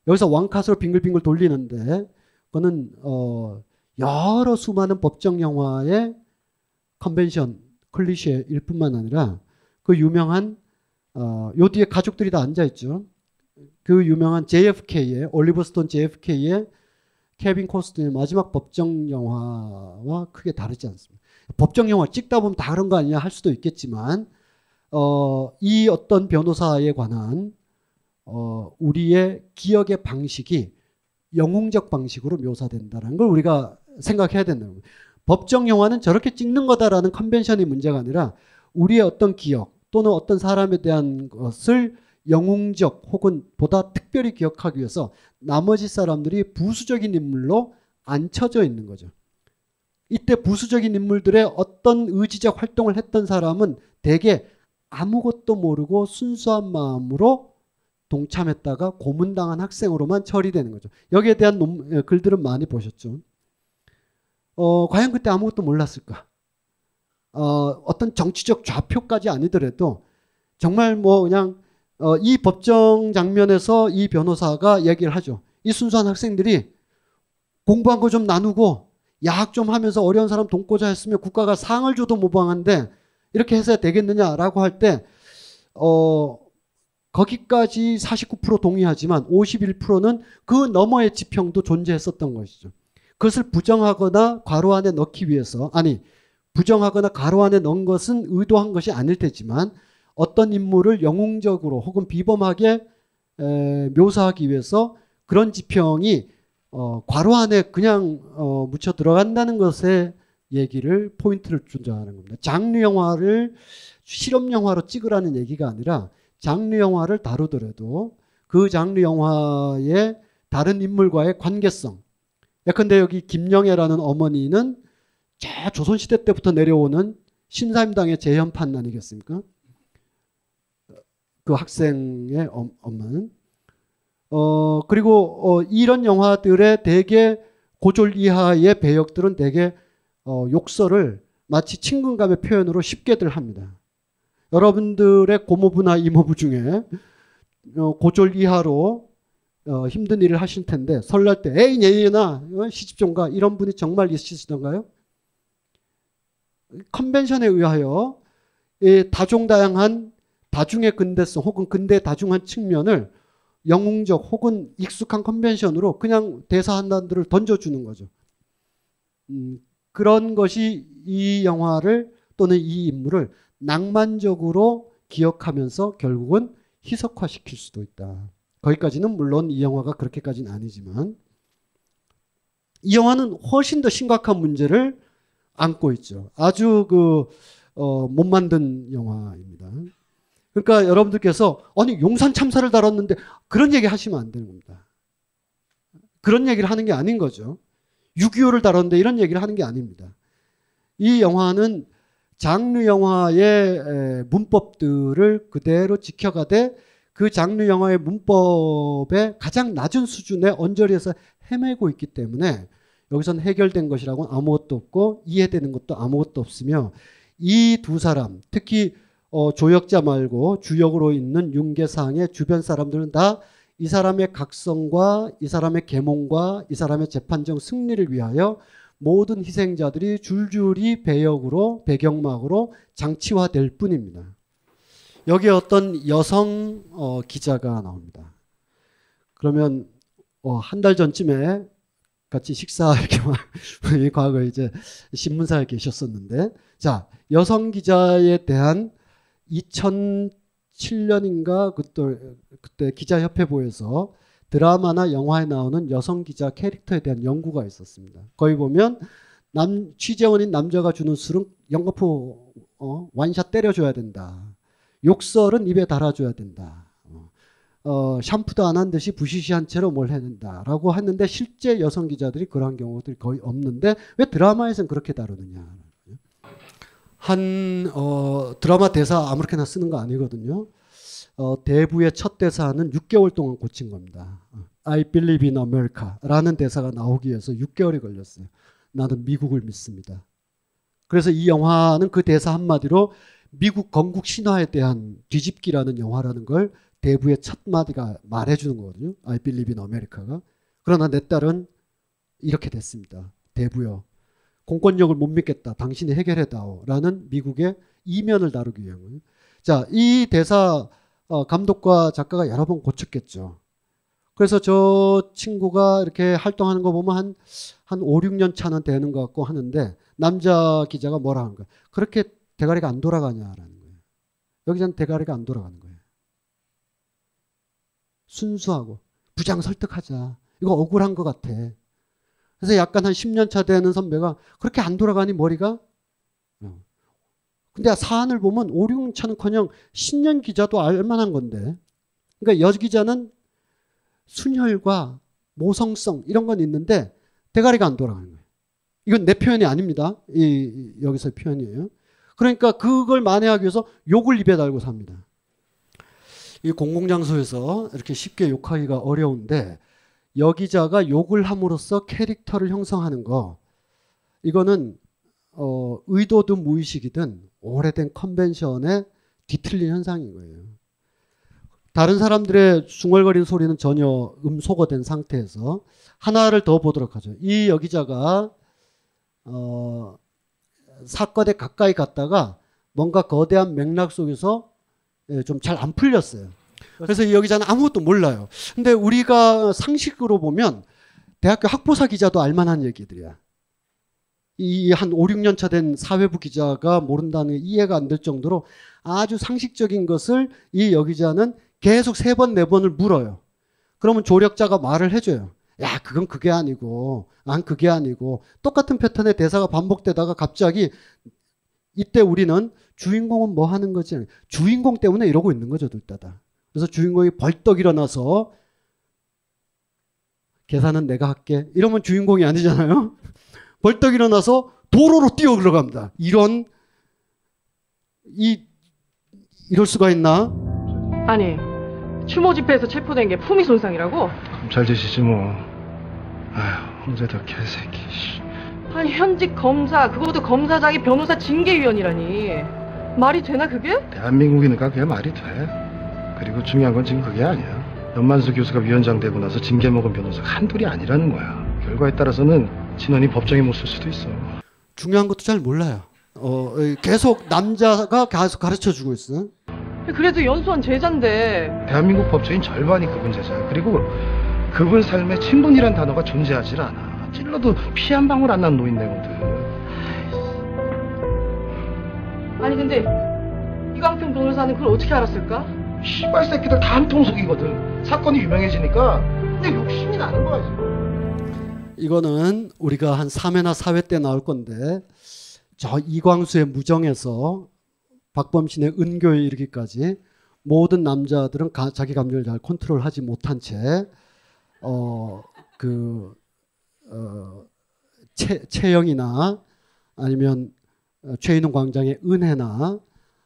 여기서 왕카스로 빙글빙글 돌리는데 그거는 어 여러 수많은 법정 영화의 컨벤션 클리셰일 뿐만 아니라 그 유명한 어, 요 뒤에 가족들이 다 앉아 있죠. 그 유명한 JFK의 올리버 스톤 JFK의 케빈 코스트너의 마지막 법정 영화와 크게 다르지 않습니다. 법정 영화 찍다 보면 다 그런 거 아니냐 할 수도 있겠지만 어, 이 어떤 변호사에 관한 어, 우리의 기억의 방식이 영웅적 방식으로 묘사된다는 걸 우리가 생각해야 된다는 거예요. 법정 영화는 저렇게 찍는 거다라는 컨벤션이 문제가 아니라 우리의 어떤 기억 또는 어떤 사람에 대한 것을 영웅적 혹은 보다 특별히 기억하기 위해서 나머지 사람들이 부수적인 인물로 앉혀져 있는 거죠. 이때 부수적인 인물들의 어떤 의지적 활동을 했던 사람은 대개 아무것도 모르고 순수한 마음으로 동참했다가 고문당한 학생으로만 처리되는 거죠. 여기에 대한 논, 예, 글들은 많이 보셨죠. 어, 과연 그때 아무것도 몰랐을까? 어, 어떤 정치적 좌표까지 아니더라도 정말 뭐 그냥 어, 이 법정 장면에서 이 변호사가 얘기를 하죠. 이 순수한 학생들이 공부한 거 좀 나누고 야학 좀 하면서 어려운 사람 돕고자 했으면 국가가 상을 줘도 무방한데 이렇게 해서 되겠느냐라고 할 때, 어, 거기까지 49% 동의하지만 51%는 그 너머의 지평도 존재했었던 것이죠. 그것을 부정하거나 괄호 안에 넣기 위해서, 아니, 부정하거나 괄호 안에 넣은 것은 의도한 것이 아닐 테지만 어떤 인물을 영웅적으로 혹은 비범하게 에, 묘사하기 위해서 그런 지평이 어, 괄호 안에 그냥 어, 묻혀 들어간다는 것에 얘기를 포인트를 준다는 겁니다. 장르 영화를 실험 영화로 찍으라는 얘기가 아니라 장르 영화를 다루더라도 그 장르 영화의 다른 인물과의 관계성. 예컨대 여기 김영애라는 어머니는 저 조선시대 때부터 내려오는 신사임당의 재현판 아니겠습니까? 그 학생의 엄, 엄마는. 어, 그리고 어, 이런 영화들의 대개 고졸 이하의 배역들은 대개 어, 욕설을 마치 친근감의 표현으로 쉽게들 합니다. 여러분들의 고모부나 이모부 중에 어, 고졸 이하로 어, 힘든 일을 하실 텐데 설날 때 에이 얘나 어, 시집 좀가 이런 분이 정말 있으시던가요? 컨벤션에 의하여 다종다양한 다중의 근대성 혹은 근대 다중한 측면을 영웅적 혹은 익숙한 컨벤션으로 그냥 대사 한 단들을 던져주는 거죠. 음, 그런 것이 이 영화를 또는 이 인물을 낭만적으로 기억하면서 결국은 희석화시킬 수도 있다. 거기까지는 물론 이 영화가 그렇게까지는 아니지만 이 영화는 훨씬 더 심각한 문제를 안고 있죠. 아주 그, 어, 못 만든 영화입니다. 그러니까 여러분들께서 아니 용산 참사를 다뤘는데 그런 얘기 하시면 안 되는 겁니다. 그런 얘기를 하는 게 아닌 거죠. 6.25를 다뤘는데 이런 얘기를 하는 게 아닙니다. 이 영화는 장르 영화의 문법들을 그대로 지켜가되 그 장르 영화의 문법의 가장 낮은 수준의 언저리에서 헤매고 있기 때문에 여기선 해결된 것이라고는 아무것도 없고 이해되는 것도 아무것도 없으며 이 두 사람 특히 어, 조역자 말고 주역으로 있는 윤계상의 주변 사람들은 다 이 사람의 각성과 이 사람의 계몽과 이 사람의 재판정 승리를 위하여 모든 희생자들이 줄줄이 배역으로 배경막으로 장치화될 뿐입니다. 여기 어떤 여성 어, 기자가 나옵니다. 그러면 어, 한달 전쯤에 같이 식사 이렇게 과거 이제 신문사에 계셨었는데 자 여성 기자에 대한 2007년인가 그때 그때 기자협회보에서 드라마나 영화에 나오는 여성 기자 캐릭터에 대한 연구가 있었습니다. 거기 보면 남 취재원인 남자가 주는 술은 연거푸 어, 완샷 때려줘야 된다. 욕설은 입에 달아줘야 된다. 어, 어 샴푸도 안 한 듯이 부시시한 채로 뭘 해야 된다라고 했는데 실제 여성 기자들이 그러한 경우들이 거의 없는데 왜 드라마에서는 그렇게 다루느냐. 한 어, 드라마 대사 아무렇게나 쓰는 거 아니거든요. 어, 대부의 첫 대사는 6개월 동안 고친 겁니다. I believe in America라는 대사가 나오기 위해서 6개월이 걸렸어요. 나는 미국을 믿습니다. 그래서 이 영화는 그 대사 한마디로 미국 건국 신화에 대한 뒤집기라는 영화라는 걸 대부의 첫 마디가 말해주는 거거든요. I believe in America가. 그러나 내 딸은 이렇게 됐습니다. 대부요. 공권력을 못 믿겠다. 당신이 해결해다오. 라는 미국의 이면을 다루기 위한 거예요. 자, 이 대사 어, 감독과 작가가 여러 번 고쳤겠죠. 그래서 저 친구가 이렇게 활동하는 거 보면 한, 한 5, 6년 차는 되는 것 같고 하는데 남자 기자가 뭐라 하는 거야. 그렇게 대가리가 안 돌아가냐라는 거예요. 여기서는 대가리가 안 돌아가는 거예요. 순수하고 부장 설득하자. 이거 억울한 것 같아. 그래서 약간 한 10년 차 되는 선배가 그렇게 안 돌아가니 머리가? 어. 근데 사안을 보면 5, 6년 차는커녕 10년 기자도 알만한 건데. 그러니까 여 기자는 순혈과 모성성 이런 건 있는데 대가리가 안 돌아가는 거예요. 이건 내 표현이 아닙니다. 이, 여기서 표현이에요. 그러니까 그걸 만회하기 위해서 욕을 입에 달고 삽니다. 이 공공장소에서 이렇게 쉽게 욕하기가 어려운데 여기자가 욕을 함으로써 캐릭터를 형성하는 거 이거는 어, 의도든 무의식이든 오래된 컨벤션에 뒤틀린 현상인 거예요. 다른 사람들의 중얼거리는 소리는 전혀 음소거된 상태에서 하나를 더 보도록 하죠. 이 여기자가 어, 사건에 가까이 갔다가 뭔가 거대한 맥락 속에서 예, 좀잘 안 풀렸어요. 그래서 이 여기자는 아무것도 몰라요. 근데 우리가 상식으로 보면 대학교 학보사 기자도 알만한 얘기들이야. 이 한 5, 6년 차 된 사회부 기자가 모른다는 이해가 안 될 정도로 아주 상식적인 것을 이 여기자는 계속 세 번, 네 번을 물어요. 그러면 조력자가 말을 해줘요. 야 그건 그게 아니고 난 그게 아니고 똑같은 패턴의 대사가 반복되다가 갑자기 이때 우리는 주인공은 뭐 하는 거지 주인공 때문에 이러고 있는 거죠 둘 다 다 그래서 주인공이 벌떡 일어나서 계산은 내가 할게 이러면 주인공이 아니잖아요 벌떡 일어나서 도로로 뛰어 들어갑니다 이런 이 이럴 수가 있나 아니 추모 집회에서 체포된 게 품위 손상이라고? 잘 되시지 뭐. 아휴, 홍재덕 개새끼. 씨. 아니 현직 검사 그것도 검사장이 변호사 징계위원이라니 말이 되나 그게? 대한민국이니까 그게 말이 돼. 그리고 중요한 건 지금 그게 아니야. 연만수 교수가 위원장 되고 나서 징계 먹은 변호사가 한둘이 아니라는 거야. 결과에 따라서는 진원이 법정에 못설 수도 있어. 중요한 것도 잘 몰라요 어, 계속 남자가 계속 가르쳐 주고 있어 그래도 연수원 제자인데 대한민국 법조인 절반이 그분 제자야. 그리고 그분 삶에 친분이란 단어가 존재하질 않아. 찔러도 피 한 방울 안 난 노인네거든. 아니 근데 이광평 변호사는 그걸 어떻게 알았을까? 씨발 새끼들 다 한 통속이거든. 사건이 유명해지니까 근데 욕심이 나는 거야 지금. 이거는 우리가 한 3회나 4회 때 나올 건데 저 이광수의 무정에서 박범신의 은교에 이르기까지 모든 남자들은 가, 자기 감정을 잘 컨트롤하지 못한 채 어, 그, 어, 채, 채영이나 아니면 어, 최인웅 광장의 은혜나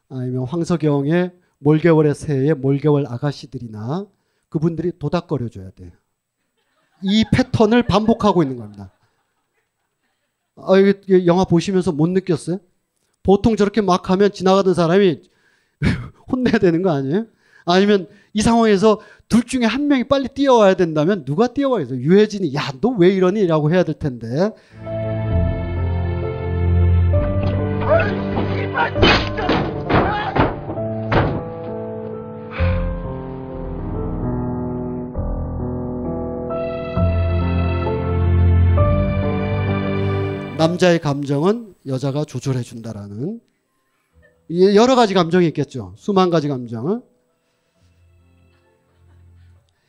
아니면 황석영의 몰개월의 새의 몰개월 아가씨들이나 그분들이 도닥거려 줘야 돼요. 이 패턴을 반복하고 있는 겁니다. 아, 이게 영화 보시면서 못 느꼈어요? 보통 저렇게 막 하면 지나가던 사람이 혼내야 되는 거 아니에요? 아니면 이 상황에서 둘 중에 한 명이 빨리 뛰어와야 된다면 누가 뛰어와야죠? 유해진이 야 너 왜 이러니? 라고 해야 될 텐데 남자의 감정은 여자가 조절해 준다라는 여러 가지 감정이 있겠죠. 수만 가지 감정을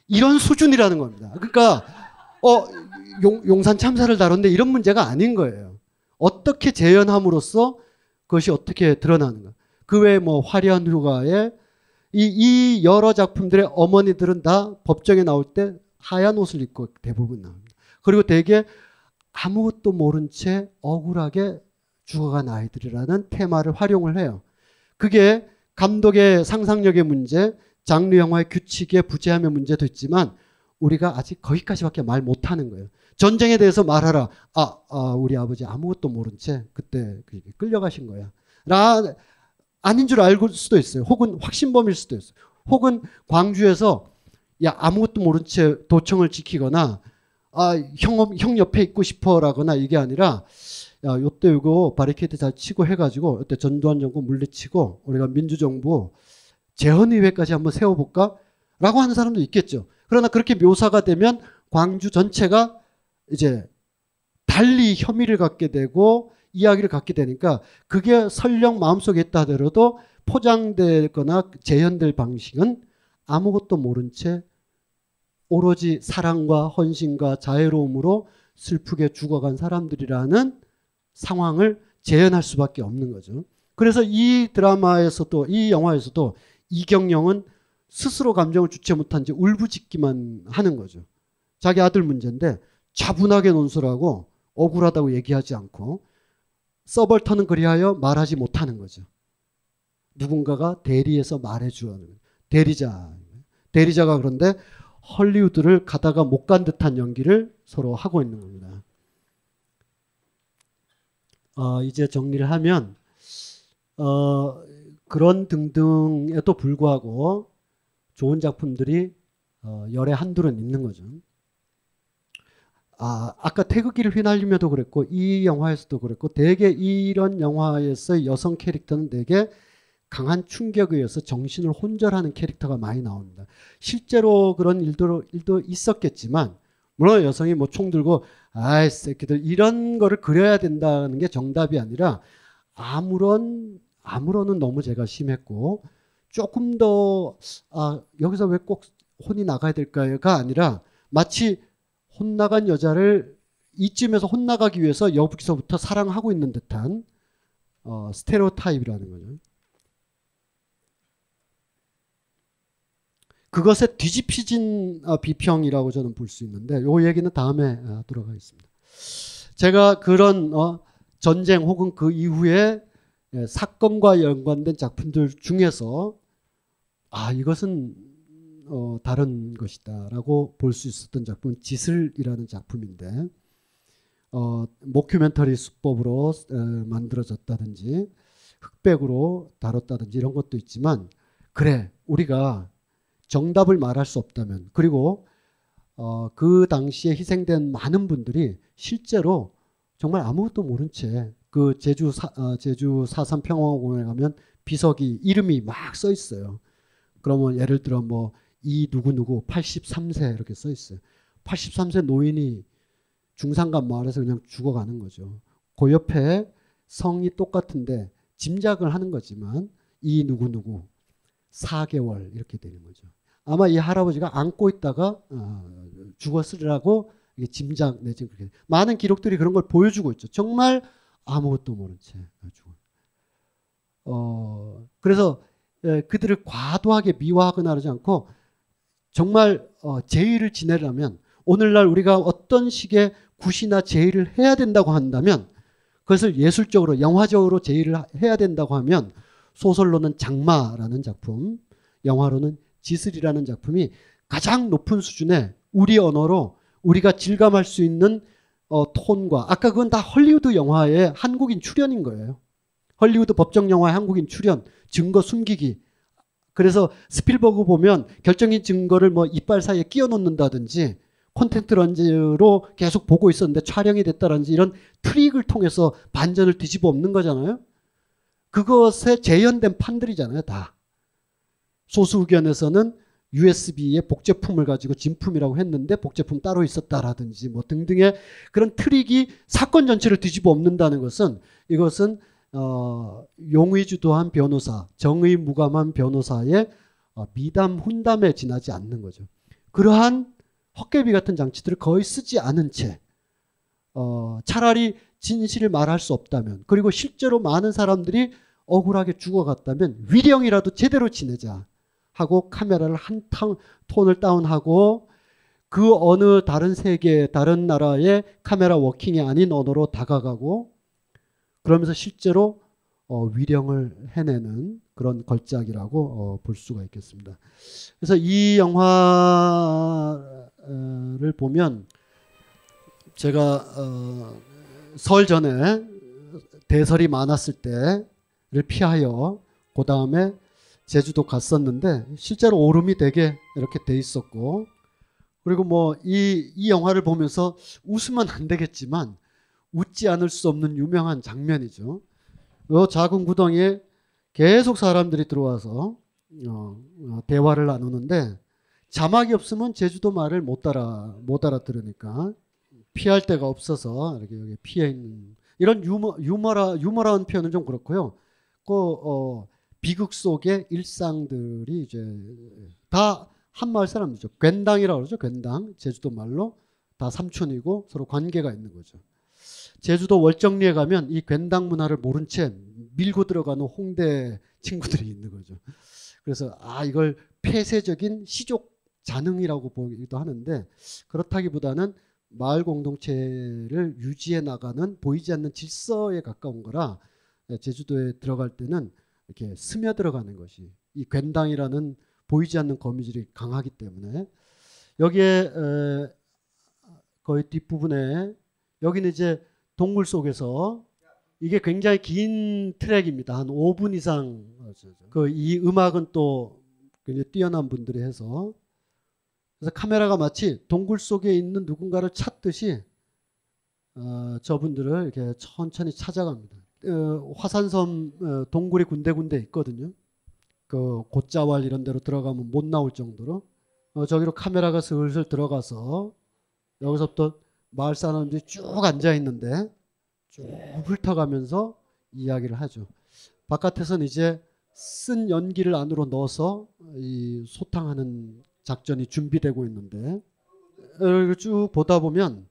이런 수준이라는 겁니다. 그러니까 어 용, 산 참사를 다뤘는데 이런 문제가 아닌 거예요. 어떻게 재현함으로써 그것이 어떻게 드러나는가. 그 외에 뭐 화려한 휴가에 이, 이 여러 작품들의 어머니들은 다 법정에 나올 때 하얀 옷을 입고 대부분 나옵니다. 그리고 대개 아무것도 모른 채 억울하게 죽어간 아이들이라는 테마를 활용을 해요. 그게 감독의 상상력의 문제, 장르 영화의 규칙의 부재함의 문제도 있지만 우리가 아직 거기까지밖에 말 못하는 거예요. 전쟁에 대해서 말하라. 아, 아, 우리 아버지 아무것도 모른 채 그때 끌려가신 거야. 라 아닌 줄 알고 수도 있어요. 혹은 확신범일 수도 있어요. 혹은 광주에서 야 아무것도 모른 채 도청을 지키거나 아, 형, 형 옆에 있고 싶어 라거나 이게 아니라 야, 요때 이거 바리케이트 잘 치고 해가지고 요때 전두환 정권 물리치고 우리가 민주정부 재헌의회까지 한번 세워볼까? 라고 하는 사람도 있겠죠. 그러나 그렇게 묘사가 되면 광주 전체가 이제 달리 혐의를 갖게 되고 이야기를 갖게 되니까 그게 설령 마음속에 있다 하더라도 포장되거나 재현될 방식은 아무것도 모른 채 오로지 사랑과 헌신과 자애로움으로 슬프게 죽어간 사람들이라는 상황을 재현할 수밖에 없는 거죠. 그래서 이 드라마에서도 이 영화에서도 이경영은 스스로 감정을 주체 못한 지 울부짖기만 하는 거죠. 자기 아들 문제인데 차분하게 논술하고 억울하다고 얘기하지 않고 서벌터는 그리하여 말하지 못하는 거죠. 누군가가 대리해서 말해주는 대리자. 대리자가 그런데 헐리우드를 가다가 못 간 듯한 연기를 서로 하고 있는 겁니다. 어, 이제 정리를 하면 어, 그런 등등에도 불구하고 좋은 작품들이 어, 열에 한둘은 있는 거죠. 아, 아까 태극기를 휘날리며도 그랬고 이 영화에서도 그랬고 대개 이런 영화에서 여성 캐릭터는 대개 강한 충격에 의해서 정신을 혼절하는 캐릭터가 많이 나옵니다. 실제로 그런 일도, 일도 있었겠지만 물론 여성이 뭐 총 들고 아이 새끼들 이런 거를 그려야 된다는 게 정답이 아니라 아무런 아무런은 너무 제가 심했고 조금 더 아, 여기서 왜 꼭 혼이 나가야 될까요가 아니라 마치 혼나간 여자를 이쯤에서 혼나가기 위해서 여기서부터 사랑하고 있는 듯한 어, 스테레오타입이라는 거죠. 그것의 뒤집히진 어, 비평이라고 저는 볼 수 있는데 요 얘기는 다음에 어, 하도록 하겠습니다. 제가 그런 어, 전쟁 혹은 그 이후에 예, 사건과 연관된 작품들 중에서 아 이것은 어, 다른 것이다라고 볼 수 있었던 작품은 지슬이라는 작품인데 어, 모큐멘터리 수법으로 에, 만들어졌다든지 흑백으로 다뤘다든지 이런 것도 있지만 그래 우리가 정답을 말할 수 없다면 그리고 어, 그 당시에 희생된 많은 분들이 실제로 정말 아무것도 모른 채 그 제주 사, 어, 제주 사삼 평화공원에 가면 비석이 이름이 막 써 있어요. 그러면 예를 들어 뭐 이 누구 누구 83세 이렇게 써 있어요. 83세 노인이 중산간 마을에서 그냥 죽어가는 거죠. 그 옆에 성이 똑같은데 짐작을 하는 거지만 이 누구 누구 4개월 이렇게 되는 거죠. 아마 이 할아버지가 안고 있다가 어, 죽었으리라고 짐작 내지 그렇게 많은 기록들이 그런 걸 보여주고 있죠. 정말 아무것도 모른 채 죽어. 어 그래서 예, 그들을 과도하게 미화하거나 하지 않고 정말 어, 제의를 지내려면 오늘날 우리가 어떤 식의 굿이나 제의를 해야 된다고 한다면 그것을 예술적으로 영화적으로 제의를 해야 된다고 하면 소설로는 장마라는 작품, 영화로는 지슬이라는 작품이 가장 높은 수준의 우리 언어로 우리가 질감할 수 있는 어, 톤과 아까 그건 다 헐리우드 영화의 한국인 출연인 거예요. 헐리우드 법정 영화의 한국인 출연, 증거 숨기기. 그래서 스필버그 보면 결정인 증거를 뭐 이빨 사이에 끼워 놓는다든지 콘택트렌즈로 계속 보고 있었는데 촬영이 됐다든지 이런 트릭을 통해서 반전을 뒤집어 엎는 거잖아요. 그것에 재현된 판들이잖아요, 다. 소수 의견에서는 USB의 복제품을 가지고 진품이라고 했는데 복제품 따로 있었다라든지 뭐 등등의 그런 트릭이 사건 전체를 뒤집어 엎는다는 것은 이것은 어, 용의 주도한 변호사, 정의 무감한 변호사의 어, 미담 훈담에 지나지 않는 거죠. 그러한 헛개비 같은 장치들을 거의 쓰지 않은 채 어, 차라리 진실을 말할 수 없다면 그리고 실제로 많은 사람들이 억울하게 죽어갔다면 위령이라도 제대로 지내자 하고 카메라를 한 톤을 다운하고 그 어느 다른 세계, 다른 나라의 카메라 워킹이 아닌 언어로 다가가고 그러면서 실제로 어, 위령을 해내는 그런 걸작이라고 어, 볼 수가 있겠습니다. 그래서 이 영화를 보면 제가 어, 설 전에 대설이 많았을 때를 피하여 그 다음에 제주도 갔었는데 실제로 오름이 되게 이렇게 돼 있었고 그리고 뭐 이 이 영화를 보면서 웃으면 안 되겠지만 웃지 않을 수 없는 유명한 장면이죠. 요 작은 구덩이에 계속 사람들이 들어와서 어, 어, 대화를 나누는데 자막이 없으면 제주도 말을 못 알아 못 알아들으니까 피할 데가 없어서 이렇게 여기 피해 있는 이런 유머 유머라 유머라는 표현은 좀 그렇고요. 그 어, 비극 속의 일상들이 이제 다 한마을 사람이죠. 괜당이라고 그러죠. 괜당. 제주도 말로 다 삼촌이고 서로 관계가 있는 거죠. 제주도 월정리에 가면 이 괜당 문화를 모른 채 밀고 들어가는 홍대 친구들이 있는 거죠. 그래서 아 이걸 폐쇄적인 시족 잔흥이라고 보기도 하는데 그렇다기보다는 마을 공동체를 유지해 나가는 보이지 않는 질서에 가까운 거라 제주도에 들어갈 때는 이렇게 스며들어가는 것이 이 괜당이라는 보이지 않는 거미줄이 강하기 때문에 여기에 거의 뒷부분에 여기는 이제 동굴 속에서 이게 굉장히 긴 트랙입니다. 한 5분 이상 그 이 음악은 또 굉장히 뛰어난 분들이 해서 그래서 카메라가 마치 동굴 속에 있는 누군가를 찾듯이 어, 저분들을 이렇게 천천히 찾아갑니다. 어, 화산섬 어, 동굴이 군데군데 있거든요. 그 곧자왈 이런 데로 들어가면 못 나올 정도로 어, 저기로 카메라가 슬슬 들어가서 여기서부터 마을 사람들이 쭉 앉아 있는데 쭉 훑어가면서 이야기를 하죠. 바깥에서는 이제 쓴 연기를 안으로 넣어서 이 소탕하는 작전이 준비되고 있는데 어, 쭉 보다 보면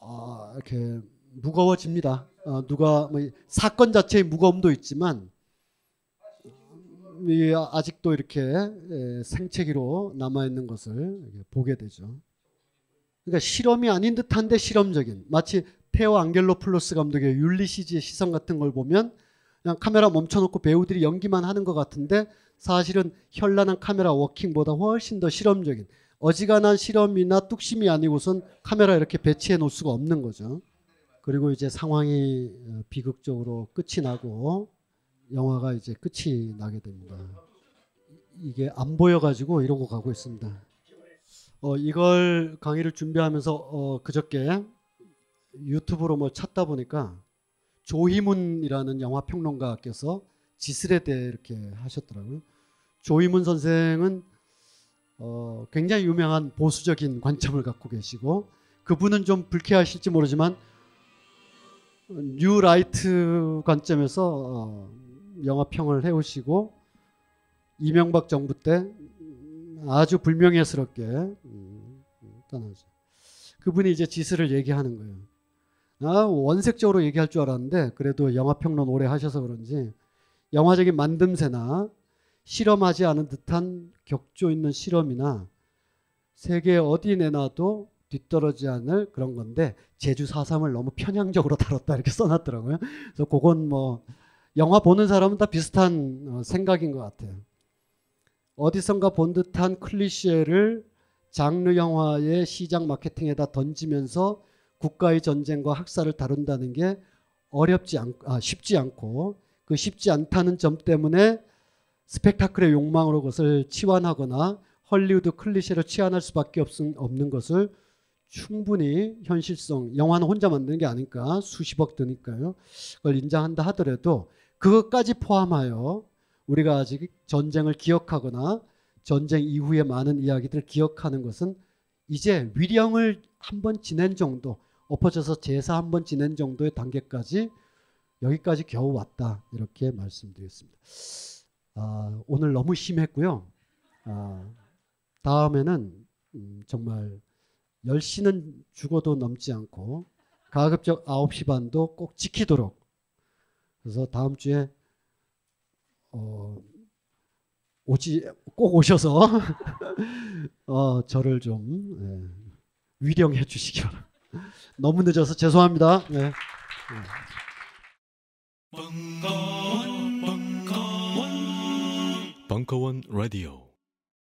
아, 이렇게 무거워집니다. 어, 누가 뭐 사건 자체의 무거움도 있지만 이 아직도 이렇게 에, 생채기로 남아 있는 것을 보게 되죠. 그러니까 실험이 아닌 듯한데 실험적인 마치 테오 안겔로플로스 감독의 율리시즈의 시선 같은 걸 보면 그냥 카메라 멈춰놓고 배우들이 연기만 하는 것 같은데 사실은 현란한 카메라 워킹보다 훨씬 더 실험적인 어지간한 실험이나 뚝심이 아니고선 카메라 이렇게 배치해 놓을 수가 없는 거죠. 그리고 이제 상황이 어, 비극적으로 끝이 나고 영화가 이제 끝이 나게 됩니다. 이게 안 보여가지고 이러고 가고 있습니다. 어, 이걸 강의를 준비하면서 어, 그저께 유튜브로 뭐 찾다 보니까 조희문이라는 영화 평론가께서 지슬에 대해 이렇게 하셨더라고요. 조희문 선생은 어, 굉장히 유명한 보수적인 관점을 갖고 계시고 그분은 좀 불쾌하실지 모르지만 뉴라이트 관점에서 어, 영화 평을 해오시고 이명박 정부 때 아주 불명예스럽게 음, 떠나죠. 그분이 이제 지스를 얘기하는 거예요. 아, 원색적으로 얘기할 줄 알았는데 그래도 영화 평론 오래 하셔서 그런지 영화적인 만듦새나 실험하지 않은 듯한 격조 있는 실험이나 세계 어디 내놔도 뒤떨어지지 않을 그런 건데 제주 4.3을 너무 편향적으로 다뤘다 이렇게 써놨더라고요. 그래서 그건 뭐 영화 보는 사람은 다 비슷한 어, 생각인 것 같아요. 어디선가 본 듯한 클리셰를 장르 영화의 시장 마케팅에다 던지면서 국가의 전쟁과 학살을 다룬다는 게 어렵지 않, 아, 쉽지 않고 그 쉽지 않다는 점 때문에 스펙타클의 욕망으로 그것을 치환하거나 헐리우드 클리셰로 치환할 수밖에 없는 것을 충분히 현실성 영화는 혼자 만드는 게 아니까 수십억 드니까요. 그걸 인정한다 하더라도 그것까지 포함하여 우리가 아직 전쟁을 기억하거나 전쟁 이후의 많은 이야기들을 기억하는 것은 이제 위령을 한 번 지낸 정도 엎어져서 제사 한 번 지낸 정도의 단계까지 여기까지 겨우 왔다 이렇게 말씀드리겠습니다. 아, 오늘 너무 심했고요. 아, 다음에는 음, 정말 10시는 죽어도 넘지 않고 가급적 9시 반도 꼭 지키도록 그래서 다음 주에 어, 오지 꼭 오셔서 어, 저를 좀 예, 위령해 주시기 바랍니다. 너무 늦어서 죄송합니다. 네. 벙커원, 벙커원, 벙커원 라디오.